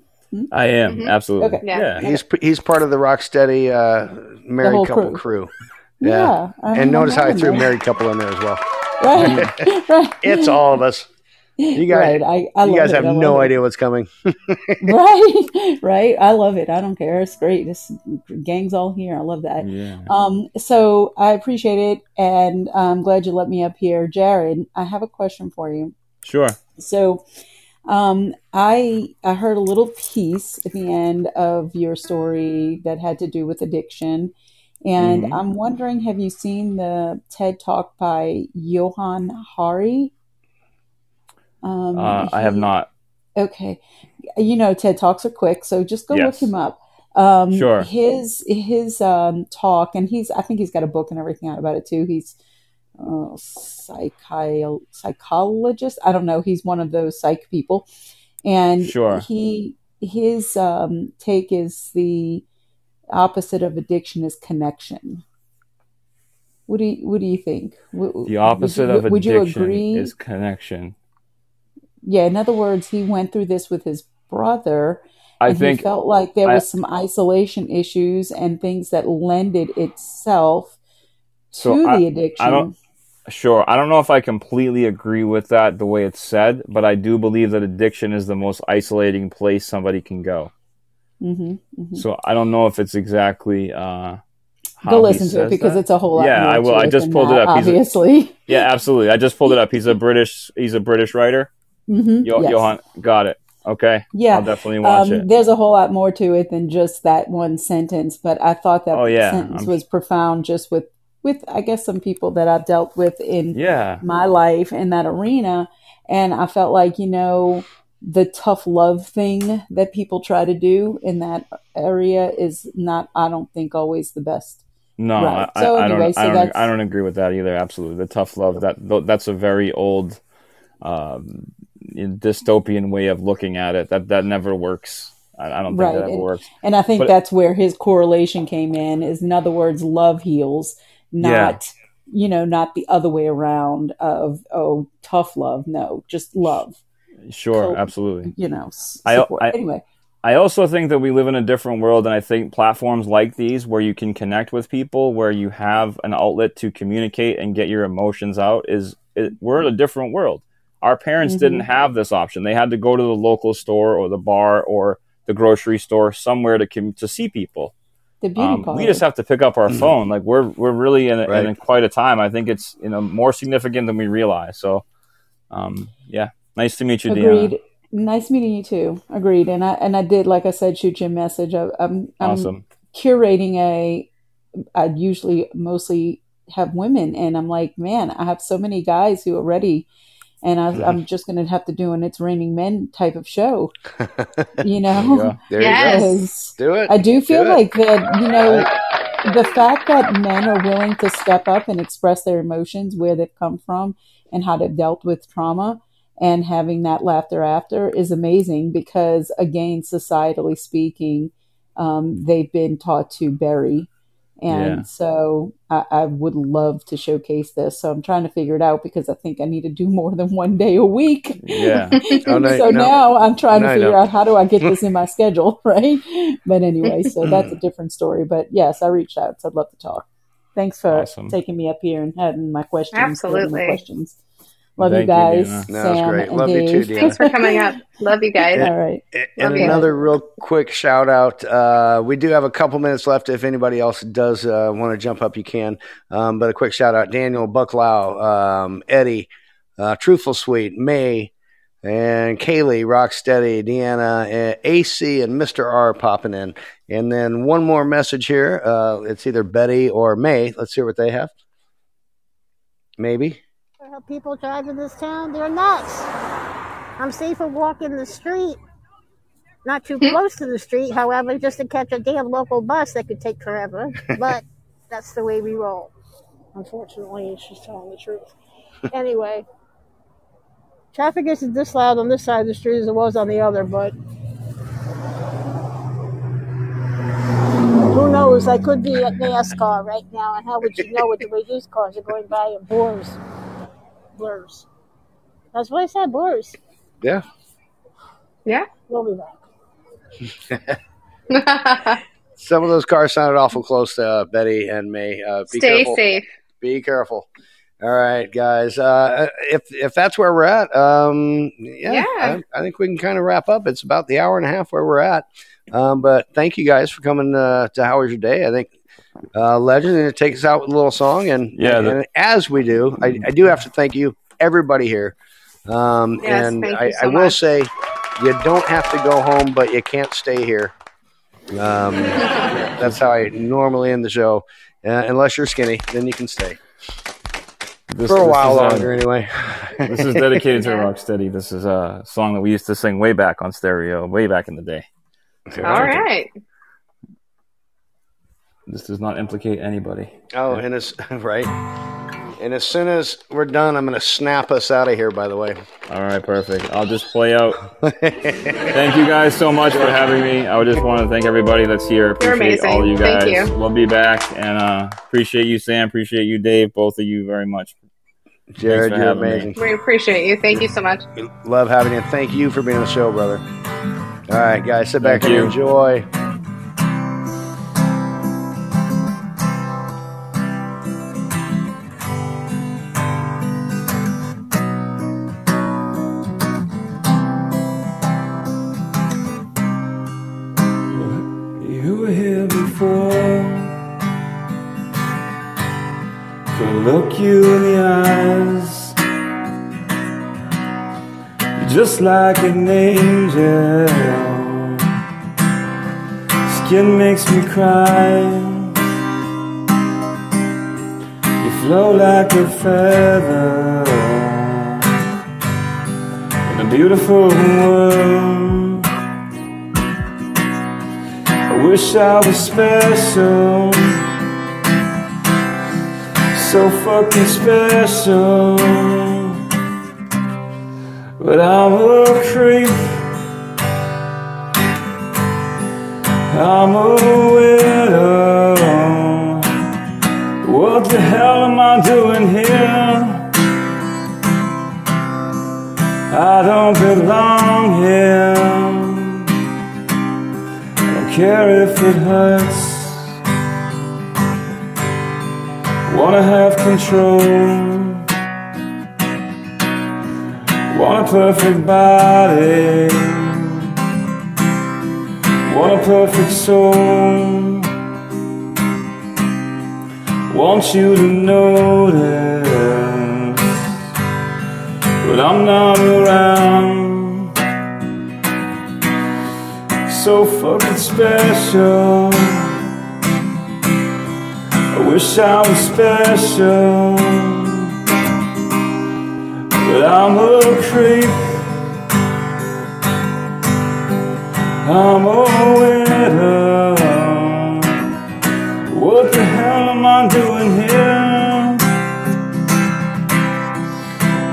[SPEAKER 3] I am
[SPEAKER 2] Mhm.
[SPEAKER 3] absolutely.
[SPEAKER 10] Okay.
[SPEAKER 2] Yeah.
[SPEAKER 3] Yeah.
[SPEAKER 1] He's he's part of the Rocksteady uh, married
[SPEAKER 10] whole
[SPEAKER 1] couple
[SPEAKER 10] crew.
[SPEAKER 1] crew. Yeah.
[SPEAKER 10] I
[SPEAKER 1] And notice how I threw
[SPEAKER 10] that.
[SPEAKER 1] married couple in there as well.
[SPEAKER 10] Right, right.
[SPEAKER 1] It's all of us. You guys,
[SPEAKER 10] right. I, I
[SPEAKER 1] you guys
[SPEAKER 10] it.
[SPEAKER 1] have
[SPEAKER 10] I
[SPEAKER 1] no
[SPEAKER 10] it.
[SPEAKER 1] idea what's coming.
[SPEAKER 10] right, right. I love it. I don't care. It's great. This gang's all here. I love that.
[SPEAKER 3] Yeah.
[SPEAKER 10] Um, so I appreciate it, and I'm glad you let me up here, Jared. I have a question for you.
[SPEAKER 3] Sure.
[SPEAKER 10] So, um, I I heard a little piece at the end of your story that had to do with addiction, and
[SPEAKER 3] Mhm.
[SPEAKER 10] I'm wondering, have you seen the TED Talk by Johann Hari? Um,
[SPEAKER 3] Uh, I have not.
[SPEAKER 10] Okay, you know TED Talks are quick, so just go look him up. Um,
[SPEAKER 3] Sure.
[SPEAKER 10] His his um, talk, and he's I think he's got a book and everything out about it too. He's uh, psychi- psychologist. I don't know. He's one of those psych people, and
[SPEAKER 3] Sure.
[SPEAKER 10] he his um, take is the opposite of addiction is connection. What do you What do you think?
[SPEAKER 3] The opposite
[SPEAKER 10] would
[SPEAKER 3] of
[SPEAKER 10] would you
[SPEAKER 3] addiction
[SPEAKER 10] agree?
[SPEAKER 3] is connection.
[SPEAKER 10] yeah, in other words, he went through this with his brother,
[SPEAKER 3] I
[SPEAKER 10] and
[SPEAKER 3] think
[SPEAKER 10] he felt like there
[SPEAKER 3] I-
[SPEAKER 10] was some isolation issues and things that lended itself to
[SPEAKER 3] So I-
[SPEAKER 10] the addiction.
[SPEAKER 3] I don't. Sure, I don't know if I completely agree with that the way it's said, but I do believe that addiction is the most isolating place somebody can go.
[SPEAKER 10] Hmm hmm
[SPEAKER 3] So I don't know if it's exactly. Uh,
[SPEAKER 10] Go listen to it because
[SPEAKER 3] that.
[SPEAKER 10] it's a whole lot.
[SPEAKER 3] Yeah, I will. I just pulled it
[SPEAKER 10] that,
[SPEAKER 3] up. He's a-
[SPEAKER 10] obviously.
[SPEAKER 3] yeah, absolutely. I just pulled it up. He's a British. He's a British writer.
[SPEAKER 10] hmm
[SPEAKER 3] Yo,
[SPEAKER 10] yes.
[SPEAKER 3] Johann, got it. Okay.
[SPEAKER 10] Yeah.
[SPEAKER 3] I'll definitely watch
[SPEAKER 10] Um,
[SPEAKER 3] it.
[SPEAKER 10] there's a whole lot more to it than just that one sentence, but I thought that
[SPEAKER 3] Oh, yeah.
[SPEAKER 10] sentence
[SPEAKER 3] I'm-
[SPEAKER 10] was profound just with, with, I guess, some people that I've dealt with in
[SPEAKER 3] Yeah.
[SPEAKER 10] my life in that arena. And I felt like, you know, the tough love thing that people try to do in that area is not, I don't think, always the best.
[SPEAKER 3] No,
[SPEAKER 10] Right.
[SPEAKER 3] I,
[SPEAKER 10] So
[SPEAKER 3] I, I don't.
[SPEAKER 10] so
[SPEAKER 3] I don't. I don't agree with that either. Absolutely, the tough love. That that's a very old, um, dystopian way of looking at it. That that never works. I, I don't think
[SPEAKER 10] Right.
[SPEAKER 3] that ever
[SPEAKER 10] And,
[SPEAKER 3] works.
[SPEAKER 10] and I think
[SPEAKER 3] But-
[SPEAKER 10] that's where his correlation came in is in other words, love heals, not, you know, not the other way around of, oh, tough love. No, just love,
[SPEAKER 3] Sure,
[SPEAKER 10] So-
[SPEAKER 3] absolutely.
[SPEAKER 10] you know, support.
[SPEAKER 3] I-
[SPEAKER 10] anyway.
[SPEAKER 3] I also think that we live in a different world, and I think platforms like these, where you can connect with people, where you have an outlet to communicate and get your emotions out, is it, we're in a different world. Our parents
[SPEAKER 10] Mhm.
[SPEAKER 3] didn't have this option; they had to go to the local store or the bar or the grocery store somewhere to com- to see people.
[SPEAKER 10] The beauty
[SPEAKER 3] Um,
[SPEAKER 10] part.
[SPEAKER 3] we just have to pick up our phone. Like we're we're really in, a,
[SPEAKER 1] Right.
[SPEAKER 3] in quite a time. I think it's you know more significant than we realize. So, um, yeah, nice to meet you, Deanna.
[SPEAKER 10] Agreed. Nice meeting you too. Agreed. And I and I did, like I said, shoot you a message. I, I'm I'm
[SPEAKER 3] Awesome.
[SPEAKER 10] curating a. I usually mostly have women, and I'm like, man, I have so many guys who are ready, and I. I'm just going to have to do an "It's Raining Men" type of show. You
[SPEAKER 3] There you
[SPEAKER 10] know,
[SPEAKER 3] go.
[SPEAKER 1] There
[SPEAKER 2] Yes.
[SPEAKER 1] you go. Do it.
[SPEAKER 10] I do feel
[SPEAKER 1] Do it.
[SPEAKER 10] like that. You know, the fact that men are willing to step up and express their emotions, where they've come from, and how they've dealt with trauma, and having that laughter after is amazing because, again, societally speaking, um, they've been taught to bury. And
[SPEAKER 3] Yeah.
[SPEAKER 10] so I, I would love to showcase this. So I'm trying to figure it out because I think I need to do more than one day a week.
[SPEAKER 3] Yeah.
[SPEAKER 1] Oh, no,
[SPEAKER 10] so
[SPEAKER 1] no.
[SPEAKER 10] now I'm trying
[SPEAKER 1] No,
[SPEAKER 10] to figure
[SPEAKER 1] know.
[SPEAKER 10] out how do I get this in my schedule, right? But anyway, so that's a different story. But yes, I reached out. So I'd love to talk. Thanks for
[SPEAKER 3] Awesome.
[SPEAKER 10] taking me up here and having my questions. fielding my
[SPEAKER 2] Absolutely.
[SPEAKER 10] questions. Love
[SPEAKER 3] Thank
[SPEAKER 10] you
[SPEAKER 3] you,
[SPEAKER 10] guys.
[SPEAKER 3] Deanna.
[SPEAKER 1] No, that's
[SPEAKER 10] Sam
[SPEAKER 1] great.
[SPEAKER 10] and
[SPEAKER 1] Love you too,
[SPEAKER 10] Dave.
[SPEAKER 1] Deanna.
[SPEAKER 2] Thanks for coming up. Love you guys.
[SPEAKER 10] All right.
[SPEAKER 1] And
[SPEAKER 2] Love you.
[SPEAKER 1] another real quick shout out. Uh, we do have a couple minutes left. If anybody else does uh, want to jump up, you can. Um, but a quick shout out: Daniel Bucklow, um, Eddie, uh, Truthful Sweet, May, and Kaylee, Rocksteady, Deanna, uh, AC, and Mister R popping in. And then one more message here. Uh, it's either Betty or May. Let's hear what they have. Maybe.
[SPEAKER 8] How people drive in this town, they're nuts. I'm safe safer walking the street, not too hmm? close to the street, however, just to catch a damn local bus that could take forever. But that's the way we roll. Unfortunately, she's telling the truth. Anyway, traffic isn't this loud on this side of the street as it was on the other, but who knows? I could be at NASCAR right now, and how would you know what the way these cars are going by in blurs? Blurs. That's what I said, blurs.
[SPEAKER 1] Yeah.
[SPEAKER 2] Yeah.
[SPEAKER 8] We'll be back.
[SPEAKER 1] Some of those cars sounded awful close to uh, Betty and me. Uh, be
[SPEAKER 2] Stay
[SPEAKER 1] careful.
[SPEAKER 2] safe.
[SPEAKER 1] Be careful. All right, guys. Uh, if if that's where we're at, um, yeah,
[SPEAKER 2] Yeah.
[SPEAKER 1] I, I think we can kind of wrap up. It's about the hour and a half where we're at. Um, but thank you guys for coming uh, to How Was Your Day? I think uh, Legend and it takes us out with a little song, and
[SPEAKER 3] Yeah,
[SPEAKER 1] and,
[SPEAKER 3] the-
[SPEAKER 1] as we do, I, I do have to thank you, everybody here. Um,
[SPEAKER 2] Yes,
[SPEAKER 1] and
[SPEAKER 2] thank you
[SPEAKER 1] I,
[SPEAKER 2] so
[SPEAKER 1] I will
[SPEAKER 2] much.
[SPEAKER 1] say, you don't have to go home, but you can't stay here. Um, that's how I normally end the show. Uh, unless you're skinny, then you can stay
[SPEAKER 3] This,
[SPEAKER 1] for a
[SPEAKER 3] this
[SPEAKER 1] while
[SPEAKER 3] is, uh,
[SPEAKER 1] longer, anyway.
[SPEAKER 3] this is dedicated to
[SPEAKER 2] Yeah.
[SPEAKER 3] Rocksteady. This is a song that we used to sing way back on stereo, way back in the day.
[SPEAKER 2] All right.
[SPEAKER 3] This does not implicate anybody.
[SPEAKER 1] Oh, and it's right. And as soon as we're done, I'm going to snap us out of here. By the way.
[SPEAKER 3] All right, perfect. I'll just play out. Thank you guys so much for having me. I would just want to thank everybody that's here.
[SPEAKER 2] You're
[SPEAKER 3] Appreciate
[SPEAKER 2] amazing.
[SPEAKER 3] all you guys.
[SPEAKER 2] Thank you.
[SPEAKER 3] We'll be back, and uh, appreciate you, Sam. Appreciate you, Dave. Both of you very much.
[SPEAKER 1] Jared, you're
[SPEAKER 3] having me.
[SPEAKER 1] amazing.
[SPEAKER 2] We appreciate you. Thank you so much.
[SPEAKER 1] Love having you. Thank you for being on the show, brother. All right, guys, sit back
[SPEAKER 3] Thank
[SPEAKER 1] and
[SPEAKER 3] you.
[SPEAKER 1] enjoy.
[SPEAKER 3] You in the eyes. Just like an angel. Skin makes me cry. You flow like a feather in a beautiful world. I wish I was special. So fucking special. But I'm a creep. I'm a widow. What the hell am I doing here? I don't belong here. I don't care if it hurts. Wanna have control. Want a perfect body. Want a perfect soul. Want you to notice. But I'm not around. So fucking special. Wish I was special. But I'm a creep. I'm a widow. What the hell am I doing here?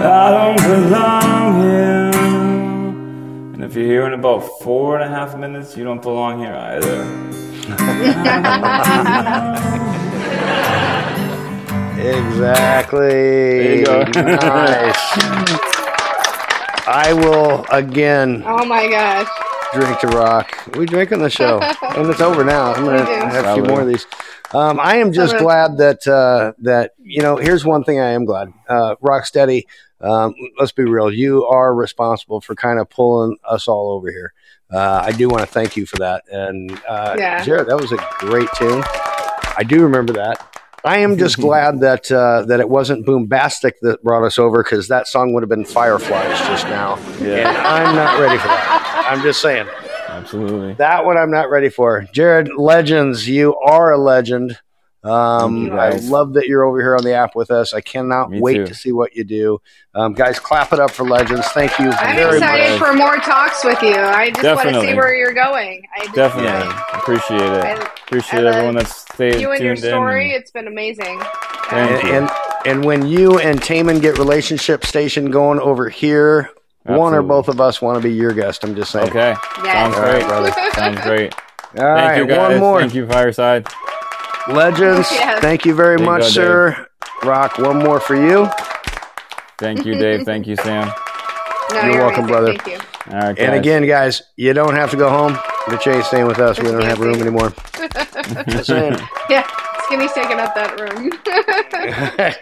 [SPEAKER 3] I don't belong here. And if you're here in about four and a half minutes, you don't belong here either.
[SPEAKER 1] Exactly.
[SPEAKER 3] There you go.
[SPEAKER 1] nice. I will again
[SPEAKER 2] Oh my gosh.
[SPEAKER 1] drink to rock. We drink on the show, and it's over now. I'm gonna have a few more of these. Um, I am just glad that uh, that you know. Here's one thing I am glad. Uh, Rocksteady. Um, let's be real. You are responsible for kind of pulling us all over here. Uh, I do want to thank you for that. And uh,
[SPEAKER 2] Yeah.
[SPEAKER 1] Jared, that was a great tune. I do remember that. I am just glad that uh, that it wasn't Boombastic that brought us over because that song would have been Fireflies just now.
[SPEAKER 3] Yeah.
[SPEAKER 1] And I'm not ready for that. I'm just saying.
[SPEAKER 3] Absolutely.
[SPEAKER 1] That one I'm not ready for. Jared, legends, you are a legend. Um, I love that you're over here on the app with us. I cannot
[SPEAKER 3] Me
[SPEAKER 1] wait
[SPEAKER 3] too.
[SPEAKER 1] to see what you do. Um, guys, clap it up for legends. Thank you
[SPEAKER 2] I'm
[SPEAKER 1] very
[SPEAKER 2] excited
[SPEAKER 1] much.
[SPEAKER 2] for more talks with you. I just want to see where you're going. I just,
[SPEAKER 3] Definitely.
[SPEAKER 2] I-
[SPEAKER 3] Appreciate it.
[SPEAKER 2] I-
[SPEAKER 3] Appreciate
[SPEAKER 2] I
[SPEAKER 3] everyone that's stayed
[SPEAKER 2] you and your
[SPEAKER 3] tuned in.
[SPEAKER 2] story, it's been amazing.
[SPEAKER 3] Thank
[SPEAKER 1] And,
[SPEAKER 3] you.
[SPEAKER 1] and and when you and Taman get relationship station going over here, one or both of us want to be your guest. I'm just saying.
[SPEAKER 3] Okay.
[SPEAKER 2] Yes.
[SPEAKER 3] Sounds
[SPEAKER 1] All right,
[SPEAKER 3] great.
[SPEAKER 1] brother.
[SPEAKER 3] Sounds great.
[SPEAKER 1] All right,
[SPEAKER 3] Thank you guys.
[SPEAKER 1] one more.
[SPEAKER 3] Thank you, Fireside.
[SPEAKER 1] Legends,
[SPEAKER 2] Yes.
[SPEAKER 1] thank you very
[SPEAKER 3] There you
[SPEAKER 1] much,
[SPEAKER 3] go,
[SPEAKER 1] sir. Rock, one more for you.
[SPEAKER 3] Thank you, Dave. Thank you, Sam.
[SPEAKER 2] No,
[SPEAKER 1] You're welcome,
[SPEAKER 2] amazing.
[SPEAKER 1] brother.
[SPEAKER 2] Thank you.
[SPEAKER 3] All right,
[SPEAKER 1] And again, guys, you don't have to go home. The Chase staying with us. We don't have room anymore. Just saying.
[SPEAKER 2] Yeah, Skinny's taking up that room.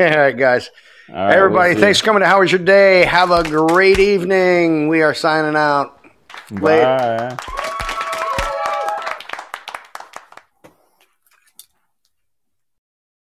[SPEAKER 1] All right, guys.
[SPEAKER 3] right,
[SPEAKER 1] Everybody,
[SPEAKER 3] we'll
[SPEAKER 1] thanks for coming to How Was Your Day? Have a great evening. We are signing out. Later.
[SPEAKER 3] Bye.